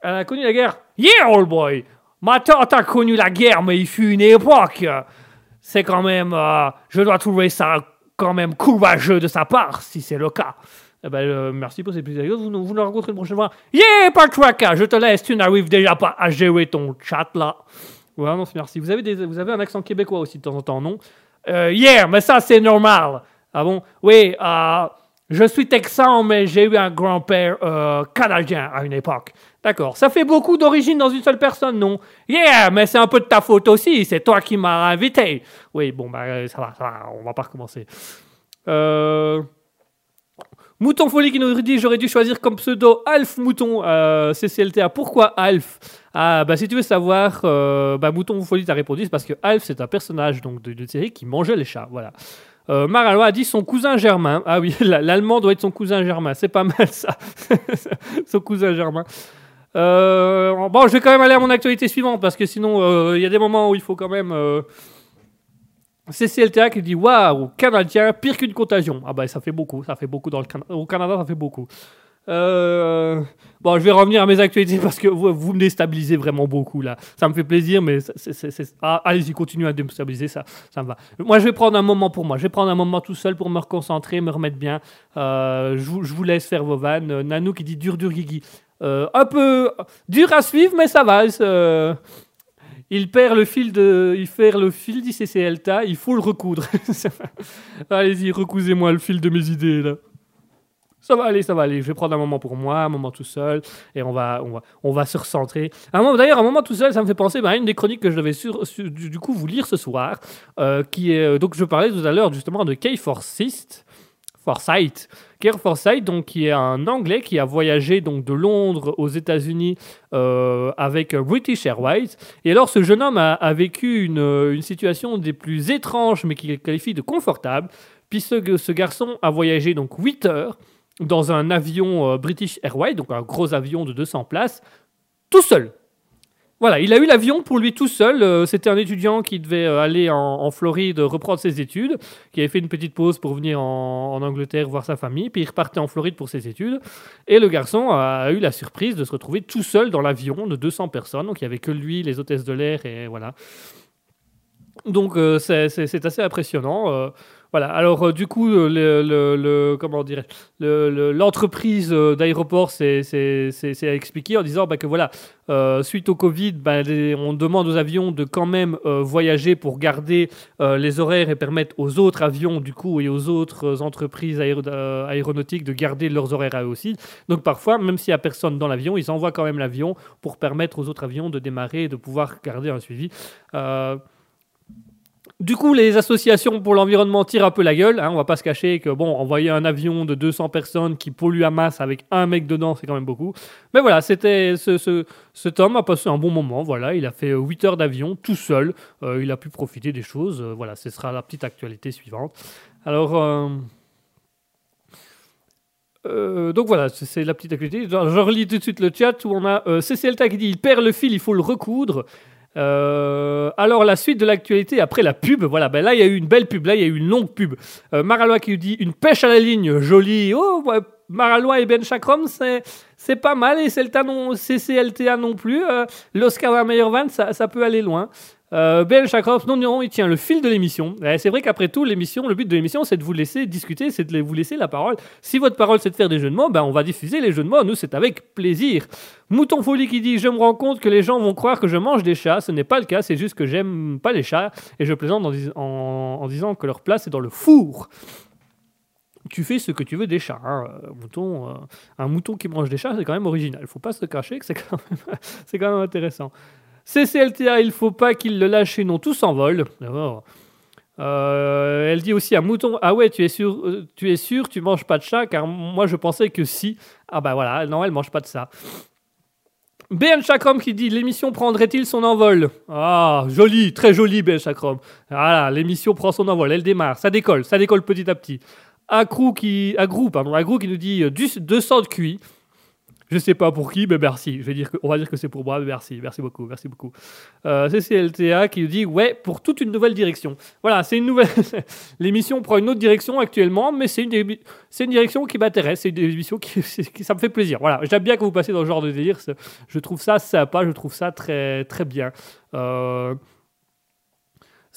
Elle a connu la guerre Yeah, old boy Ma tante a connu la guerre, mais il fut une époque c'est quand même, euh, je dois trouver ça quand même courageux de sa part, si c'est le cas. Eh ben, euh, merci pour ces petits anecdotes. Vous, nous- vous nous rencontrez une prochaine fois. Yeah, Patraka, je te laisse. Tu n'arrives déjà pas à gérer ton chat là. Ouais, non, merci. Vous avez, des, vous avez un accent québécois aussi de temps en temps, non? Euh, Yeah, mais ça c'est normal. Ah bon? Oui, euh, je suis texan, mais j'ai eu un grand-père canadien à une époque. D'accord. Ça fait beaucoup d'origine dans une seule personne, non? Yeah, mais c'est un peu de ta faute aussi. C'est toi qui m'as invité. Oui, bon, bah, euh, ça va, ça va. On va pas recommencer. Euh... Mouton Folie qui nous dit j'aurais dû choisir comme pseudo Alf Mouton euh, CCLTA. Pourquoi Alf? Ah bah si tu veux savoir, bah Mouton Folie t'a répondu c'est parce que Alf c'est un personnage donc de, de série qui mangeait les chats. Voilà. Euh, a dit son cousin germain. Ah oui, la- l'allemand doit être son cousin germain. C'est pas mal ça. son cousin germain. Euh, bon, je vais quand même aller à mon actualité suivante parce que sinon euh, il y a des moments où il faut quand même. euh, CCLTA qui dit Waouh, Canadien, pire qu'une contagion. Ah bah ça fait beaucoup, ça fait beaucoup dans le. Au Canada, ça fait beaucoup. Euh, Bon, je vais revenir à mes actualités parce que vous, vous me déstabilisez vraiment beaucoup là. Ça me fait plaisir, mais ah, allez-y, continuez à déstabiliser, ça, ça me va. Moi, je vais prendre un moment pour moi. Je vais prendre un moment tout seul pour me reconcentrer, me remettre bien. Je, vous, laisse faire vos vannes. Nanou qui dit dur, dur, Guigui. Euh, un peu dur à suivre, mais ça va. c'est, euh, il perd le fil de, il perd le fil d'ICCLTA, il faut le recoudre. Allez-y, recousez-moi le fil de mes idées là. Ça va aller, ça va aller. Je vais prendre un moment pour moi, un moment tout seul, et on va, on va, on va se recentrer. D'ailleurs, un moment tout seul, ça me fait penser bah, à une des chroniques que je devais du, coup vous lire ce soir, euh, qui est donc je parlais tout à l'heure justement de Kay Forsyth, Forsyth, Kay Forsyth, donc qui est un Anglais qui a voyagé donc de Londres aux États-Unis euh, avec British Airways. Et alors, ce jeune homme a, vécu une, situation des plus étranges, mais qu'il qualifie de confortable. Puis ce, ce garçon a voyagé donc 8 heures dans un avion euh, British Airways, donc un gros avion de 200 places, tout seul. Voilà, il a eu l'avion pour lui tout seul. Euh, C'était un étudiant qui devait euh, aller en, Floride reprendre ses études, qui avait fait une petite pause pour venir en, Angleterre voir sa famille, puis il repartait en Floride pour ses études. Et le garçon a eu la surprise de se retrouver tout seul dans l'avion de 200 personnes. Donc il n'y avait que lui, les hôtesses de l'air, et voilà. Donc euh, c'est assez impressionnant. Voilà. Alors euh, du coup, euh, le, le- comment le- l'entreprise euh, d'aéroport s'est expliquée en disant bah, que voilà, suite au Covid, bah, on demande aux avions de quand même voyager pour garder les horaires et permettre aux autres avions du coup et aux autres entreprises aéro- aéronautiques de garder leurs horaires à eux aussi. Donc parfois, même s'il n'y a personne dans l'avion, ils envoient quand même l'avion pour permettre aux autres avions de démarrer et de pouvoir garder un suivi. Euh, du coup, les associations pour l'environnement tirent un peu la gueule. Hein, on va pas se cacher que, bon, envoyer un avion de 200 personnes qui pollue à masse avec un mec dedans, c'est quand même beaucoup. Mais voilà, c'était ce, ce- cet homme a passé un bon moment. Voilà, il a fait 8 heures d'avion tout seul. Euh, il a pu profiter des choses. Euh, voilà, ce sera la petite actualité suivante. Alors. euh, euh, donc voilà, c'est la petite actualité. Je relis tout de suite le chat où on a euh, CCLTA qui dit il perd le fil, il faut le recoudre. Euh, alors la suite de l'actualité après la pub, voilà, ben là il y a eu une belle pub, là il y a eu une longue pub. Euh, Maralois qui dit une pêche à la ligne, jolie. Oh, ouais, Maralois et Ben Chakram, c'est c'est pas mal et CLTA non, CCLTA non plus. Euh, L'Oscar de la meilleure ça peut aller loin. Euh, ben Chakram, non, non, il tient le fil de l'émission. Ouais, c'est vrai qu'après tout, l'émission, le but de l'émission, c'est de vous laisser discuter, c'est de vous laisser la parole. Si votre parole c'est de faire des jeux de mots, ben on va diffuser les jeux de mots. Nous, c'est avec plaisir. Mouton Folie qui dit Je me rends compte que les gens vont croire que je mange des chats. Ce n'est pas le cas, c'est juste que j'aime pas les chats. Et je plaisante en, dis- en- en disant que leur place est dans le four. Tu fais ce que tu veux des chats. hein. Euh, Mouton, euh, un mouton qui mange des chats, c'est quand même original. faut pas se cacher que c'est quand même intéressant. CCLTA, il faut pas qu'il le lâche, sinon tout s'envole. D'abord. Euh, elle dit aussi à Mouton Ah ouais, tu es sûr, euh, tu es sûr, tu manges pas de chat Car moi je pensais que si. Ah bah voilà, non, elle mange pas de ça. BN Chakram qui dit L'émission prendrait-il son envol? Ah, joli, très joli BN Chakram. Voilà, l'émission prend son envol, elle démarre, ça décolle, ça décolle petit à petit. Agrou qui, Agrou, pardon, Agrou qui nous dit euh, du- 200 de QI. Je sais pas pour qui, mais merci. Je vais dire que, on va dire que c'est pour moi, mais merci, merci beaucoup, merci beaucoup. Euh, CCLTA qui nous dit ouais pour toute une nouvelle direction. Voilà, c'est une nouvelle. L'émission prend une autre direction actuellement, mais c'est une, une direction qui m'intéresse. C'est une émission qui, ça me fait plaisir. Voilà, j'aime bien que vous passiez dans ce genre de délire. Je trouve ça sympa, je trouve ça très très bien. Euh,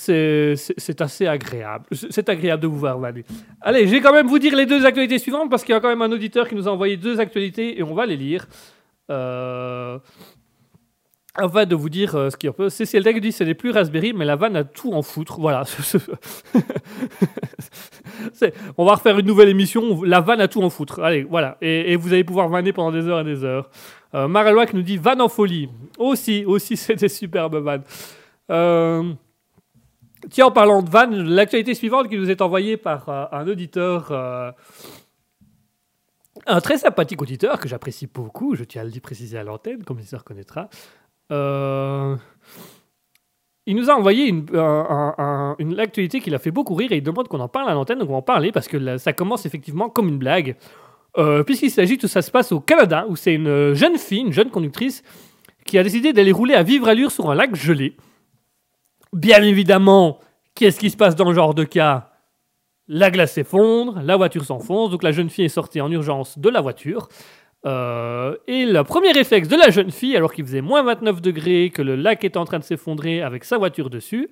c'est c'est- c'est assez agréable. C'est c'est agréable de vous voir, Manu. Allez, je vais quand même vous dire les deux actualités suivantes parce qu'il y a quand même un auditeur qui nous a envoyé deux actualités et on va les lire. Euh, Afin de vous dire euh, ce qu'il y a peu. CCLTA qui dit ce n'est plus Raspberry, mais la vanne a tout en foutre. Voilà. C'est- on va refaire une nouvelle émission. La vanne a tout en foutre. Allez, voilà. Et, vous allez pouvoir vanner pendant des heures et des heures. Euh, nous dit vanne en folie. Aussi, aussi, c'est des superbes vannes. Euh, Tiens, en parlant de vannes, l'actualité suivante qui nous est envoyée par euh, un auditeur. euh, un très sympathique auditeur que j'apprécie beaucoup, je tiens à le préciser à l'antenne, comme il se reconnaîtra. Euh, il nous a envoyé une, un- actualité qui l'a fait beaucoup rire et il demande qu'on en parle à l'antenne, donc on va en parler parce que ça commence effectivement comme une blague. Puisqu'il s'agit que ça se passe au Canada, où c'est une jeune fille, une jeune conductrice, qui a décidé d'aller rouler à vivre allure sur un lac gelé. Bien évidemment, qu'est-ce qui se passe dans ce genre de cas? La glace s'effondre, la voiture s'enfonce, donc la jeune fille est sortie en urgence de la voiture. Euh, et le premier réflexe de la jeune fille, alors qu'il faisait moins 29 degrés, que le lac était en train de s'effondrer avec sa voiture dessus,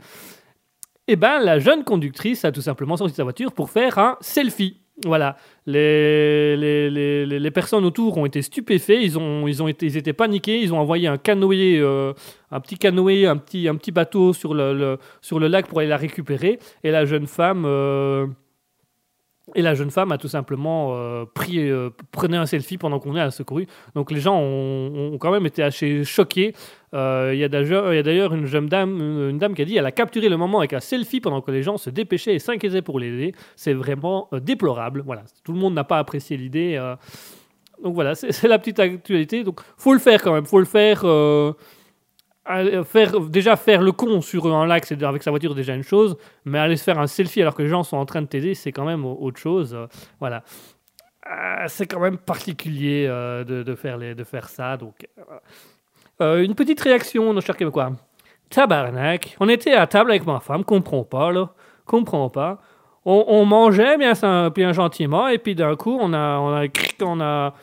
eh ben, la jeune conductrice a tout simplement sorti sa voiture pour faire un selfie. Voilà, les, les, les, les- personnes autour ont été stupéfaits, ils, ont, ils, ont été, ils étaient paniqués, ils ont envoyé un canoë, euh, un petit canoë, un petit, un petit bateau sur le, sur le lac pour aller la récupérer. Et la jeune femme, euh, et la jeune femme a tout simplement euh, pris, prenait un selfie pendant qu'on est à secouru. Donc les gens ont, ont quand même été assez choqués. Euh, Il y a d'ailleurs une jeune dame, qui a dit elle a capturé le moment avec un selfie pendant que les gens se dépêchaient et s'inquiétaient pour l'aider. C'est vraiment euh, déplorable. Tout le monde n'a pas apprécié l'idée. euh. donc voilà, c'est la petite actualité. Donc faut le faire quand même, faut le faire. déjà faire le con sur un lac avec sa voiture déjà une chose mais aller se faire un selfie alors que les gens sont en train de t'aider c'est quand même au- autre chose voilà c'est quand même particulier de, faire ça euh, une petite réaction, nos chers Québécois. Tabarnak. On était à table avec ma femme, comprends pas, là. Comprends pas. On, on mangeait bien, bien gentiment, et puis d'un coup, on a, on a, on a,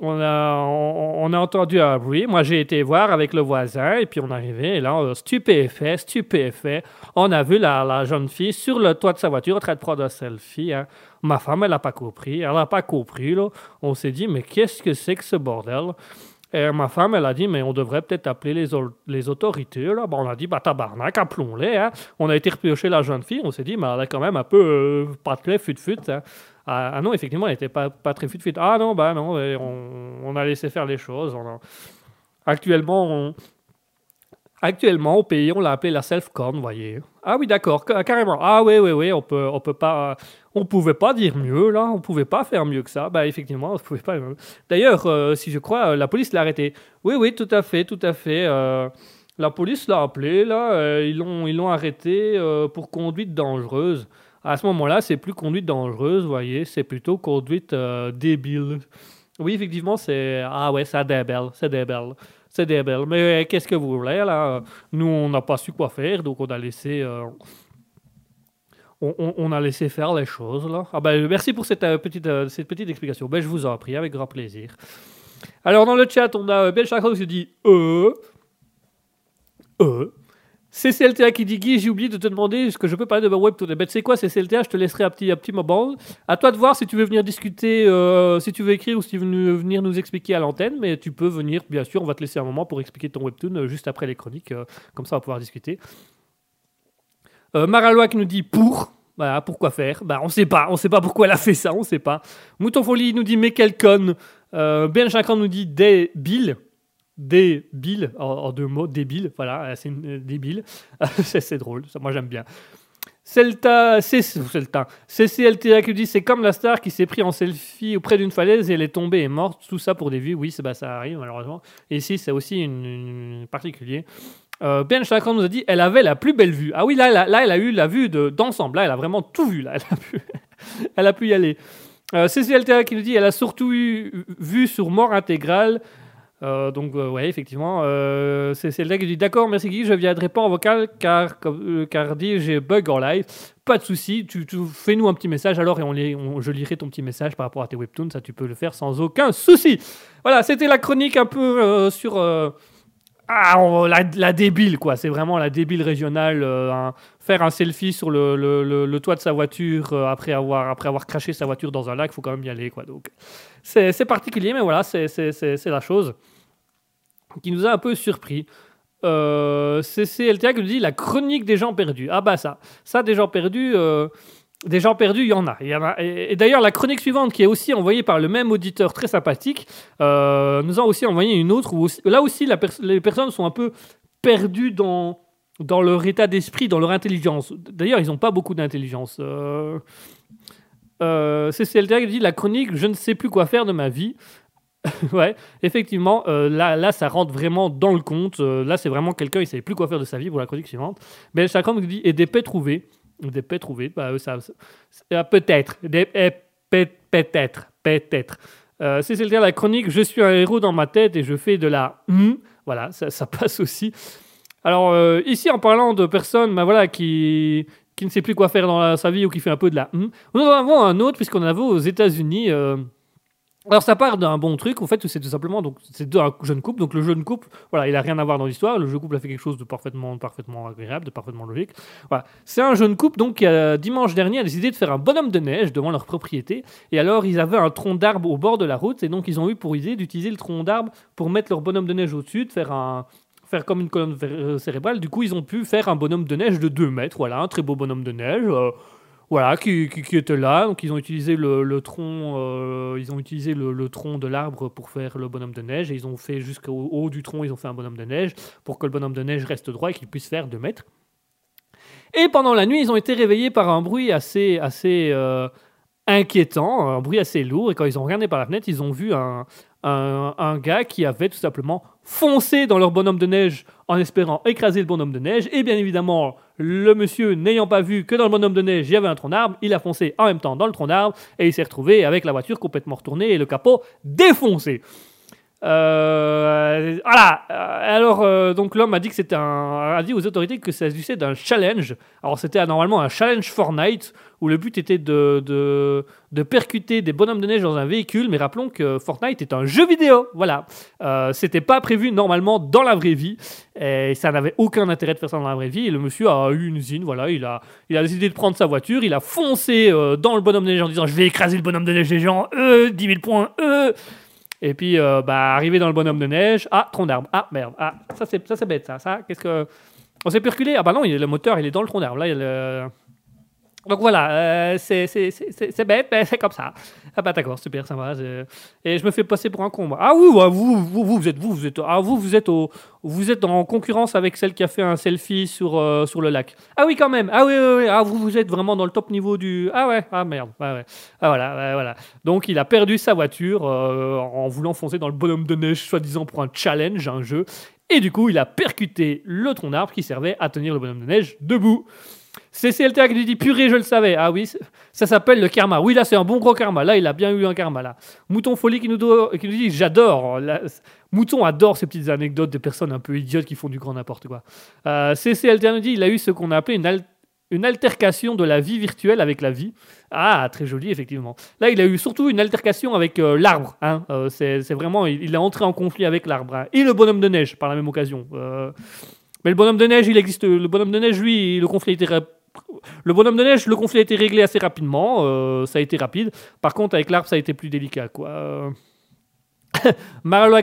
on a, on, a entendu un bruit. Moi, j'ai été voir avec le voisin, et puis on arrivait, et là, euh, stupéfait, stupéfait. On a vu la, la jeune fille sur le toit de sa voiture en train de prendre un selfie. hein. Ma femme, elle n'a pas compris. Elle n'a pas compris, là. On s'est dit, mais qu'est-ce que c'est que ce bordel? Et ma femme, elle a dit, mais on devrait peut-être appeler les, les autorités. Là. Bon, on a dit, bah tabarnak, appelons-les. hein. On a été repiocher la jeune fille. On s'est dit, mais elle est quand même un peu euh, pas très fut-fut. hein. Ah, ah non, effectivement, elle n'était pas, pas très fut-fut. Ah non, bah non, on, a laissé faire les choses. A- Actuellement, on... Actuellement, au pays, on l'a appelé la self-con, vous voyez. Ah oui, d'accord, ca- carrément. Ah oui, oui, oui, on peut, on peut pouvait pas dire mieux, là. On pouvait pas faire mieux que ça. Bah, effectivement, on pouvait pas... D'ailleurs, euh, si je crois, euh, la police l'a arrêté. Oui, oui, tout à fait, tout à fait. euh, la police l'a appelé, là. euh, ils l'ont ils l'ont arrêté euh, pour conduite dangereuse. À ce moment-là, c'est plus conduite dangereuse, voyez. C'est plutôt conduite euh, débile. Oui, effectivement, c'est... Ah ouais, c'est débile, c'est débile. C'est débile. Mais euh, qu'est-ce que vous voulez, là? Nous, on n'a pas su quoi faire, donc on a laissé... euh, on, a laissé faire les choses, là. Ah ben, merci pour cette, euh, petite, cette petite explication. Ben, je vous en prie, avec grand plaisir. Alors, dans le chat, on a Chakra qui se dit « Euh... Euh... » CCLTA qui dit Guy, j'ai oublié de te demander est-ce que je peux parler de ma webtoon. Eh ben, tu sais quoi, CCLTA, je te laisserai un petit, un petit moment. À toi de voir si tu veux venir discuter, euh, si tu veux écrire ou si tu veux venir nous expliquer à l'antenne. Mais tu peux venir, bien sûr, on va te laisser un moment pour expliquer ton webtoon euh, juste après les chroniques. euh, comme ça, on va pouvoir discuter. Maralois qui nous dit pour. Voilà, pourquoi faire? Bah, On sait pas, on sait pas pourquoi elle a fait ça, on sait pas. Mouton Folie nous dit mais quel con. Ben nous dit débile. Débile, en, deux mots, débile, voilà, euh, c'est une- euh, débile. c'est c'est drôle, ça, moi j'aime bien. Celta, C- Celta, CCLTA qui dit c'est comme la star qui s'est pris en selfie auprès d'une falaise et elle est tombée et morte. Tout ça pour des vues, oui, c'est- bah, ça arrive malheureusement. Et ici, c'est aussi une, une particulier. Euh, ben nous a dit elle avait la plus belle vue. Ah oui, là, là, là, elle a eu la vue de- d'ensemble. Là, elle a vraiment tout vu. Là, elle a pu, elle a pu y aller. Euh, CCLTA qui nous dit elle a surtout eu vu sur mort intégrale. Euh, donc, euh, ouais, effectivement. Euh, CCLTA qui dit d'accord, merci Guy, je viendrai pas en vocal car, euh, car dit j'ai bug en live. Pas de souci, tu, fais-nous un petit message alors et on, je lirai ton petit message par rapport à tes webtoons. Ça, tu peux le faire sans aucun souci. Voilà, c'était la chronique un peu sur. ah, la, débile, quoi. C'est vraiment la débile régionale. faire un selfie sur le, le- le- le toit de sa voiture après, avoir, après avoir craché sa voiture dans un lac, faut quand même y aller, quoi. Donc, c'est c'est particulier, mais voilà, c'est- c'est c'est- c'est la chose qui nous a un peu surpris. Euh, CCLTA qui nous dit la chronique des gens perdus. Ah bah ça, ça des gens perdus, euh, des gens perdus, il y en a. En. Et, d'ailleurs, la chronique suivante qui est aussi envoyée par le même auditeur très sympathique, euh, nous a aussi envoyé une autre où là aussi les personnes sont un peu perdues dans dans leur état d'esprit, dans leur intelligence. D'ailleurs, ils n'ont pas beaucoup d'intelligence. Euh, euh, CCLTA qui dit la chronique, je ne sais plus quoi faire de ma vie. ouais, effectivement, euh, là, là, ça rentre vraiment dans le compte. Euh, là, c'est vraiment quelqu'un, il ne savait plus quoi faire de sa vie pour la chronique suivante. Ben Chakram nous dit et des paix trouvées. Des paix trouvées, bah, euh, ça, peut-être. Eh, peut- peut-être. Peut-être. Euh, c'est celle la chronique Je suis un héros dans ma tête et je fais de la. hum Voilà, ça, passe aussi. Alors, ici, en parlant de personnes ben voilà, qui, qui ne sait plus quoi faire dans sa vie ou qui fait un peu de la. hum, nous en avons un autre, puisqu'on en avait aux États-Unis. Alors ça part d'un bon truc, en fait, c'est tout simplement donc c'est deux un jeune couple, donc le jeune couple, voilà, il a rien à voir dans l'histoire, le jeune couple a fait quelque chose de parfaitement, parfaitement agréable, de parfaitement logique. Voilà, c'est un jeune couple donc qui dimanche dernier a décidé de faire un bonhomme de neige devant leur propriété, et alors ils avaient un tronc d'arbre au bord de la route, et donc ils ont eu pour idée d'utiliser le tronc d'arbre pour mettre leur bonhomme de neige au-dessus, de faire un faire comme une colonne euh, cérébrale. Du coup, ils ont pu faire un bonhomme de neige de 2 mètres, voilà, un très beau bonhomme de neige. euh, voilà, qui, qui, était là. Donc ils ont utilisé le, tronc, euh, ils ont utilisé le, tronc de l'arbre pour faire le bonhomme de neige et ils ont fait jusqu'au haut du tronc, ils ont fait un bonhomme de neige pour que le bonhomme de neige reste droit et qu'il puisse faire 2 mètres. Et pendant la nuit, ils ont été réveillés par un bruit assez, assez euh, inquiétant, un bruit assez lourd. Et quand ils ont regardé par la fenêtre, ils ont vu un, un gars qui avait tout simplement foncé dans leur bonhomme de neige en espérant écraser le bonhomme de neige. Et bien évidemment, le monsieur, n'ayant pas vu que dans le bonhomme de neige, il y avait un tronc d'arbre, il a foncé en même temps dans le tronc d'arbre et il s'est retrouvé avec la voiture complètement retournée et le capot défoncé. Euh. Euh, Alors, euh, donc l'homme a dit que c'était un, a dit aux autorités que ça s'agissait d'un challenge. Alors, c'était normalement un challenge Fortnite où le but était de, de, percuter des bonhommes de neige dans un véhicule. Mais rappelons que Fortnite est un jeu vidéo. Voilà. Euh, c'était pas prévu normalement dans la vraie vie. Et ça n'avait aucun intérêt de faire ça dans la vraie vie. Et le monsieur a eu une usine. Voilà. Il a, il a décidé de prendre sa voiture. Il a foncé euh, dans le bonhomme de neige en disant Je vais écraser le bonhomme de neige des gens. Euh, 10 000 points. Euh. Et puis, euh, bah, arrivé dans le bonhomme de neige, ah, tronc d'arbre, ah, merde, ah, ça c'est, bête, ça, ça, qu'est-ce que... On s'est perculé, ah bah non, il, le moteur, il est dans le tronc d'arbre, là, il le... Donc voilà, euh, c'est, bête, mais c'est comme ça. Ah bah d'accord, super, ça va. Et je me fais passer pour un con. Ah oui, vous, vous, vous, vous êtes, vous, vous êtes, ah vous, vous êtes au, vous êtes en concurrence avec celle qui a fait un selfie sur, euh, sur le lac. Ah oui, quand même. Ah oui. Ah vous, vous êtes vraiment dans le top niveau du. Ah ouais. Ah merde. Ouais, ouais. Ah voilà, voilà. Donc il a perdu sa voiture euh, en voulant foncer dans le bonhomme de neige, soi-disant pour un challenge, un jeu. Et du coup, il a percuté le tronc d'arbre qui servait à tenir le bonhomme de neige debout. CCLTA qui lui dit purée, je le savais. Ah oui, ça s'appelle le karma. Oui, là, c'est un bon gros karma. Là, il a bien eu un karma. Là. Mouton Folie qui nous, nous dit j'adore. Mouton adore ces petites anecdotes de personnes un peu idiotes qui font du grand n'importe quoi. Euh, CCLTA nous dit il a eu ce qu'on a appelé une, une altercation de la vie virtuelle avec la vie. Ah, très joli, effectivement. Là, il a eu surtout une altercation avec euh, l'arbre. hein. Euh, c'est vraiment, il, est entré en conflit avec l'arbre. hein. Et le bonhomme de neige, par la même occasion. Euh, mais le bonhomme de neige, il existe. Le bonhomme de neige, lui, le conflit a été. Le bonhomme de neige, le conflit a été réglé assez rapidement. euh, ça a été rapide. Par contre, avec l'arbre, ça a été plus délicat, quoi. Euh,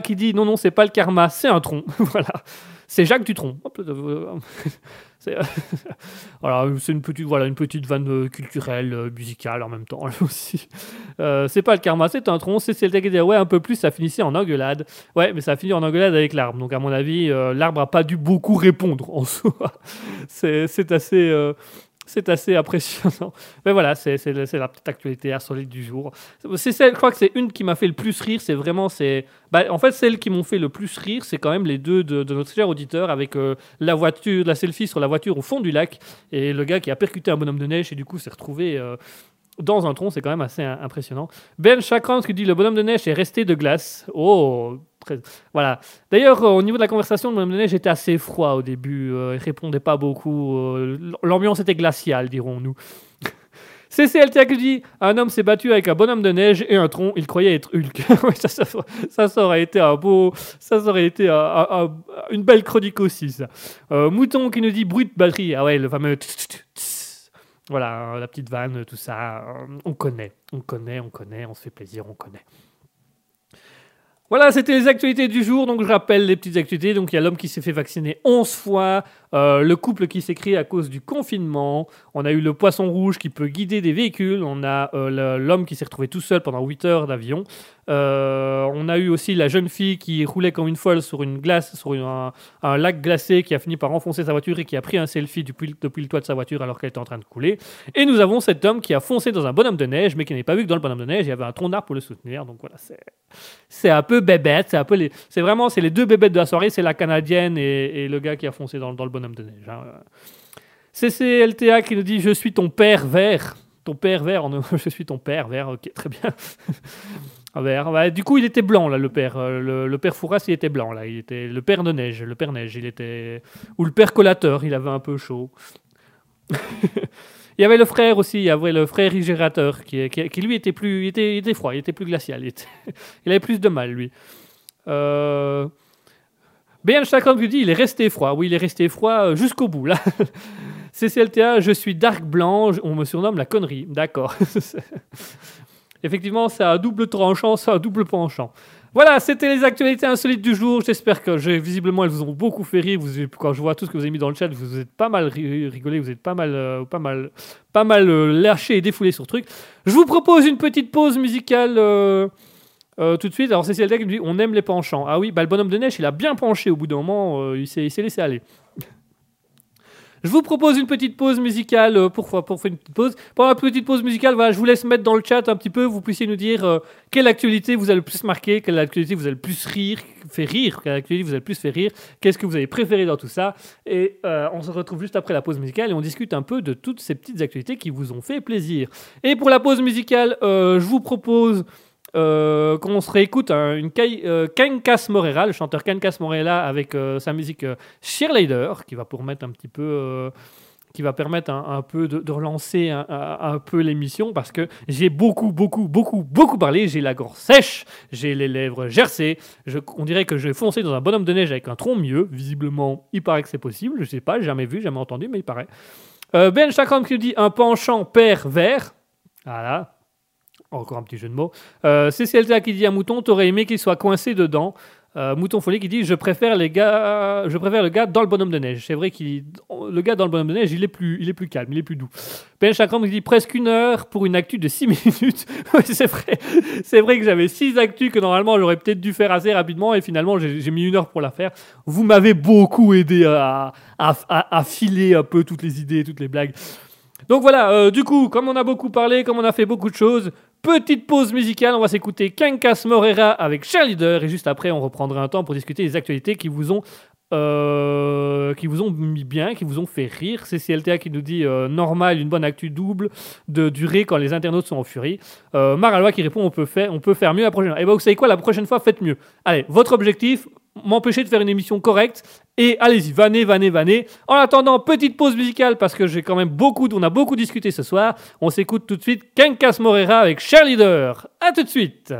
qui dit non, non, c'est pas le karma, c'est un tronc. voilà. C'est Jacques Dutronc. C'est une petite, voilà, une petite vanne euh, culturelle, euh, musicale en même temps aussi. Euh, c'est pas le karma, c'est un tronc. C'est qui dit ouais, un peu plus, ça finissait en engueulade. Ouais, mais ça a fini en engueulade avec l'arbre. Donc à mon avis, euh, l'arbre a pas dû beaucoup répondre en soi. c'est assez. C'est assez impressionnant. Mais voilà, c'est la petite actualité insolite du jour. Je crois que c'est une qui m'a fait le plus rire. C'est vraiment, c'est, bah, en fait, celles qui m'ont fait le plus rire, c'est quand même les deux de, notre cher auditeur avec euh, la voiture, la selfie sur la voiture au fond du lac et le gars qui a percuté un bonhomme de neige et du coup s'est retrouvé euh, dans un tronc. C'est quand même assez impressionnant. Ben Chakran qui dit le bonhomme de neige est resté de glace. Oh, voilà. D'ailleurs, euh, au niveau de la conversation, de neige était assez froid au début. euh, il répondait pas beaucoup. euh, l'ambiance était glaciale, dirons-nous. CCLTA qui dit un homme s'est battu avec un bonhomme de neige et un tronc. Il croyait être Hulk. Ça, aurait été un beau, ça, aurait été un- un- un- une belle chronique aussi. Ça. Euh, Mouton qui nous dit bruit de batterie. Ah ouais, le fameux. Voilà, la petite vanne, tout ça. On connaît, on connaît, on connaît, on se fait plaisir, on connaît. Voilà, c'était les actualités du jour. Donc, je rappelle les petites actualités. Donc, il y a l'homme qui s'est fait vacciner 11 fois, euh, le couple qui s'est créé à cause du confinement. On a eu le poisson rouge qui peut guider des véhicules. On a euh, l'homme qui s'est retrouvé tout seul pendant 8 heures d'avion. Euh, on a eu aussi la jeune fille qui roulait comme une folle sur une glace, sur un, lac glacé, qui a fini par enfoncer sa voiture et qui a pris un selfie depuis, le toit de sa voiture alors qu'elle était en train de couler. Et nous avons cet homme qui a foncé dans un bonhomme de neige, mais qui n'avait pas vu que dans le bonhomme de neige, il y avait un tronc d'arbre pour le soutenir. Donc voilà, c'est un peu bébête, c'est peu les, vraiment c'est les deux bébêtes de la soirée, c'est la canadienne et, le gars qui a foncé dans, le bonhomme de neige. hein. CCLTA qui nous dit je suis ton père vert, ton père vert, je suis ton père vert, ok très bien. Vert. Ouais, du coup il était blanc là le père, Euh, le, le père Fouras il était blanc là, il était le père de neige, le père neige, il était ou le père collateur, il avait un peu chaud. Il y avait le frère aussi, il y avait le frère rigérateur qui, qui, lui était plus, était, était froid, il était plus glacial, il, avait plus de mal lui. Euh... BN Chakram lui dit il est resté froid. Oui, il est resté froid euh, jusqu'au bout là. CCLTA, je suis dark blanc, on me surnomme la connerie. D'accord. Effectivement, c'est un double tranchant, c'est un double penchant. Voilà, c'était les actualités insolites du jour. J'espère que visiblement elles vous ont beaucoup fait rire. Vous, quand je vois tout ce que vous avez mis dans le chat, vous êtes pas mal ri- rigolé, vous êtes pas mal, euh, pas mal, pas mal euh, lâché et défoulé sur le truc. Je vous propose une petite pause musicale euh, euh, tout de suite. Alors Cécile Deck me dit on aime les penchants. Ah oui, bah, le bonhomme de neige, il a bien penché au bout d'un moment. il s'est laissé aller. Je vous propose une petite pause musicale euh, pour, pour faire une petite pause. Pendant la petite pause musicale, voilà, je vous laisse mettre dans le chat un petit peu. Vous puissiez nous dire euh, quelle actualité vous a le plus marqué, quelle actualité vous a le plus rire, fait rire, quelle actualité vous a le plus fait rire, qu'est-ce que vous avez préféré dans tout ça. Et euh, on se retrouve juste après la pause musicale et on discute un peu de toutes ces petites actualités qui vous ont fait plaisir. Et pour la pause musicale, je vous propose euh, qu'on se réécoute hein, une euh, Kenkas Morera, le chanteur Kenkas Morera avec euh, sa musique euh, Cheerleader, qui va permettre un petit peu, euh, qui va permettre un, peu de, relancer un, peu l'émission parce que j'ai beaucoup, beaucoup, beaucoup, beaucoup parlé. J'ai la gorge sèche, j'ai les lèvres gercées. On dirait que je vais foncer dans un bonhomme de neige avec un tronc mieux. Visiblement, il paraît que c'est possible. Je sais pas, jamais vu, jamais entendu, mais il paraît. Euh, ben Chakram qui dit un penchant père-vert. Voilà. Encore un petit jeu de mots. Euh, CCLTA qui dit à Mouton, t'aurais aimé qu'il soit coincé dedans. Euh, Mouton Folie qui dit je préfère les gars, je préfère le gars dans le bonhomme de neige. C'est vrai qu'il, le gars dans le bonhomme de neige, il est plus, il est plus calme, il est plus doux. Ben Chakram qui dit presque une heure pour une actu de 6 minutes. c'est vrai, vrai que j'avais 6 actus que normalement j'aurais peut-être dû faire assez rapidement et finalement j'ai mis une heure pour la faire. Vous m'avez beaucoup aidé à filer un peu toutes les idées, toutes les blagues. Donc voilà, euh, du coup, comme on a beaucoup parlé, comme on a fait beaucoup de choses, petite pause musicale, on va s'écouter Kenkas Morera avec Cheerleader et juste après on reprendra un temps pour discuter des actualités qui vous ont euh, qui mis bien, qui vous ont fait rire. C'est CLTA qui nous dit euh, normal, une bonne actu double de durée quand les internautes sont en furie. Euh, Maralois qui répond on peut faire, on peut faire mieux la prochaine fois. Et ben vous savez quoi, la prochaine fois faites mieux. Allez, votre objectif, m'empêcher de faire une émission correcte et allez-y, vannez, vannez, vannez. En attendant, petite pause musicale parce que j'ai quand même beaucoup, on a beaucoup discuté ce soir. On s'écoute tout de suite Kenkas Morera avec Cheerleader. À tout de suite.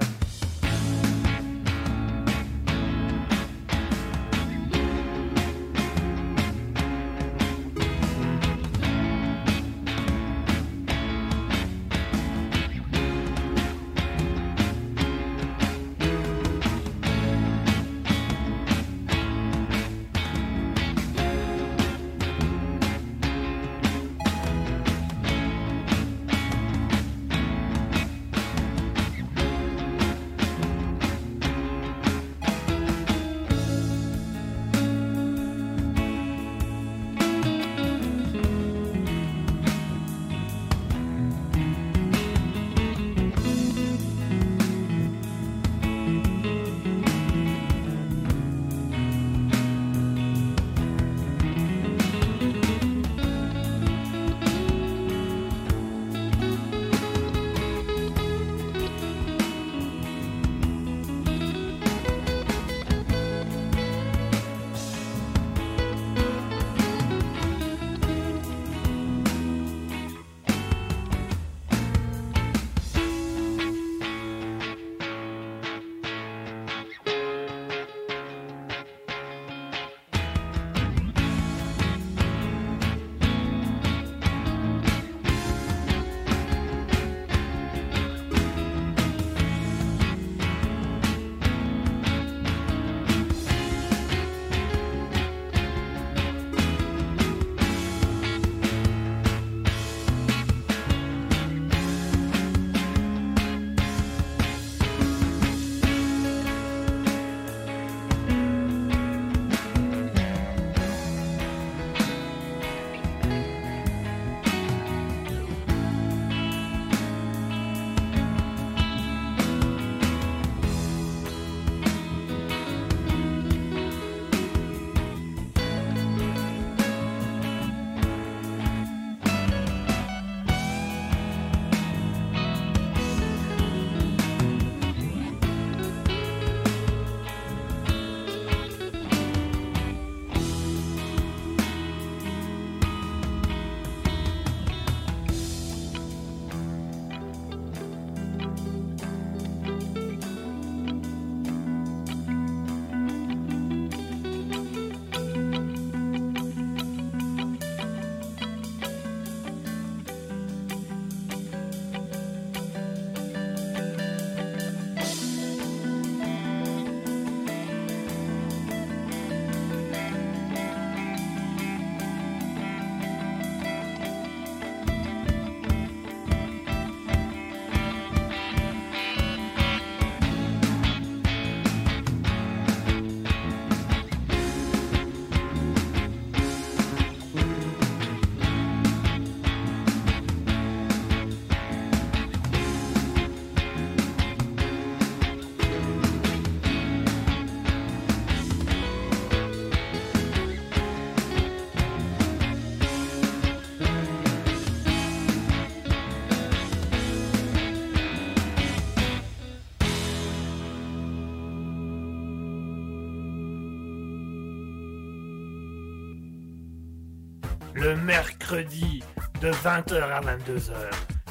Mercredi de 20h à 22h.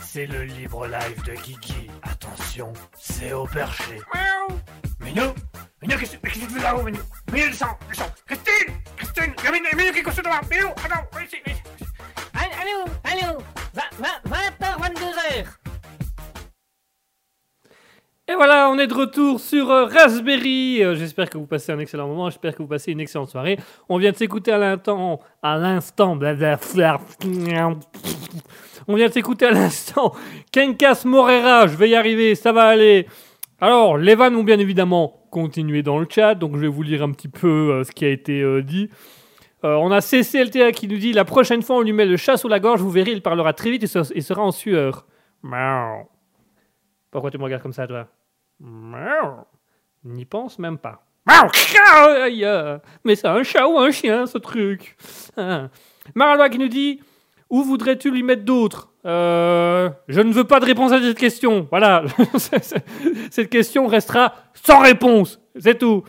C'est le libre live de Kiki. Attention, c'est au perché. Miaou Minou Minou, qu'est-ce que tu fais là-haut, Minou retour sur euh, Raspberry. Euh, j'espère que vous passez un excellent moment. J'espère que vous passez une excellente soirée. On vient de s'écouter à l'instant, à l'instant, on vient de s'écouter à l'instant Kenkas Morera. Je vais y arriver, ça va aller. Alors, les vannes ont bien évidemment continué dans le chat, donc je vais vous lire un petit peu euh, ce qui a été dit. On a CCLTA qui nous dit La prochaine fois, on lui met le chat sous la gorge, vous verrez, il parlera très vite et, et sera en sueur. Pourquoi tu me regardes comme ça, toi? N'y pense même pas. Mais c'est un chat ou un chien, ce truc Ah. Maralois qui nous dit Où voudrais-tu lui mettre d'autres? Euh, Je ne veux pas de réponse à cette question. Voilà. cette question restera sans réponse. C'est tout.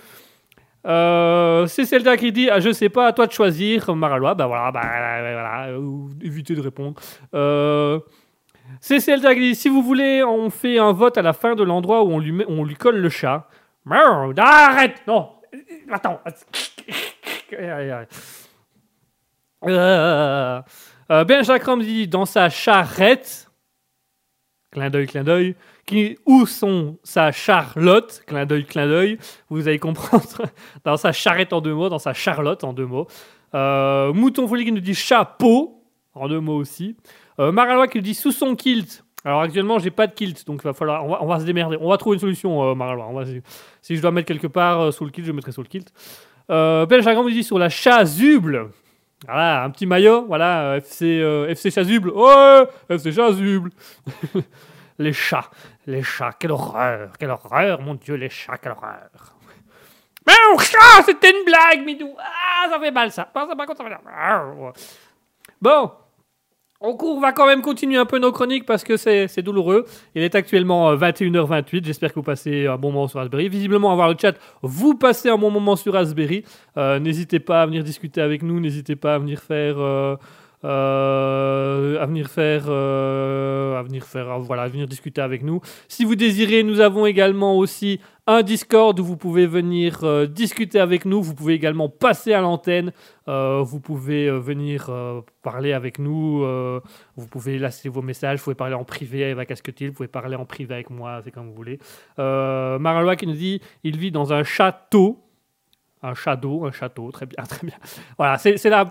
Euh, c'est Zelda qui dit ah, Je sais pas, à toi de choisir. Maralois, bah voilà, bah voilà, ou éviter de répondre. Euh, Zelda qui dit Si vous voulez, on fait un vote à la fin de l'endroit où on lui, met, on lui colle le chat. Arrête! Non Attends. Euh, euh, Ben Chakram dit dans sa charrette, clin d'œil, clin d'œil, qui, où sont sa Charlotte, clin d'œil, clin d'œil, vous allez comprendre, dans sa charrette en deux mots, dans sa Charlotte en deux mots. Euh, Mouton Folie qui nous dit chapeau, en deux mots aussi. Euh, Maralois qui dit sous son kilt. Alors actuellement, j'ai pas de kilt, donc va falloir, on va, on va se démerder. On va trouver une solution, euh, Maralois. Si je dois mettre quelque part euh, sous le kilt, je mettrai sous le kilt. Euh, Chagrin nous dit sur la chasuble. Voilà, un petit maillot, voilà, euh, FC, euh, FC Chasuble. Oh, FC Chasuble. les chats, les chats, quelle horreur, quelle horreur, mon Dieu, les chats, quelle horreur. Mais oh, chat, c'était une blague, Midou. Ah, ça fait mal, ça. Bon, on, on va quand même continuer un peu nos chroniques parce que c'est douloureux. Il est actuellement euh, 21h28. J'espère que vous passez un bon moment sur Raspberry. Visiblement, à voir le chat, vous passez un bon moment sur Raspberry. Euh, n'hésitez pas à venir discuter avec nous. N'hésitez pas à venir faire. euh, euh, à venir faire, euh, à venir faire, euh, voilà, à venir discuter avec nous. Si vous désirez, nous avons également aussi un Discord où vous pouvez venir euh, discuter avec nous. Vous pouvez également passer à l'antenne. Euh, vous pouvez euh, venir parler avec nous. vous pouvez laisser vos messages. Vous pouvez parler en privé avec Asketil. Vous pouvez parler en privé avec moi. C'est comme vous voulez. Euh, Maralois qui nous dit il vit dans un château. Un château, un château, très bien, très bien. Voilà, c'est la,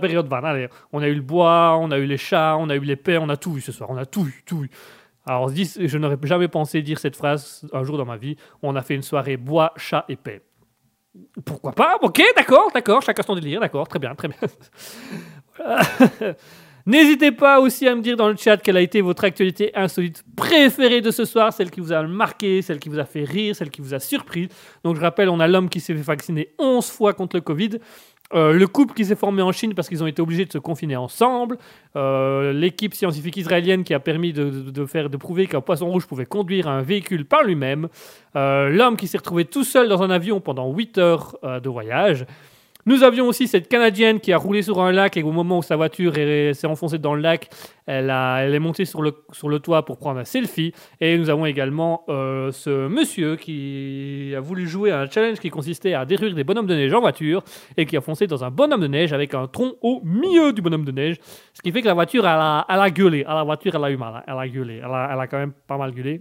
période vanne. On a eu le bois, on a eu les chats, on a eu les paix, on a tout eu ce soir, on a tout eu, tout eu. Alors, je n'aurais jamais pensé dire cette phrase un jour dans ma vie. On a fait une soirée bois, chat et paix. Pourquoi pas? Ok, d'accord, d'accord, chacun son délire, d'accord, très bien, très bien. N'hésitez pas aussi à me dire dans le chat quelle a été votre actualité insolite préférée de ce soir, celle qui vous a marqué, celle qui vous a fait rire, celle qui vous a surpris. Donc je rappelle, on a l'homme qui s'est fait vacciner 11 fois contre le Covid. Euh, le couple qui s'est formé en Chine parce qu'ils ont été obligés de se confiner ensemble, Euh, l'équipe scientifique israélienne qui a permis de, faire de prouver qu'un poisson rouge pouvait conduire un véhicule par lui-même, Euh, l'homme qui s'est retrouvé tout seul dans un avion pendant 8 heures de voyage. Nous avions aussi cette Canadienne qui a roulé sur un lac et au moment où sa voiture est- s'est enfoncée dans le lac, elle, a- elle est montée sur le, sur le toit pour prendre un selfie. Et nous avons également euh, ce monsieur qui a voulu jouer à un challenge qui consistait à détruire des bonhommes de neige en voiture et qui a foncé dans un bonhomme de neige avec un tronc au milieu du bonhomme de neige. Ce qui fait que la voiture, elle a, a gueulé. Ah, La voiture, a eu mal. hein. Elle a gueulé. Elle a, elle a quand même pas mal gueulé.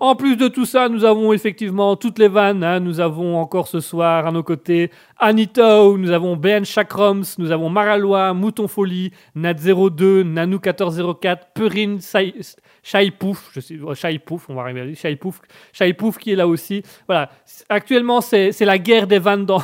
En plus de tout ça, nous avons effectivement toutes les vannes. hein. Nous avons encore ce soir à nos côtés Anito, nous avons Ben Chakroms, nous avons Maralois, Mouton Folie, Nat02, Nanou1404, Perrine, Shaipouf, je sais, Shaipouf, on va arriver à lui, Shaipouf, Shaipouf qui est là aussi. Voilà. Actuellement, c'est la guerre des vannes dans,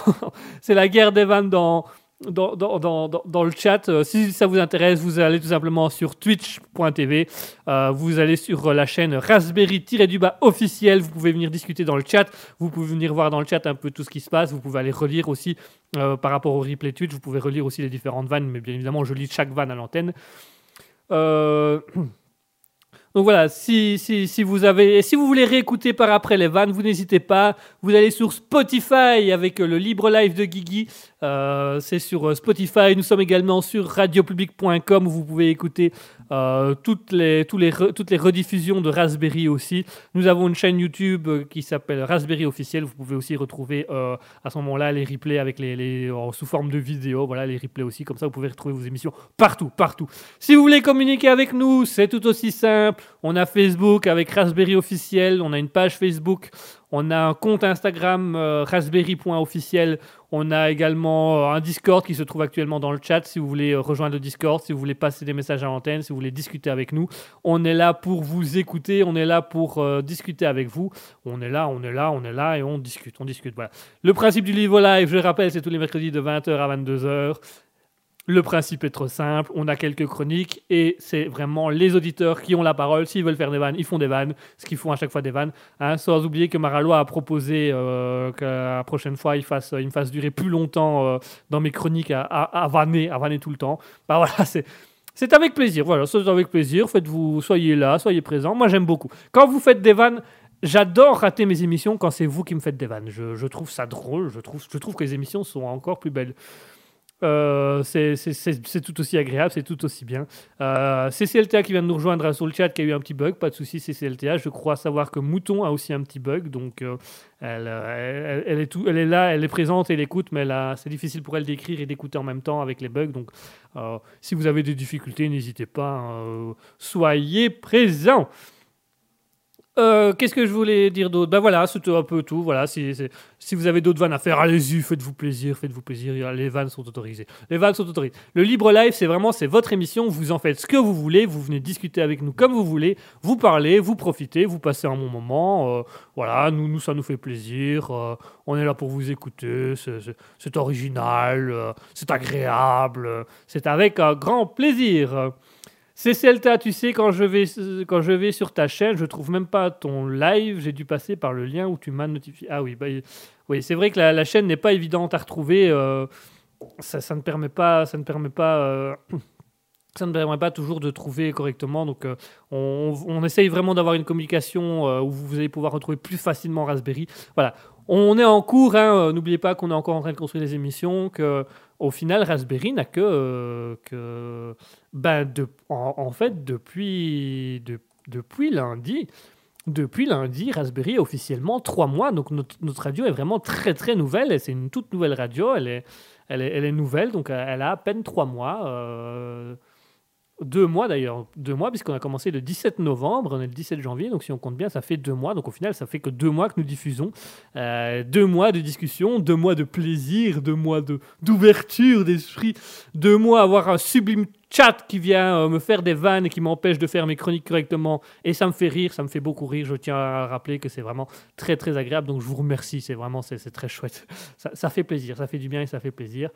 c'est la guerre des vannes dans, dans, le chat. Euh, si ça vous intéresse, vous allez tout simplement sur twitch.tv. Euh, vous allez sur la chaîne Raspberry-du-bas officiel. Vous pouvez venir discuter dans le chat. Vous pouvez venir voir dans le chat un peu tout ce qui se passe. Vous pouvez aller relire aussi euh, par rapport au replay Twitch. Vous pouvez relire aussi les différentes vannes. Mais bien évidemment, je lis chaque vanne à l'antenne. Euh, Donc voilà, si, si, vous avez, si vous voulez réécouter par après les vannes, vous n'hésitez pas. Vous allez sur Spotify avec euh, le libre live de Guigui. Euh, c'est sur euh, Spotify. Nous sommes également sur radiopublic.com où vous pouvez écouter euh, toutes, les, tous les toutes les rediffusions de Raspberry aussi. Nous avons une chaîne YouTube euh, qui s'appelle Raspberry officiel. Vous pouvez aussi retrouver euh, à ce moment-là les replays avec les, sous forme de vidéo. Voilà, les replays aussi. Comme ça, vous pouvez retrouver vos émissions partout, partout. Si vous voulez communiquer avec nous, c'est tout aussi simple. On a Facebook avec Raspberry officiel. On a une page Facebook. On a un compte Instagram euh, raspberry.officiel. On a également euh, un Discord qui se trouve actuellement dans le chat si vous voulez euh, rejoindre le Discord, si vous voulez passer des messages à l'antenne, si vous voulez discuter avec nous. On est là pour vous écouter, on est là pour discuter avec vous. On est là, on est là, on est là et on discute, on discute. Voilà. Le principe du livre live, je le rappelle, c'est tous les mercredis de 20h à 22h. Le principe est trop simple, on a quelques chroniques et c'est vraiment les auditeurs qui ont la parole. S'ils veulent faire des vannes, ils font des vannes, ce qu'ils font à chaque fois des vannes. Hein, sans oublier que Maralois a proposé euh, que la prochaine fois il, fasse, il me fasse durer plus longtemps euh, dans mes chroniques à, vanner, à vanner tout le temps. Bah voilà, c'est. C'est avec plaisir, voilà, c'est avec plaisir. Faites-vous, soyez là, soyez présents. Moi, j'aime beaucoup. Quand vous faites des vannes, j'adore rater mes émissions quand c'est vous qui me faites des vannes. Je, je trouve ça drôle. Je trouve, je trouve que les émissions sont encore plus belles. Euh, c'est tout aussi agréable, c'est tout aussi bien. Euh, CCLTA qui vient de nous rejoindre sur le chat, qui a eu un petit bug, pas de souci, CCLTA. Je crois savoir que Mouton a aussi un petit bug, donc euh, elle, euh, elle- est elle est là, elle est présente, elle écoute, mais c'est difficile pour elle d'écrire et d'écouter en même temps avec les bugs. Donc, si vous avez des difficultés, n'hésitez pas, euh, soyez présents. Euh, Qu'est-ce que je voulais dire d'autre? Ben voilà, c'était un peu tout. Voilà, si, si- vous avez d'autres vannes à faire, allez-y, faites-vous plaisir, faites-vous plaisir. Les vannes sont autorisées. Les vannes sont autorisées. Le libre live, c'est vraiment, c'est votre émission. Vous en faites ce que vous voulez. Vous venez discuter avec nous comme vous voulez. Vous parlez, vous profitez, vous passez un bon moment. euh, voilà, nous, nous, ça nous fait plaisir. euh, on est là pour vous écouter. C'est- c'est- C'est original, c'est agréable. C'est avec un grand plaisir. CCLTA, tu sais, quand je, vais, quand je vais sur ta chaîne, je trouve même pas ton live. J'ai dû passer par le lien où tu m'as notifié. Ah oui, bah, oui c'est vrai que la, chaîne n'est pas évidente à retrouver. ça, ne permet pas. Toujours de trouver correctement. Donc, euh, on, essaye vraiment d'avoir une communication euh, où vous allez pouvoir retrouver plus facilement Raspberry. Voilà. On est en cours. hein, euh, N'oubliez pas qu'on est encore en train de construire les émissions. Que, au final, Raspberry n'a que, que ben, de, en, fait, depuis, de- depuis lundi, depuis lundi, Raspberry a officiellement trois mois. Donc notre, notre radio est vraiment très très nouvelle. C'est une toute nouvelle radio. Elle est, elle est, elle est nouvelle, donc elle a à peine trois mois. euh, deux mois d'ailleurs, deux mois, puisqu'on a commencé le 17 novembre, on est le 17 janvier, donc si on compte bien, ça fait deux mois. Donc au final, ça fait que deux mois que nous diffusons. Euh, deux mois de discussion, deux mois de plaisir, deux mois de- d'ouverture d'esprit, deux mois avoir un sublime chat qui vient euh, me faire des vannes et qui m'empêche de faire mes chroniques correctement. Et ça me fait rire, ça me fait beaucoup rire. Je tiens à rappeler que c'est vraiment très très agréable. Donc je vous remercie, c'est vraiment c'est très chouette. Ça fait plaisir, ça fait du bien et ça fait plaisir.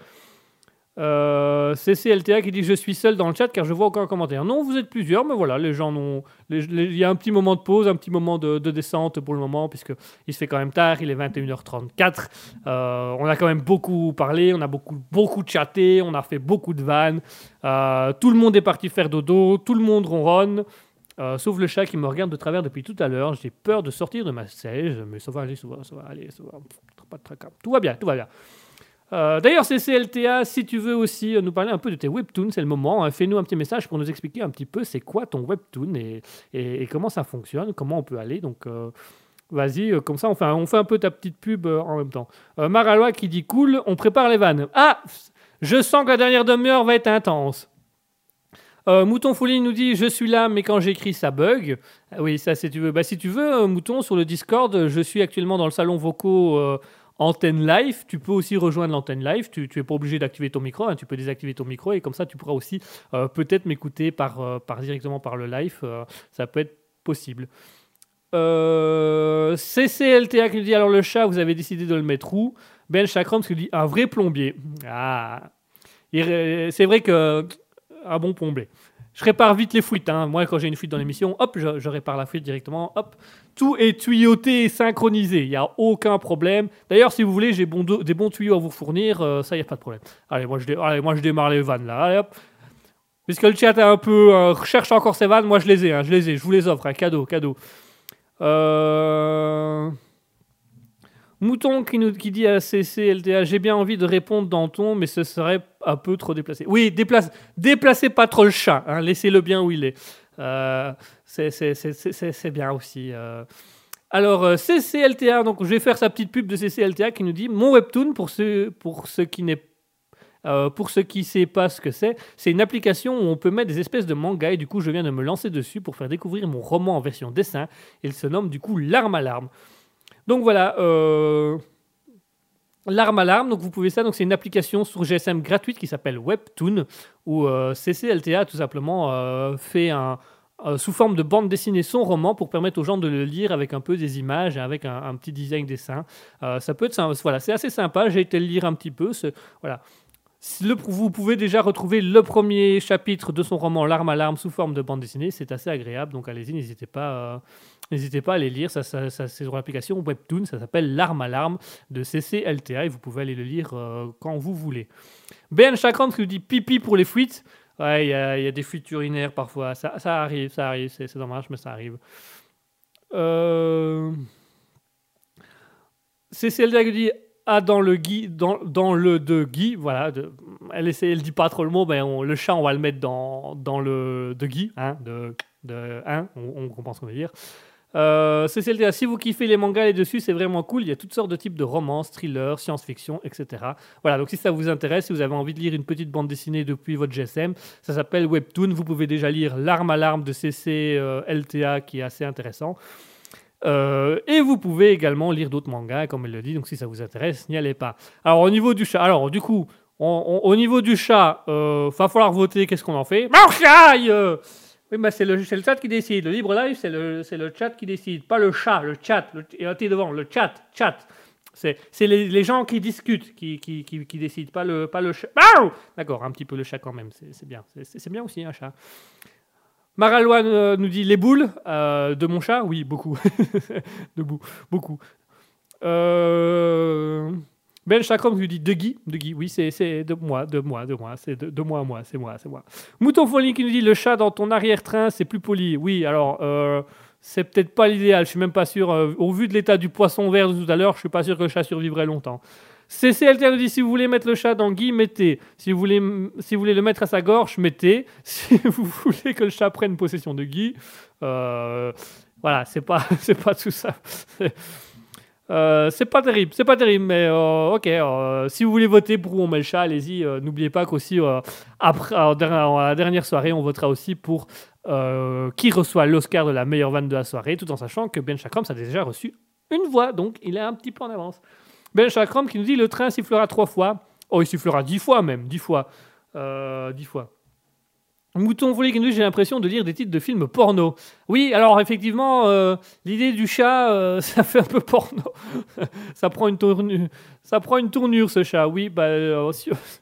Euh, CCLTA qui dit je suis seul dans le chat car je vois aucun commentaire. Non, vous êtes plusieurs, mais voilà, les gens n'ont. Il y a un petit moment de pause, un petit moment de, de descente pour le moment, puisque il se fait quand même tard, il est 21h34. Euh, on a quand même beaucoup parlé, on a beaucoup, beaucoup chatté, on a fait beaucoup de vannes. Euh, tout le monde est parti faire dodo, tout le monde ronronne. euh, sauf le chat qui me regarde de travers depuis tout à l'heure. J'ai peur de sortir de ma siège, mais ça va aller, ça va, ça va aller, ça va. Pas de tracas. Tout va bien, tout va bien. Euh, D'ailleurs, CCLTA, si tu veux aussi nous parler un peu de tes webtoons, c'est le moment. hein. Fais-nous un petit message pour nous expliquer un petit peu c'est quoi ton webtoon et, comment ça fonctionne, comment on peut aller. Donc, euh, vas-y, euh, comme ça, on fait, un, on un peu ta petite pub euh, en même temps. Maralois qui dit cool, on prépare les vannes. Ah, je sens que la dernière demi-heure va être intense. Mouton Folie nous dit je suis là mais quand j'écris ça bug. Oui ça si tu veux. Bah si tu veux Mouton sur le Discord je suis actuellement dans le salon vocaux antenne live. Tu peux aussi rejoindre l'antenne live. Tu, tu es pas obligé d'activer ton micro. hein. Tu peux désactiver ton micro et comme ça tu pourras aussi euh, peut-être m'écouter par, euh, par directement par le live. euh, ça peut être possible. CCLTA qui dit alors le chat vous avez décidé de le mettre où? Ben Chakram qui dit un vrai plombier. Ah c'est vrai que un bon plombier. Je répare vite les fuites. hein. Moi, quand j'ai une fuite dans l'émission, hop, je, répare la fuite directement. Hop, tout est tuyauté et synchronisé. Il n'y a aucun problème. D'ailleurs, si vous voulez, j'ai des bons tuyaux à vous fournir. euh, ça, il n'y a pas de problème. Allez moi, je démarre les vannes là. Allez, hop. Puisque le chat est un peu euh, recherche encore ses vannes, moi je les ai, hein, je les ai, je vous les offre, un cadeau, cadeau. Euh, Mouton qui nous qui dit à CCLTA, j'ai bien envie de répondre dans ton, mais ce serait un peu trop déplacé. Oui, déplace, déplacez pas trop le chat, hein, laissez-le bien où il est. Euh, c'est- bien aussi. euh. Alors, euh, CCLTA, donc je vais faire sa petite pub de CCLTA qui nous dit Mon webtoon, pour ceux, pour ceux qui n'est pour ceux qui ne savent pas ce que c'est, c'est une application où on peut mettre des espèces de mangas et du coup je viens de me lancer dessus pour faire découvrir mon roman en version dessin. Il se nomme du coup L'arme à l'arme. Donc voilà, euh, L'arme à l'arme, donc vous pouvez ça, donc c'est une application sur GSM gratuite qui s'appelle Webtoon, où euh, CCLTA tout simplement euh, fait euh, sous forme de bande dessinée son roman pour permettre aux gens de le lire avec un peu des images avec un, petit design dessin. Euh, ça peut être voilà, c'est assez sympa. J'ai été le lire un petit peu. Voilà. Vous pouvez déjà retrouver le premier chapitre de son roman L'arme à l'arme sous forme de bande dessinée. C'est assez agréable, donc allez-y, n'hésitez pas, n'hésitez pas à les lire. Ça, ça- ça- c'est sur l'application Webtoon, ça s'appelle L'arme à l'arme de CCLTA et vous pouvez aller le lire euh, quand vous voulez. Ben Chakran qui nous dit pipi pour les fuites. Ouais, il y, y a des fuites urinaires parfois. Ça, arrive, ça arrive. C'est dommage, mais ça arrive. Euh... CCLTA qui dit ah dans le Guy, dans, dans le de Guy, voilà. elle essaie, elle dit pas trop le mot, on- le chat on va le mettre dans, dans le de Guy, hein, de, de hein, on comprend ce qu'on veut dire. Euh, CCLTA, si vous kiffez les mangas les dessus, c'est vraiment cool. Il y a toutes sortes de types de romances, thrillers, science-fiction, etc. Voilà, donc si ça vous intéresse, si vous avez envie de lire une petite bande dessinée depuis votre GSM, ça s'appelle Webtoon. Vous pouvez déjà lire L'arme à l'arme de CCLTA qui est assez intéressant. Euh, et vous pouvez également lire d'autres mangas, comme elle le dit. Donc si ça vous intéresse, n'y allez pas. Alors au niveau du chat, alors du coup, au niveau du chat, euh, va falloir voter. Qu'est-ce qu'on en fait? Marchaille euh Oui, bah c'est le, le chat qui décide. Le libre live, c'est le, le chat qui décide, pas le chat. Le chat, et un T devant, le chat, chat. C'est, les, les gens qui discutent qui, qui, qui, décident, pas le, pas le chat. Miaou D'accord, un petit peu le chat quand même, c'est, bien. C'est, bien aussi un chat. Maraloine euh, nous dit les boules euh, de mon chat. Oui, beaucoup. Debout, beaucoup. Euh, Ben Chakram nous dit de Guy. De Guy, oui, c'est, de moi, de moi, de moi. C'est de, moi moi, c'est moi, c'est moi. Mouton Folie qui nous dit le chat dans ton arrière-train, c'est plus poli. Oui, alors, euh, c'est peut-être pas l'idéal. Je suis même pas sûr. euh, au vu de l'état du poisson vert de tout à l'heure, je suis pas sûr que le chat survivrait longtemps. CCLT nous dit si vous voulez mettre le chat dans Guy, mettez. Si vous voulez, si vous voulez le mettre à sa gorge, mettez. Si vous voulez que le chat prenne possession de Guy, euh, voilà, c'est pas, c'est pas tout ça. C'est- euh, c'est pas terrible, c'est pas terrible, mais euh, ok. euh, si vous voulez voter pour où on met le chat, allez-y. N'oubliez pas qu'aussi après, à la dernière soirée, on votera aussi pour qui reçoit l'Oscar de la meilleure vanne de la soirée, tout en sachant que Ben Chakram a déjà reçu une voix, donc il est un petit peu en avance. Ben Chakram qui nous dit le train sifflera trois fois. Oh, il sifflera dix fois même, dix fois. Dix fois. Mouton volé nous j'ai l'impression de lire des titres de films porno. Oui, alors effectivement, euh, l'idée du chat, euh, ça fait un peu porno. ça, prend une tournure, ça prend une tournure ce chat. Oui, bah, euh,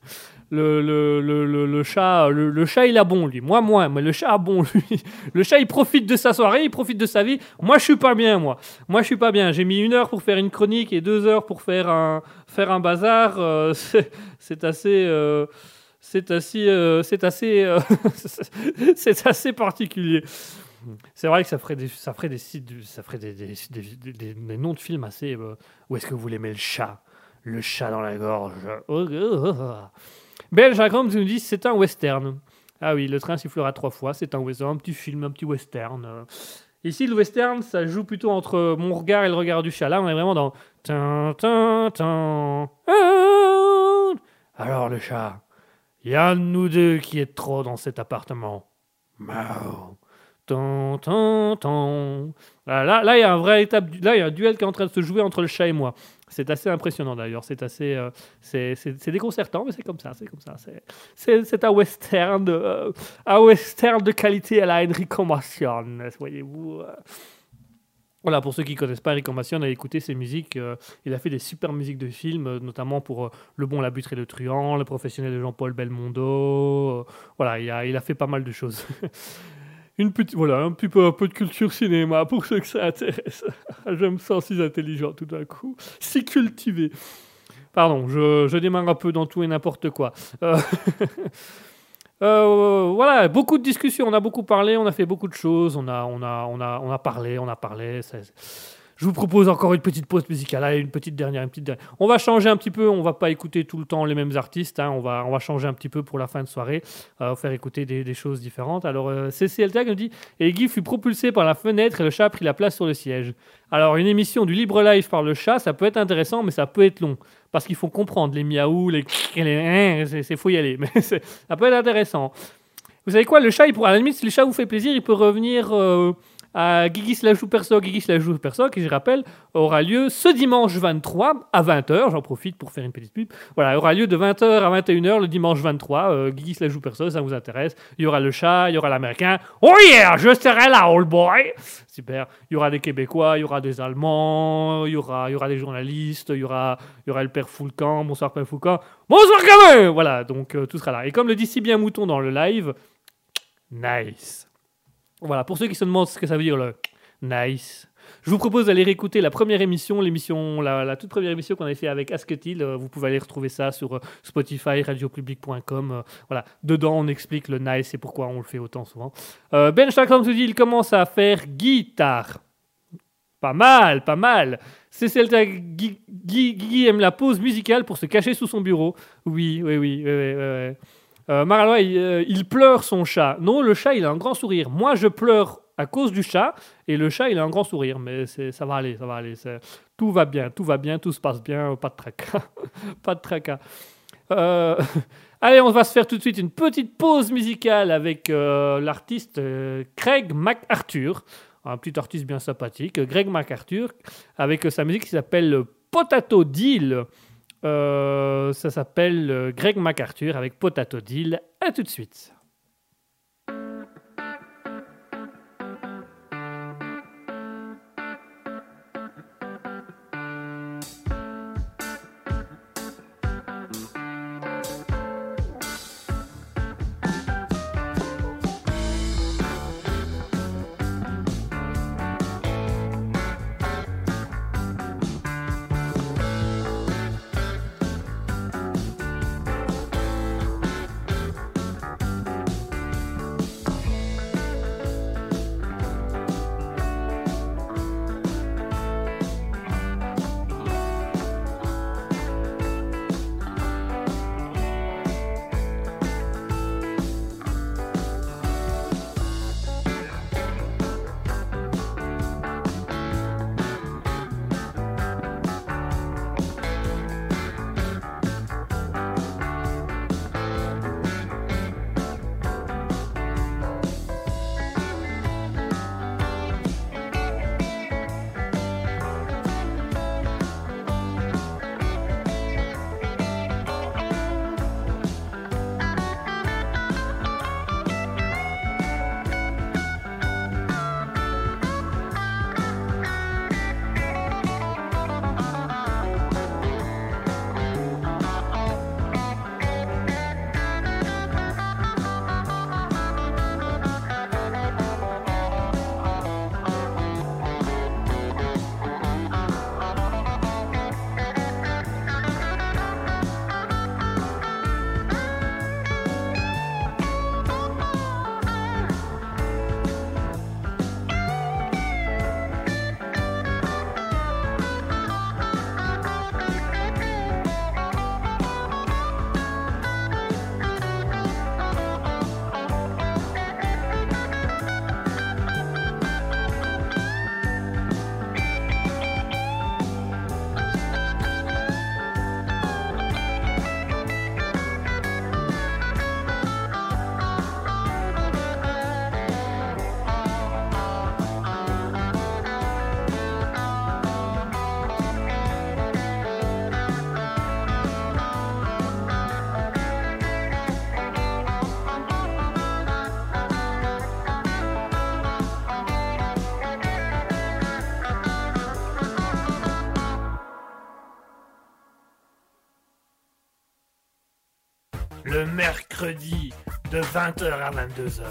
le, le, le, le, chat, le, chat il a bon lui. Moi moins, mais le chat a bon lui. Le chat il profite de sa soirée, il profite de sa vie. Moi je suis pas bien moi. Moi je suis pas bien. J'ai mis une heure pour faire une chronique et deux heures pour faire un faire un bazar. euh, c'est assez. Euh, c'est assez, euh, c'est assez, particulier. C'est vrai que ça ferait des, ça ça ferait des, noms de films assez. euh, où est-ce que vous mettre le chat? Le chat dans la gorge. Oh, oh, oh. Belge nous dit c'est un western. Ah oui, le train sifflera trois fois. C'est un western, un petit film, un petit western. Ici, le western, ça joue plutôt entre mon regard et le regard du chat. Là, on est vraiment dans. Alors, le chat, il y a un de nous deux qui est trop dans cet appartement. Mao. Tan, tan, tan. Là, là, il y a un vrai étape, là, y a un duel qui est en train de se jouer entre le chat et moi. C'est assez impressionnant d'ailleurs. C'est assez, euh, c'est, déconcertant, mais c'est comme ça, c'est comme ça. C'est, un western, de, euh, un western de qualité à la Enrico Macion, voyez-vous. Voilà, pour ceux qui ne connaissent pas Enrico Macion, a écouté ses musiques. euh, il a fait des super musiques de films, euh, notamment pour euh, Le Bon, la Butte et le Truand, Le Professionnel de Jean-Paul Belmondo. voilà, il a, fait pas mal de choses. Une petite, voilà, un petit peu, un peu de culture cinéma pour ceux que ça intéresse. je me sens si intelligent tout d'un coup, si cultivé. Pardon, je démarre un peu dans tout et n'importe quoi. Euh, voilà, beaucoup de discussions, on a beaucoup parlé, on a fait beaucoup de choses, on a, on a, on a, on a parlé, on a parlé. Je vous propose encore une petite pause musicale, allez, une petite dernière, une petite dernière. On va changer un petit peu, on va pas écouter tout le temps les mêmes artistes, hein, on, va, on va changer un petit peu pour la fin de soirée, euh, faire écouter des, choses différentes. Alors, euh, CCL nous dit Et Guy fut propulsé par la fenêtre et le chat a pris la place sur le siège. Alors, une émission du Libre Live par le chat, ça peut être intéressant, mais ça peut être long. Parce qu'il faut comprendre les miaou, les hein, c'est faut y aller. Mais ça peut être intéressant. Vous savez quoi, le chat, il pourra, à la limite, si le chat vous fait plaisir, il peut revenir euh, à Guigui slash ou perso, Guigui slash ou perso, qui je rappelle, aura lieu ce dimanche 23 à 20h. J'en profite pour faire une petite pub. Voilà, aura lieu de 20h à 21h le dimanche 23. Euh, Guigui slash ou perso, ça vous intéresse. Il y aura le chat, il y aura l'américain. Oh yeah, je serai là, old boy. Super. Il y aura des Québécois, il y aura des Allemands, il y aura, il y aura des journalistes, il y aura, il y aura le père Foulcan. Bonsoir, père Foulcan. Bonsoir, gamin Voilà, donc euh, tout sera là. Et comme le dit si bien Mouton dans le live, nice. Voilà, pour ceux qui se demandent ce que ça veut dire le nice, je vous propose d'aller réécouter la première émission, l'émission, la, toute première émission qu'on avait fait avec Asketil. Euh, vous pouvez aller retrouver ça sur euh, Spotify, radiopublic.com. euh, voilà, dedans on explique le nice et pourquoi on le fait autant souvent. Euh, ben Chakram se dit il commence à faire guitare. Pas mal, pas mal. C'est celle Guy, Guy, aime la pause musicale pour se cacher sous son bureau. Oui, oui, oui, oui, oui, oui. Euh, euh, il pleure son chat. Non, le chat, il a un grand sourire. Moi, je pleure à cause du chat, et le chat, il a un grand sourire. Mais ça va aller, ça va aller. Tout va bien, tout va bien, tout se passe bien, pas de tracas. pas de tracas. Euh, Allez, on va se faire tout de suite une petite pause musicale avec euh, l'artiste Craig MacArthur, un petit artiste bien sympathique, Greg MacArthur, avec sa musique qui s'appelle Potato Deal. Euh, ça s'appelle euh, Greg MacArthur avec Potato Deal. À tout de suite. De 20h à 22h,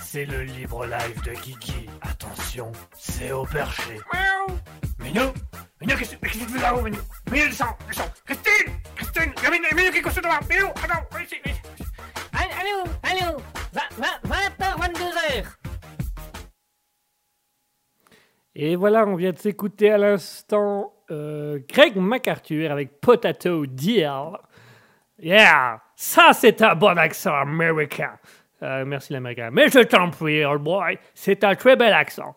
c'est le libre live de Kiki. Attention, c'est au perché. Miaou Minou Minou, qu'est-ce qu'est-ce que tu fais là-haut, Minou? Minou, descends, descends Christine Christine Il y a Minou, Minou qui est devant Minou, attends, viens ici, viens ici. Allez, allez, allô, allô 20h, 22h Et voilà, on vient de s'écouter à l'instant euh, Greg MacArthur avec Potato Deal. Yeah, ça c'est un bon accent américain. Euh, merci l'américain. Mais je t'en prie, old boy, c'est un très bel accent.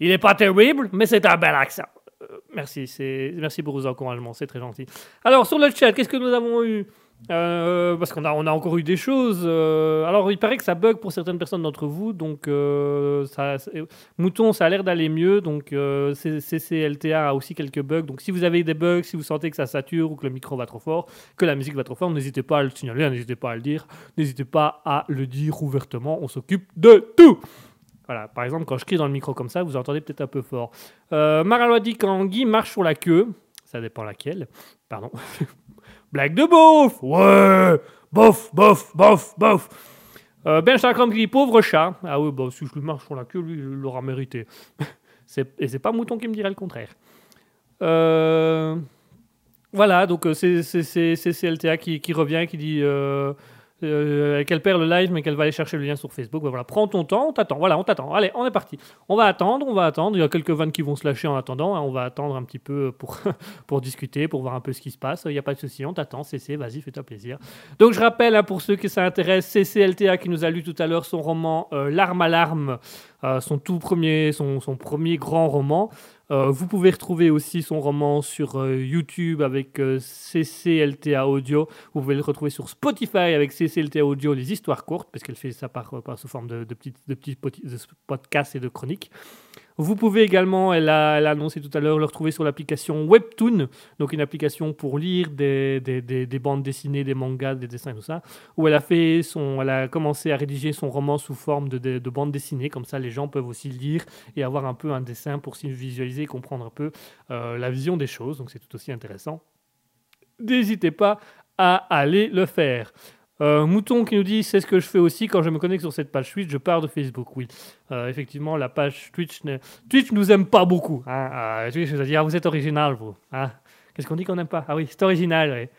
Il n'est pas terrible, mais c'est un bel accent. Euh, merci, c'est merci pour vos encouragements, c'est très gentil. Alors sur le chat, qu'est-ce que nous avons eu? Euh, Parce qu'on a, encore eu des choses. euh, alors il paraît que ça bug pour certaines personnes d'entre vous, donc euh, Mouton, ça a l'air d'aller mieux, donc CCLTA a aussi quelques bugs. Donc si vous avez des bugs, si vous sentez que ça sature ou que le micro va trop fort, que la musique va trop fort, n'hésitez pas à le signaler, n'hésitez pas à le dire, n'hésitez pas à le dire ouvertement, on s'occupe de tout. Voilà, par exemple, quand je crie dans le micro comme ça, vous entendez peut-être un peu fort. Euh, Maralois dit quand Guy marche sur la queue, ça dépend laquelle, pardon. Blague de beauf Ouais Bof, bof, bof, bof euh, Ben qui dit pauvre chat. Ah oui, bah, si je lui marche sur la queue, lui, il l'aura mérité. Et c'est pas Mouton qui me dirait le contraire. Euh, Voilà, donc euh, c'est CLTA qui, qui revient, qui dit euh, euh, qu'elle perd le live, mais qu'elle va aller chercher le lien sur Facebook. Voilà, prends ton temps, on t'attend. Voilà, on t'attend. Allez, on est parti. On va attendre, on va attendre. Il y a quelques vannes qui vont se lâcher en attendant. hein. On va attendre un petit peu pour, pour discuter, pour voir un peu ce qui se passe. Il n'y a pas de souci, on t'attend. CC, vas-y, fais-toi plaisir. Donc je rappelle, hein, pour ceux qui ça intéresse, CCLTA qui nous a lu tout à l'heure son roman euh, L'arme à l'arme, euh, son tout premier, son, son premier grand roman. Euh, vous pouvez retrouver aussi son roman sur euh, YouTube avec euh, CCLTA Audio. Vous pouvez le retrouver sur Spotify avec CCLTA Audio, les histoires courtes, parce qu'elle fait ça par, sous forme de, de de petits podcasts et de chroniques. Vous pouvez également, elle a, elle a annoncé tout à l'heure, le retrouver sur l'application Webtoon, donc une application pour lire des, des, des- des bandes dessinées, des mangas, des dessins tout ça, où elle a, fait son, elle a commencé à rédiger son roman sous forme de, de, de bande dessinée, comme ça les gens peuvent aussi lire et avoir un peu un dessin pour s'y visualiser et comprendre un peu euh, la vision des choses, donc c'est tout aussi intéressant. N'hésitez pas à aller le faire. Euh, Mouton qui nous dit c'est ce que je fais aussi quand je me connecte sur cette page Twitch, je pars de Facebook. Oui, Euh, effectivement, la page Twitch, ne- Twitch nous aime pas beaucoup. Hein. Euh, Twitch nous a dit vous êtes original, vous. Hein. Qu'est-ce qu'on dit qu'on n'aime pas? Ah oui, c'est original. ouais.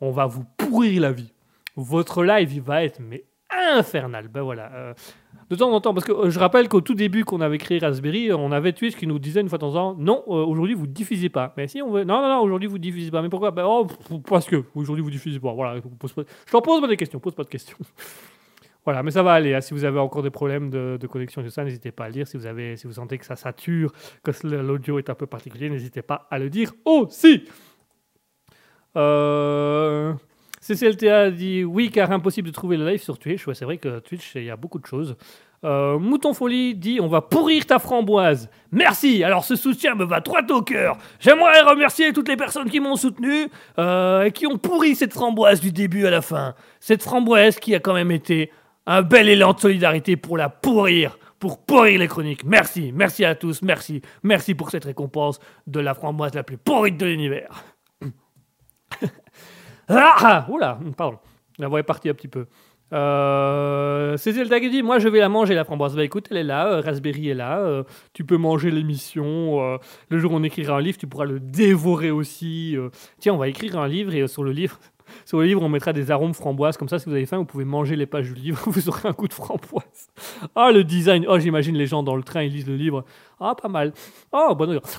On va vous pourrir la vie. Votre live, il va être mais infernal. Ben voilà. De temps en temps, parce que euh, je rappelle qu'au tout début qu'on avait créé Raspberry, euh, on avait Twitch qui nous disait une fois de temps en temps, non, euh, aujourd'hui vous diffusez pas. Mais si on veut, non, non, non, aujourd'hui vous diffusez pas. Mais pourquoi? Ben, oh, parce que aujourd'hui vous diffusez pas. Voilà, pose je t'en pose pas des questions, pose pas de questions. Voilà, mais ça va aller. hein. Si vous avez encore des problèmes de, de connexion tout ça, n'hésitez pas à le dire. Si vous, avez, si vous sentez que ça sature, que l'audio est un peu particulier, n'hésitez pas à le dire aussi. Euh, CCLTA dit oui, car impossible de trouver le live sur Twitch. C'est vrai que Twitch, il y a beaucoup de choses. Euh, Mouton Folie dit on va pourrir ta framboise. Merci. Alors ce soutien me va droit au cœur. J'aimerais remercier toutes les personnes qui m'ont soutenu euh, et qui ont pourri cette framboise du début à la fin. Cette framboise qui a quand même été un bel élan de solidarité pour la pourrir, pour pourrir les chroniques. Merci, merci à tous, merci, merci pour cette récompense de la framboise la plus pourrite de l'univers. Ah, ah, oula, pardon, la voix est partie un petit peu. Euh, Zelda qui dit Moi je vais la manger la framboise. Bah écoute, elle est là, euh, Raspberry est là. euh, tu peux manger l'émission. euh, le jour où on écrira un livre, tu pourras le dévorer aussi. Tiens, on va écrire un livre et sur le livre, sur le livre, on mettra des arômes framboises. Comme ça, si vous avez faim, vous pouvez manger les pages du livre. Vous aurez un coup de framboise. Ah, le design. Oh, j'imagine les gens dans le train, ils lisent le livre. Ah, pas mal. Oh, bon, d'accord.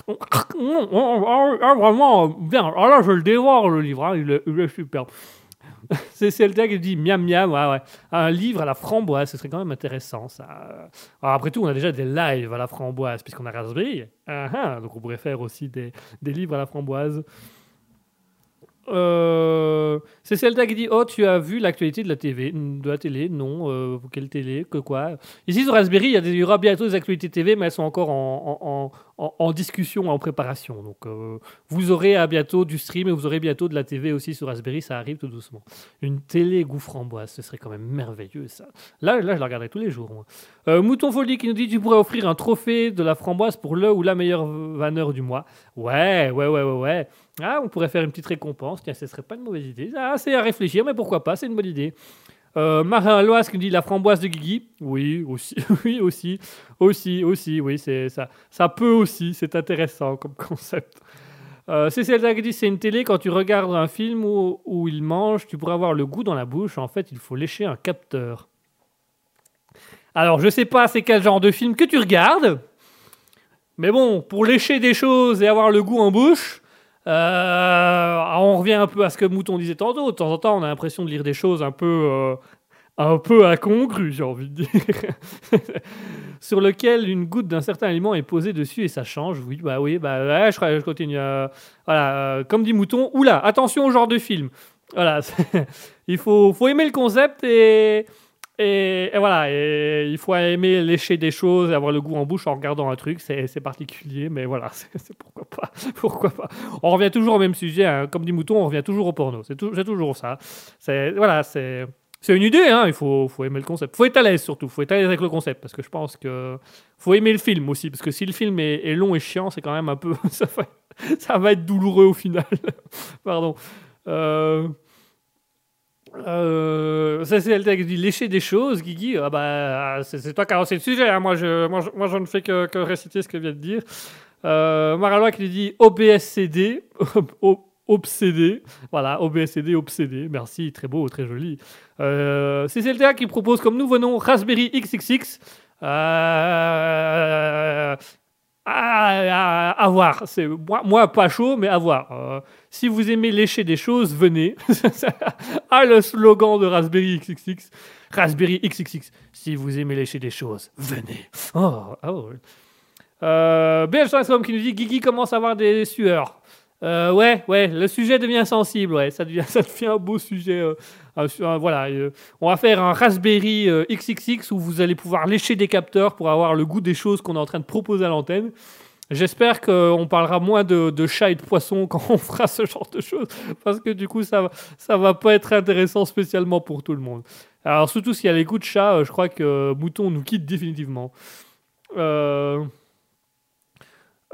Ah, vraiment, bien. Ah là, je le dévore, le livre. hein, Il, est, il est super. C'est Celta qui dit miam miam, ouais, ouais. Un livre à la framboise, ce serait quand même intéressant, ça. Après tout, on a déjà des lives à la framboise, puisqu'on a Raspberry. Ah, ah, donc on pourrait faire aussi des, des livres à la framboise. Euh, c'est Zelda qui dit Oh, tu as vu l'actualité de la TV De la télé Non. Euh, quelle télé Que quoi Ici sur Raspberry, il y, a des- il y aura bientôt des actualités TV, mais elles sont encore en, en- discussion, en préparation. Donc, euh, vous aurez à bientôt du stream et vous aurez bientôt de la TV aussi sur Raspberry. Ça arrive tout doucement. Une télé goût framboise, ce serait quand même merveilleux, ça. Là, là je la regarderai tous les jours. Euh, Mouton Folie qui nous dit Tu pourrais offrir un trophée de la framboise pour le ou la meilleure vanneur du mois. Ouais, ouais, ouais, ouais. Ah, on pourrait faire une petite récompense. Tiens, ce serait pas une mauvaise idée. Ah, c'est à réfléchir, mais pourquoi pas, c'est une bonne idée. Euh, Marin Loise qui dit la framboise de Guigui. Oui, aussi, oui, aussi, aussi, aussi, oui, c'est ça. Ça peut aussi, c'est intéressant comme concept. Euh, celle qui dit c'est une télé, quand tu regardes un film où, il mange, tu pourras avoir le goût dans la bouche. En fait, il faut lécher un capteur. Alors, je sais pas c'est quel genre de film que tu regardes, mais bon, pour lécher des choses et avoir le goût en bouche, on revient un peu à ce que Mouton disait tantôt. De temps en temps, on a l'impression de lire des choses un peu, euh, un peu j'ai envie de dire. Sur lequel une goutte d'un certain aliment est posée dessus et ça change. Oui, bah oui, bah je, continue. euh, voilà, euh, comme dit Mouton. Oula, attention au genre de film. Voilà, il faut, faut aimer le concept et, et, voilà, et il faut aimer lécher des choses et avoir le goût en bouche en regardant un truc. C'est particulier, mais voilà, c'est pourquoi pas. Pourquoi pas. On revient toujours au même sujet. hein. Comme dit Mouton, on revient toujours au porno. C'est tou- c'est toujours ça. Voilà, c'est une idée. Hein. Il faut, faut aimer le concept. Faut être à l'aise surtout. Faut être à l'aise avec le concept parce que je pense que faut aimer le film aussi parce que si le film est, est long et chiant, c'est quand même un peu ça va, ça va être douloureux au final. Pardon. Euh, euh, c'est le texte dit lécher des choses, Guigui. Ah bah, c'est toi qui as lancé le sujet. hein. Moi, je, moi, je, ne fais que, que réciter ce que vient de dire. Euh, qui lui dit OBSCD, obsédé. Voilà, OBSCD, obsédé. Merci, très beau, très joli. Euh, c'est CLTA qui propose comme nouveau nom Raspberry XXX. À, voir. C'est moi, pas chaud, mais à voir. Euh, si vous aimez lécher des choses, venez. ah, le slogan de Raspberry XXX. Raspberry XXX. Si vous aimez lécher des choses, venez. Oh, ouais. Euh, BH qui nous dit Guigui commence à avoir des sueurs. Euh, ouais, ouais, le sujet devient sensible, ouais, ça devient, ça devient un beau sujet. euh, un- voilà, euh, on va faire un Raspberry euh, XXX où vous allez pouvoir lécher des capteurs pour avoir le goût des choses qu'on est en train de proposer à l'antenne. J'espère qu'on parlera moins de, chats et de poissons quand on fera ce genre de choses, parce que du coup, ça, ça va pas être intéressant spécialement pour tout le monde. Alors, surtout s'il y a les goûts de chat, euh, je crois que euh, Mouton nous quitte définitivement. Euh...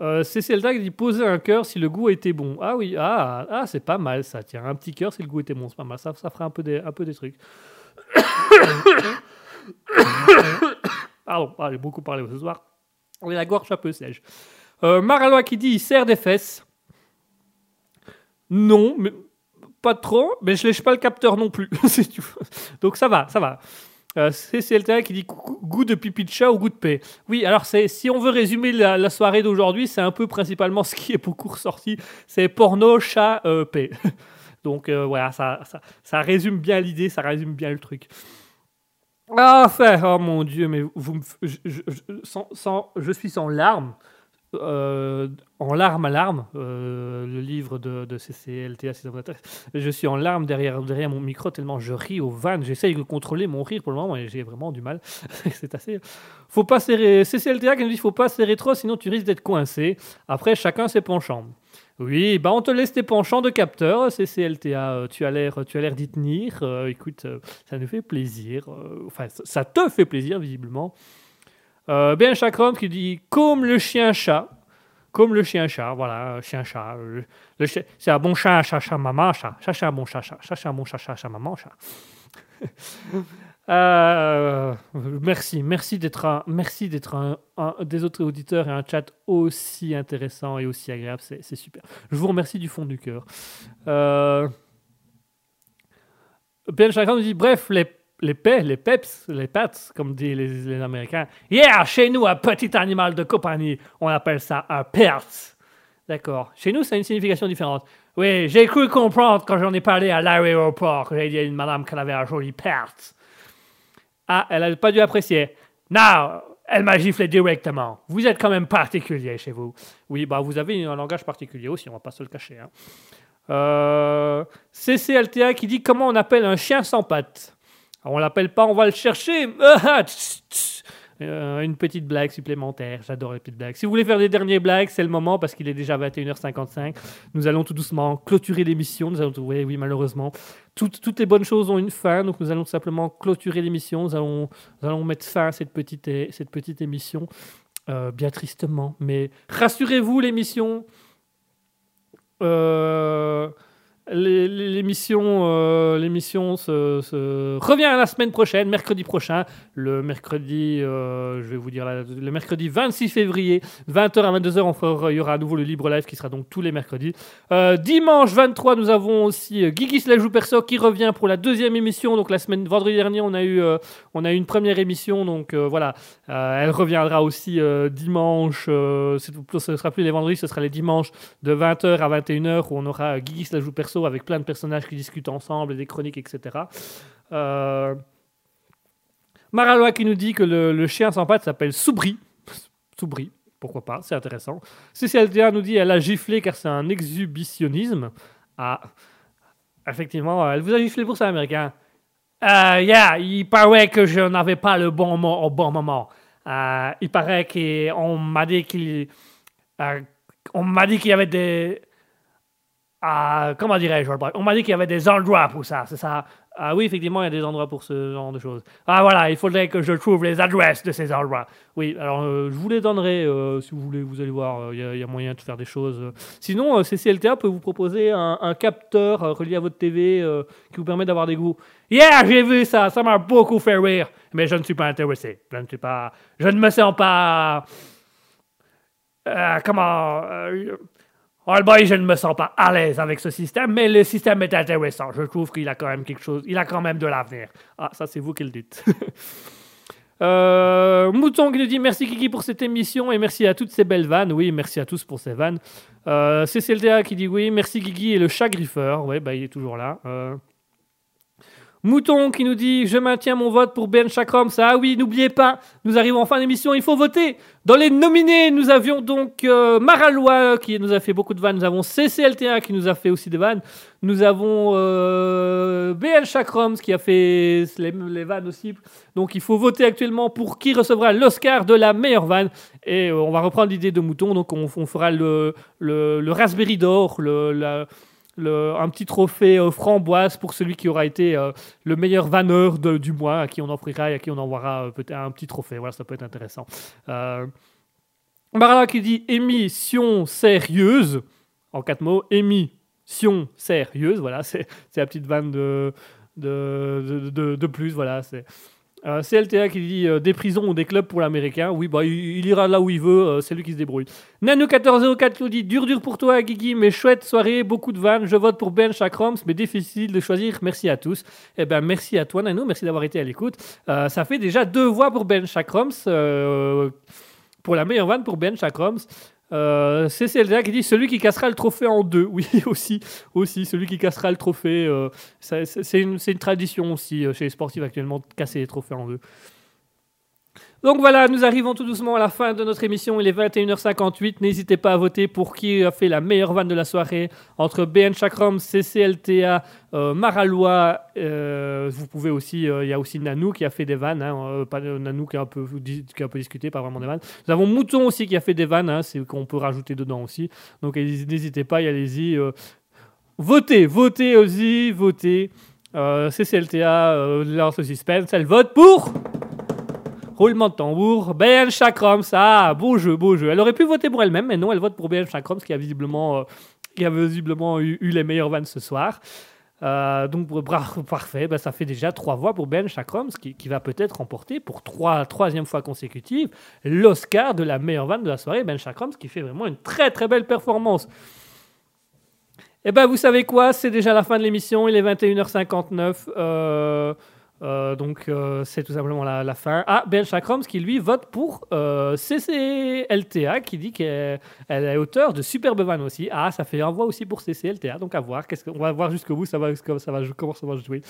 Euh, Zelda qui dit poser un cœur si le goût était bon. Ah oui, ah, ah c'est pas mal ça. Tiens, un petit cœur si le goût était bon, c'est pas mal. Ça, ça ferait un peu des, un peu des trucs. Pardon, ah, j'ai beaucoup parlé ce soir. On est la gorge un peu sèche. Euh, qui dit il serre des fesses. Non, mais pas trop. Mais je lèche pas le capteur non plus. Donc ça va, ça va. Euh, c'est CLTA qui dit goût de pipi de chat ou goût de paix. Oui, alors si on veut résumer la, soirée d'aujourd'hui, c'est un peu principalement ce qui est beaucoup ressorti. C'est porno, chat, euh, paix. Donc euh, voilà, ça, ça, ça résume bien l'idée, ça résume bien le truc. Ah, enfin, oh mon Dieu, mais vous sans- sans- je suis sans larmes, euh, en larmes à larmes, euh, le livre de, de CCLTA. Je suis en larmes derrière, derrière mon micro tellement je ris au van. J'essaye de contrôler mon rire pour le moment et j'ai vraiment du mal. C'est assez. Faut pas serrer. CCLTA qui nous dit faut pas serrer trop sinon tu risques d'être coincé. Après, chacun ses penchants. Oui, bah on te laisse tes penchants de capteur, CCLTA. euh, Tu as l'air, tu as l'air d'y tenir. Euh, écoute, euh, ça nous fait plaisir. Euh, Enfin, ça te fait plaisir visiblement. Euh, ben Chakram qui dit comme le chien-chat. Comme le chien-chat, voilà, chien-chat. euh, le chien- C'est un bon chat, chat, chat, maman, chat. Chat, chat, bon chat, chat. Chat, chat, bon chat, chat, chat, maman, chat. Euh, merci, merci d'être un, merci d'être un, des autres auditeurs et un chat aussi intéressant et aussi agréable, c'est super. Je vous remercie du fond du cœur. Euh, Ben Chagrin nous dit bref, les, les pets, les peps, les pets, comme disent les, Américains. Yeah, chez nous, un petit animal de compagnie, on appelle ça un pet. D'accord. Chez nous, ça a une signification différente. Oui, j'ai cru comprendre quand j'en ai parlé à l'aéroport que j'ai dit à une madame qu'elle avait un joli pet. Ah, elle n'a pas dû apprécier. Non, elle m'a giflé directement. Vous êtes quand même particulier chez vous. Oui, bah vous avez un langage particulier aussi, on va pas se le cacher. Hein. Euh, CCLTA qui dit comment on appelle un chien sans pattes. Alors, on l'appelle pas, on va le chercher. Ah, tch. Euh, une petite blague supplémentaire. J'adore les petites blagues. Si vous voulez faire des dernières blagues, c'est le moment parce qu'il est déjà 21h55. Nous allons tout doucement clôturer l'émission. Nous allons, oui, oui, malheureusement. Toutes, toutes les bonnes choses ont une fin, donc nous allons tout simplement clôturer l'émission. Nous allons, nous allons mettre fin à cette petite, cette petite émission, euh, bien tristement. Mais rassurez-vous, l'émission euh, l'émission euh, l'émission se, revient la semaine prochaine, mercredi prochain, le mercredi, euh, je vais vous dire, le mercredi 26 février, 20h à 22h, on fera- il y aura à nouveau le libre live qui sera donc tous les mercredis. Euh, dimanche 23, nous avons aussi Guigui se la joue perso qui revient pour la deuxième émission. Donc la semaine vendredi dernier, on a eu, on a eu une première émission, donc voilà, elle reviendra aussi dimanche. ce ne sera plus les vendredis, ce sera les dimanches de 20h à 21h où on aura Guigui se la joue avec plein de personnages qui discutent ensemble, des chroniques, etc. Euh, Maralois qui nous dit que le, le chien sans pattes s'appelle Soubri. Soubri, pourquoi pas, c'est intéressant. CCLTA nous dit elle a giflé car c'est un exhibitionnisme. Ah, effectivement, elle vous a giflé pour ça, américain. Euh, yeah, il paraît que je n'avais pas le bon mot au bon moment. Euh, il paraît qu'on m'a dit qu'il. euh, on m'a dit qu'il y avait des. Ah, comment dirais-je On m'a dit qu'il y avait des endroits pour ça, c'est ça? Ah oui, effectivement, il y a des endroits pour ce genre de choses. Ah voilà, il faudrait que je trouve les adresses de ces endroits. Oui, alors euh, je vous les donnerai euh, si vous voulez, vous allez voir, euh, il y a- moyen de faire des choses. euh. Sinon, euh, CCLTA peut vous proposer un, capteur euh, relié à votre TV euh, qui vous permet d'avoir des goûts. Yeah, j'ai vu ça, ça m'a beaucoup fait rire, mais je ne suis pas intéressé. Je ne suis pas, je ne me sens pas. Euh, comment euh, Oh boy, je ne me sens pas à l'aise avec ce système, mais le système est intéressant. Je trouve qu'il a quand même quelque chose, il a quand même de l'avenir. Ah, ça c'est vous qui le dites. Euh, Mouton qui nous dit merci Kiki pour cette émission et merci à toutes ces belles vannes. Oui, merci à tous pour ces vannes. Euh, CCLTA qui dit oui, merci Guigui et le chat griffeur. Ouais, bah il est toujours là. Euh, Mouton qui nous dit je maintiens mon vote pour Ben Chakram. Ah oui, n'oubliez pas, nous arrivons en fin d'émission, il faut voter. Dans les nominés, nous avions donc euh, qui nous a fait beaucoup de vannes. Nous avons CCLTA qui nous a fait aussi des vannes. Nous avons euh, BL qui a fait les, les vannes aussi. Donc il faut voter actuellement pour qui recevra l'Oscar de la meilleure vanne. Et euh, on va reprendre l'idée de Mouton. Donc on, fera le, le, Raspberry d'or, le, le- un petit trophée euh, framboise pour celui qui aura été euh, le meilleur vanneur de- du mois, à qui on offrira et à qui on envoiera euh, peut-être un petit trophée. Voilà, ça peut être intéressant. Euh, Marala qui dit émission sérieuse, en quatre mots, émission sérieuse, voilà, c'est la petite vanne de, de, de- de plus, voilà, c'est... Euh, CLTA qui dit euh, des prisons ou des clubs pour l'américain. Oui, bah, il, ira là où il veut, euh, c'est lui qui se débrouille. Nano1404 qui nous dit dur, dur pour toi, Guigui, mais chouette soirée, beaucoup de vannes. Je vote pour Ben Chakroms, mais difficile de choisir. Merci à tous. Eh ben, merci à toi, Nano, merci d'avoir été à l'écoute. Euh, ça fait déjà deux voix pour Ben Chakroms. euh, pour la meilleure vanne pour Ben Chakroms. Euh, CCLTA qui dit celui qui cassera le trophée en deux. Oui, aussi, aussi celui qui cassera le trophée. euh, c'est c'est une, c'est une tradition aussi euh, chez les sportifs actuellement de casser les trophées en deux. Donc voilà, nous arrivons tout doucement à la fin de notre émission. Il est 21h58. N'hésitez pas à voter pour qui a fait la meilleure vanne de la soirée entre BN Chakram, CCLTA, euh, Maralois. euh, vous pouvez aussi, euh, il y a aussi Nanou qui a fait des vannes. hein, euh, pas, Nanou qui a, un peu, qui a un peu discuté, pas vraiment des vannes. Nous avons Mouton aussi qui a fait des vannes. hein, c'est qu'on peut rajouter dedans aussi. Donc n'hésitez pas, allez-y. votez, votez aussi, votez. CCLTA lance le suspense. Elle vote pour. Roulement de tambour. BN Chakroms. Ah, beau jeu, beau jeu. Elle aurait pu voter pour elle-même, mais non, elle vote pour BN Chakroms qui a visiblement, euh, a visiblement eu, les meilleures vannes ce soir. Euh, donc, parfait. Ben, ça fait déjà trois voix pour Ben Chakroms qui, qui va peut-être remporter pour trois, troisième fois consécutive l'Oscar de la meilleure vanne de la soirée. Ben Chakroms qui fait vraiment une très très belle performance. Eh ben, vous savez quoi? C'est déjà la fin de l'émission. Il est 21h59. Euh, euh, donc, euh, c'est tout simplement la, fin. Ah, Ben Chakroms qui, lui, vote pour euh, CCLTA, qui dit qu'elle elle est auteur de superbes vannes aussi. Ah, ça fait un voix aussi pour CCLTA. Donc, à voir. Qu'est-ce va voir jusqu'au bout. Ça va, ça va, comment ça va jouer.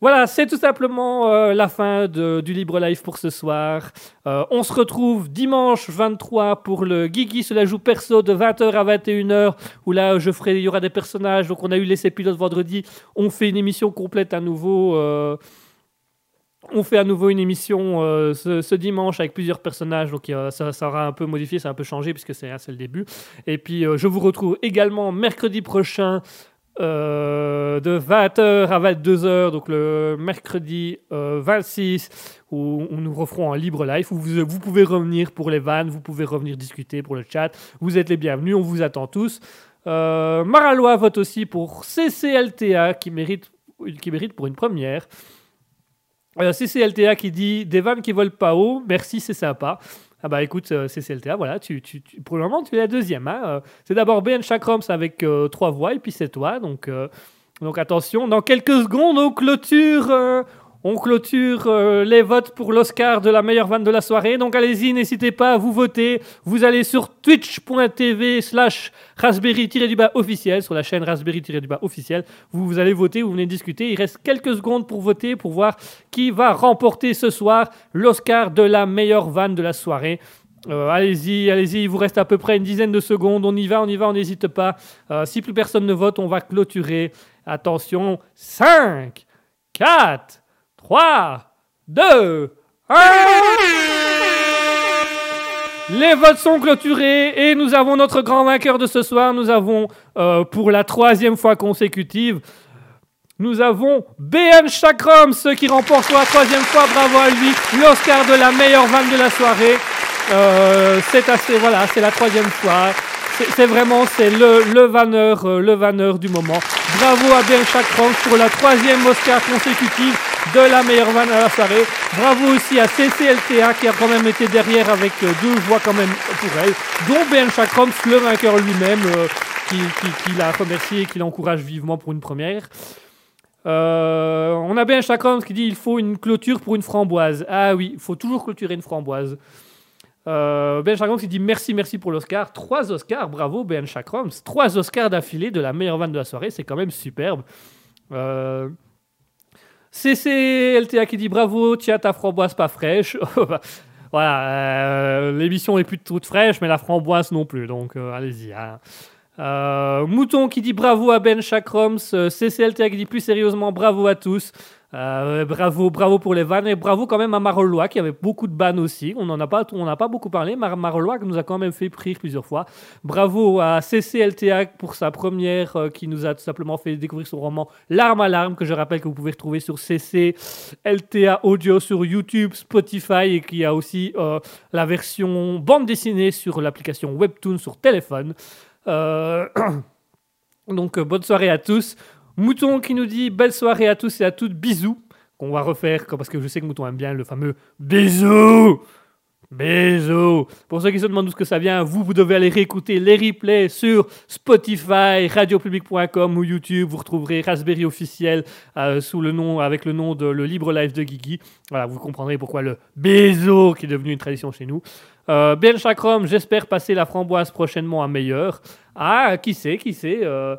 Voilà, c'est tout simplement la fin du Libre Live pour ce soir. On se retrouve dimanche 23 pour le Guigui se la joue perso de 20h à 21h où là je ferai, il y aura des personnages. Donc on a eu l'essai pilote vendredi. On fait une émission complète à nouveau. On fait à nouveau une émission euh, ce, dimanche avec plusieurs personnages, donc ça, aura un peu modifié, ça a un peu changé puisque c'est le début. Et puis euh, je vous retrouve également mercredi prochain euh, de 20h à 22h, donc le mercredi euh, 26, où, où nous referons un libre live, où vous, pouvez revenir pour les vannes, vous pouvez revenir discuter pour le chat. Vous êtes les bienvenus, on vous attend tous. Maralois vote aussi pour CCLTA qui mérite pour une première. Euh, CCLTA qui dit des qui volent pas haut, merci, c'est sympa. Ah bah écoute, euh, CCLTA, voilà, tu, tu- tu- pour le moment tu es la deuxième. hein. Euh, c'est d'abord BN Chakroms avec euh, trois voix et puis c'est toi. Donc, donc attention, dans quelques secondes on clôture, on clôture euh, les votes pour l'Oscar de la meilleure vanne de la soirée. Donc allez-y, n'hésitez pas à vous voter. Vous allez sur twitch.tv slash raspberry-du-bas officiel, sur la chaîne raspberry-du-bas officiel. Vous, allez voter, vous venez discuter. Il reste quelques secondes pour voter, pour voir qui va remporter ce soir l'Oscar de la meilleure vanne de la soirée. Euh, allez-y, allez-y, il vous reste à peu près une dizaine de secondes. On y va, on y va, on n'hésite pas. Euh, si plus personne ne vote, on va clôturer. Attention, 5, 4, 3, 2, 1. Les votes sont clôturés et nous avons notre grand vainqueur de ce soir. Nous avons, euh, pour la troisième fois consécutive, nous avons BN Chakram, ce qui remporte pour la troisième fois, bravo à lui, l'Oscar de la meilleure vanne de la soirée. Euh, c'est assez, voilà, c'est la troisième fois. C'est- vraiment, c'est le, euh, le vanneur du moment. Bravo à BN Chakram pour la troisième Oscar consécutive de la meilleure vanne de la soirée. Bravo aussi à CCLTA qui a quand même été derrière avec euh, deux voix quand même pour elle, dont BN Chakram, le vainqueur lui-même, euh, qui, qui- l'a remercié et qui l'encourage vivement pour une première. On a bien Chakram qui dit il faut une clôture pour une framboise. Ah oui, il faut toujours clôturer une framboise. Euh, ben Chakrams qui dit merci, merci pour l'Oscar. Trois Oscars, bravo Ben Chakrams. Trois Oscars d'affilée de la meilleure vanne de la soirée, c'est quand même superbe. Euh, CCLTA qui dit bravo, tiens ta framboise pas fraîche. voilà, euh, l'émission est plus toute fraîche, mais la framboise non plus, donc allez-y. hein. Mouton qui dit bravo à Ben Chakroms, euh, CCLTA qui dit plus sérieusement bravo à tous. Euh, bravo, bravo pour les vannes et bravo quand même à Marolois qui avait beaucoup de bannes aussi. On n'en a pas, on n'a pas beaucoup parlé. Mar Marolois nous a quand même fait rire plusieurs fois. Bravo à CCLTA pour sa première euh, qui nous a tout simplement fait découvrir son roman L'arme à l'arme que je rappelle que vous pouvez retrouver sur CCLTA Audio sur YouTube, Spotify et qui a aussi euh, la version bande dessinée sur l'application Webtoon sur téléphone. Donc bonne soirée à tous. Mouton qui nous dit belle soirée à tous et à toutes, bisous. Qu'on va refaire parce que je sais que Mouton aime bien le fameux bisous. Bisous. Pour ceux qui se demandent d'où ce que ça vient, vous, vous devez aller réécouter les replays sur Spotify, radiopublic.com ou YouTube. Vous retrouverez Raspberry officiel euh, sous le nom, avec le nom de le libre live de Guigui. Voilà, vous comprendrez pourquoi le bisou qui est devenu une tradition chez nous. Euh, ben Chakram, j'espère passer la framboise prochainement à meilleur. Ah, qui sait, qui sait. euh,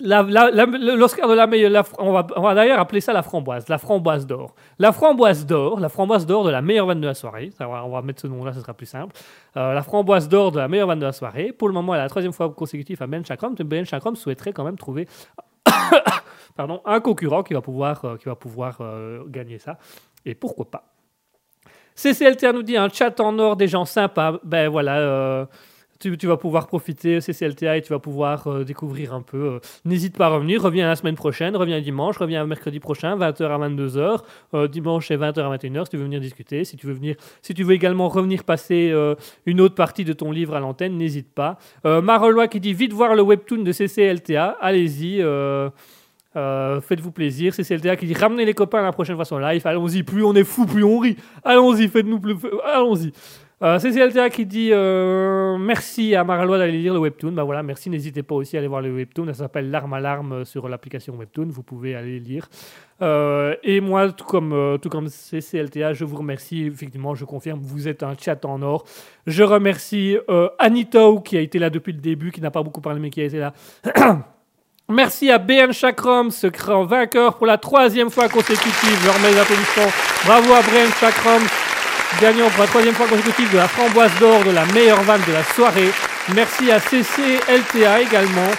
L'Oscar de la meilleure, on va, d'ailleurs appeler ça la framboise, la framboise d'or. La framboise d'or, la framboise d'or de la meilleure vanne de la soirée. On va- mettre ce nom-là, ce sera plus simple. Euh, la framboise d'or de la meilleure vanne de la soirée. Pour le moment, elle est la troisième fois consécutive à Ben Chakram. Ben Chakram souhaiterait quand même trouver pardon, un concurrent qui va pouvoir, euh, qui va pouvoir euh, gagner ça. Et pourquoi pas CCLTA nous dit un chat en or des gens sympas. Ben voilà, tu, vas pouvoir profiter CCLTA et tu vas pouvoir euh, découvrir un peu. euh. N'hésite pas à revenir. Reviens la semaine prochaine, reviens dimanche, reviens mercredi prochain, 20h à 22h. Euh, dimanche, c'est 20h à 21h si tu veux venir discuter. Si tu veux, venir, si tu veux également revenir passer une autre partie de ton livre à l'antenne, n'hésite pas. Marolois qui dit vite voir le webtoon de CCLTA. Allez-y. Faites-vous plaisir. CCLTA qui dit ramenez les copains la prochaine fois sur live. Allons-y, plus on est fou, plus on rit. Allons-y, faites-nous plus. Allons-y. Euh, CCLTA qui dit euh, merci à Maralois d'aller lire le webtoon. Bah voilà, merci. N'hésitez pas aussi à aller voir le webtoon. Ça s'appelle L'arme à l'arme sur l'application webtoon. Vous pouvez aller lire. Euh, et moi, tout comme, euh, tout comme CCLTA, je vous remercie. Effectivement, je confirme, vous êtes un chat en or. Je remercie euh, Anito qui a été là depuis le début, qui n'a pas beaucoup parlé, mais qui a été là. Merci à BN Chakram, ce grand vainqueur pour la troisième fois consécutive. Je leur mets les applaudissements. Bravo à BN Chakram, gagnant pour la troisième fois consécutive de la framboise d'or de la meilleure vanne de la soirée. Merci à CCLTA également,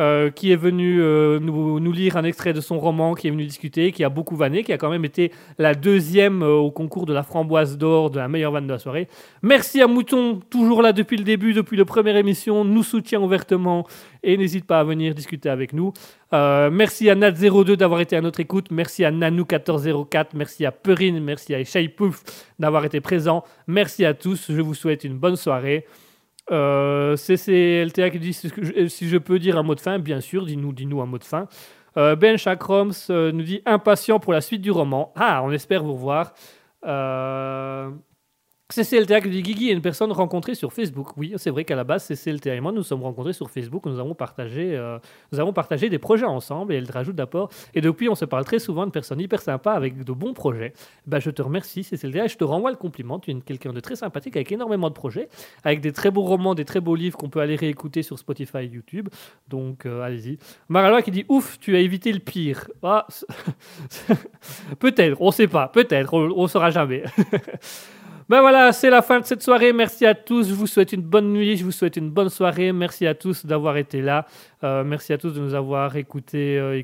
euh, qui est venu euh, nous, lire un extrait de son roman, qui est venu discuter, qui a beaucoup vanné, qui a quand même été la deuxième euh, au concours de la framboise d'or de la meilleure vanne de la soirée. Merci à Mouton, toujours là depuis le début, depuis la première émission, nous soutient ouvertement et n'hésite pas à venir discuter avec nous. Merci à Nat02 d'avoir été à notre écoute. Merci à Nanou1404. Merci à Perrine. Merci à Shaipouf d'avoir été présent. Merci à tous. Je vous souhaite une bonne soirée. Euh, CCLTA qui dit si je, peux dire un mot de fin, bien sûr, dis-nous dis un mot de fin. Euh, ben Chakroms euh, nous dit impatient pour la suite du roman. Ah, on espère vous revoir. Euh, CCLTA qui dit Guigui est une personne rencontrée sur Facebook. Oui, c'est vrai qu'à la base, CCLTA et moi nous sommes rencontrés sur Facebook. Nous avons partagé, euh, nous avons partagé des projets ensemble et elle rajoute d'abord. Et depuis, on se parle très souvent de personnes hyper sympas avec de bons projets. Ben, je te remercie, CCLTA, et je te renvoie le compliment. Tu es quelqu'un de très sympathique avec énormément de projets, avec des très beaux romans, des très beaux livres qu'on peut aller réécouter sur Spotify et YouTube. Donc, euh, allez-y. Maralois qui dit Ouf, tu as évité le pire. Ah, peut-être, on sait pas, peut-être, on, on saura jamais. ben voilà, c'est la fin de cette soirée. Merci à tous. Je vous souhaite une bonne nuit, je vous souhaite une bonne soirée. Merci à tous d'avoir été là. Euh, merci à tous de nous avoir écoutés. euh.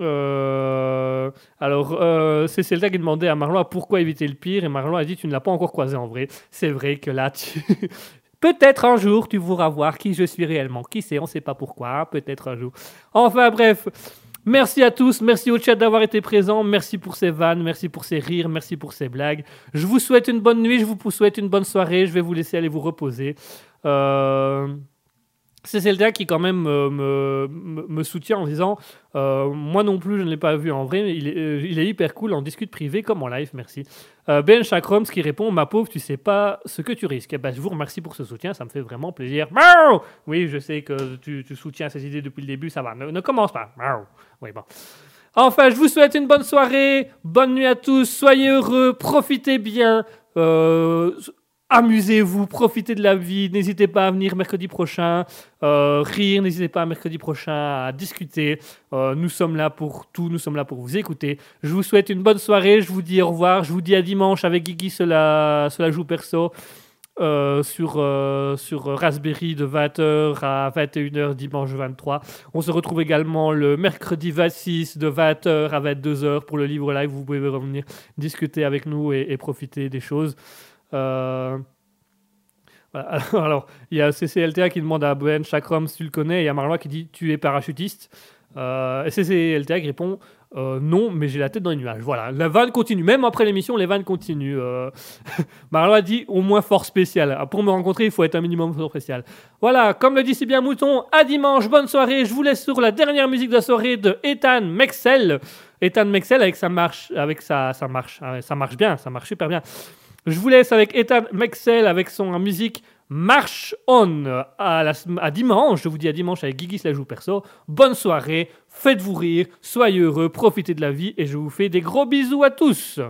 Euh, alors, euh, c'est Zelda qui demandait à Marlon pourquoi éviter le pire. Et Marlon a dit Tu ne l'as pas encore croisé en vrai. C'est vrai que là, tu. Peut-être un jour, tu pourras voir qui je suis réellement. Qui sait, on ne sait pas pourquoi. Peut-être un jour. Enfin, bref. Merci à tous, merci au chat d'avoir été présent, merci pour ces vannes, merci pour ces rires, merci pour ces blagues. Je vous souhaite une bonne nuit, je vous souhaite une bonne soirée, je vais vous laisser aller vous reposer. Euh... C'est Zelda qui quand même me, soutient en disant euh, moi non plus je ne l'ai pas vu en vrai mais il est, euh, hyper cool on discute privé comme en live merci. Euh, Ben Chakroms qui répond ma pauvre tu sais pas ce que tu risques. Eh ben, je vous remercie pour ce soutien ça me fait vraiment plaisir. Oui je sais que tu, soutiens ces idées depuis le début ça va ne, commence pas. Oui bon. Enfin, je vous souhaite une bonne soirée, bonne nuit à tous, soyez heureux, profitez bien, amusez-vous, profitez de la vie, n'hésitez pas à venir mercredi prochain, euh, rire, n'hésitez pas mercredi prochain à discuter. Euh, nous sommes là pour tout, nous sommes là pour vous écouter. Je vous souhaite une bonne soirée, je vous dis au revoir, je vous dis à dimanche avec Guigui, cela, cela joue perso. euh, sur, Raspberry de 20h à 21h dimanche 23. On se retrouve également le mercredi 26 de 20h à 22h pour le livre live. Vous pouvez revenir discuter avec nous et profiter des choses. Euh. Alors, il y a CCLTA qui demande à Ben Chakram si tu le connais, et il y a Marlois qui dit Tu es parachutiste. Euh, CCLTA qui répond euh, Non, mais j'ai la tête dans les nuages. Voilà, la vanne continue. Même après l'émission, les vannes continuent. Euh, Marlois dit Au moins fort spécial. Ah, Pour me rencontrer, il faut être un minimum fort spécial. Voilà, comme le dit si bien Mouton, à dimanche, bonne soirée. Je vous laisse sur la dernière musique de la soirée de Ethan Mexel. Ethan Mexel avec sa marche, avec sa, sa marche, ah, ça marche bien, ça marche super bien. Je vous laisse avec Ethan Mexel avec son musique March On à, dimanche. Je vous dis à dimanche avec Guigui la joue perso. Bonne soirée, faites-vous rire, soyez heureux, profitez de la vie et je vous fais des gros bisous à tous.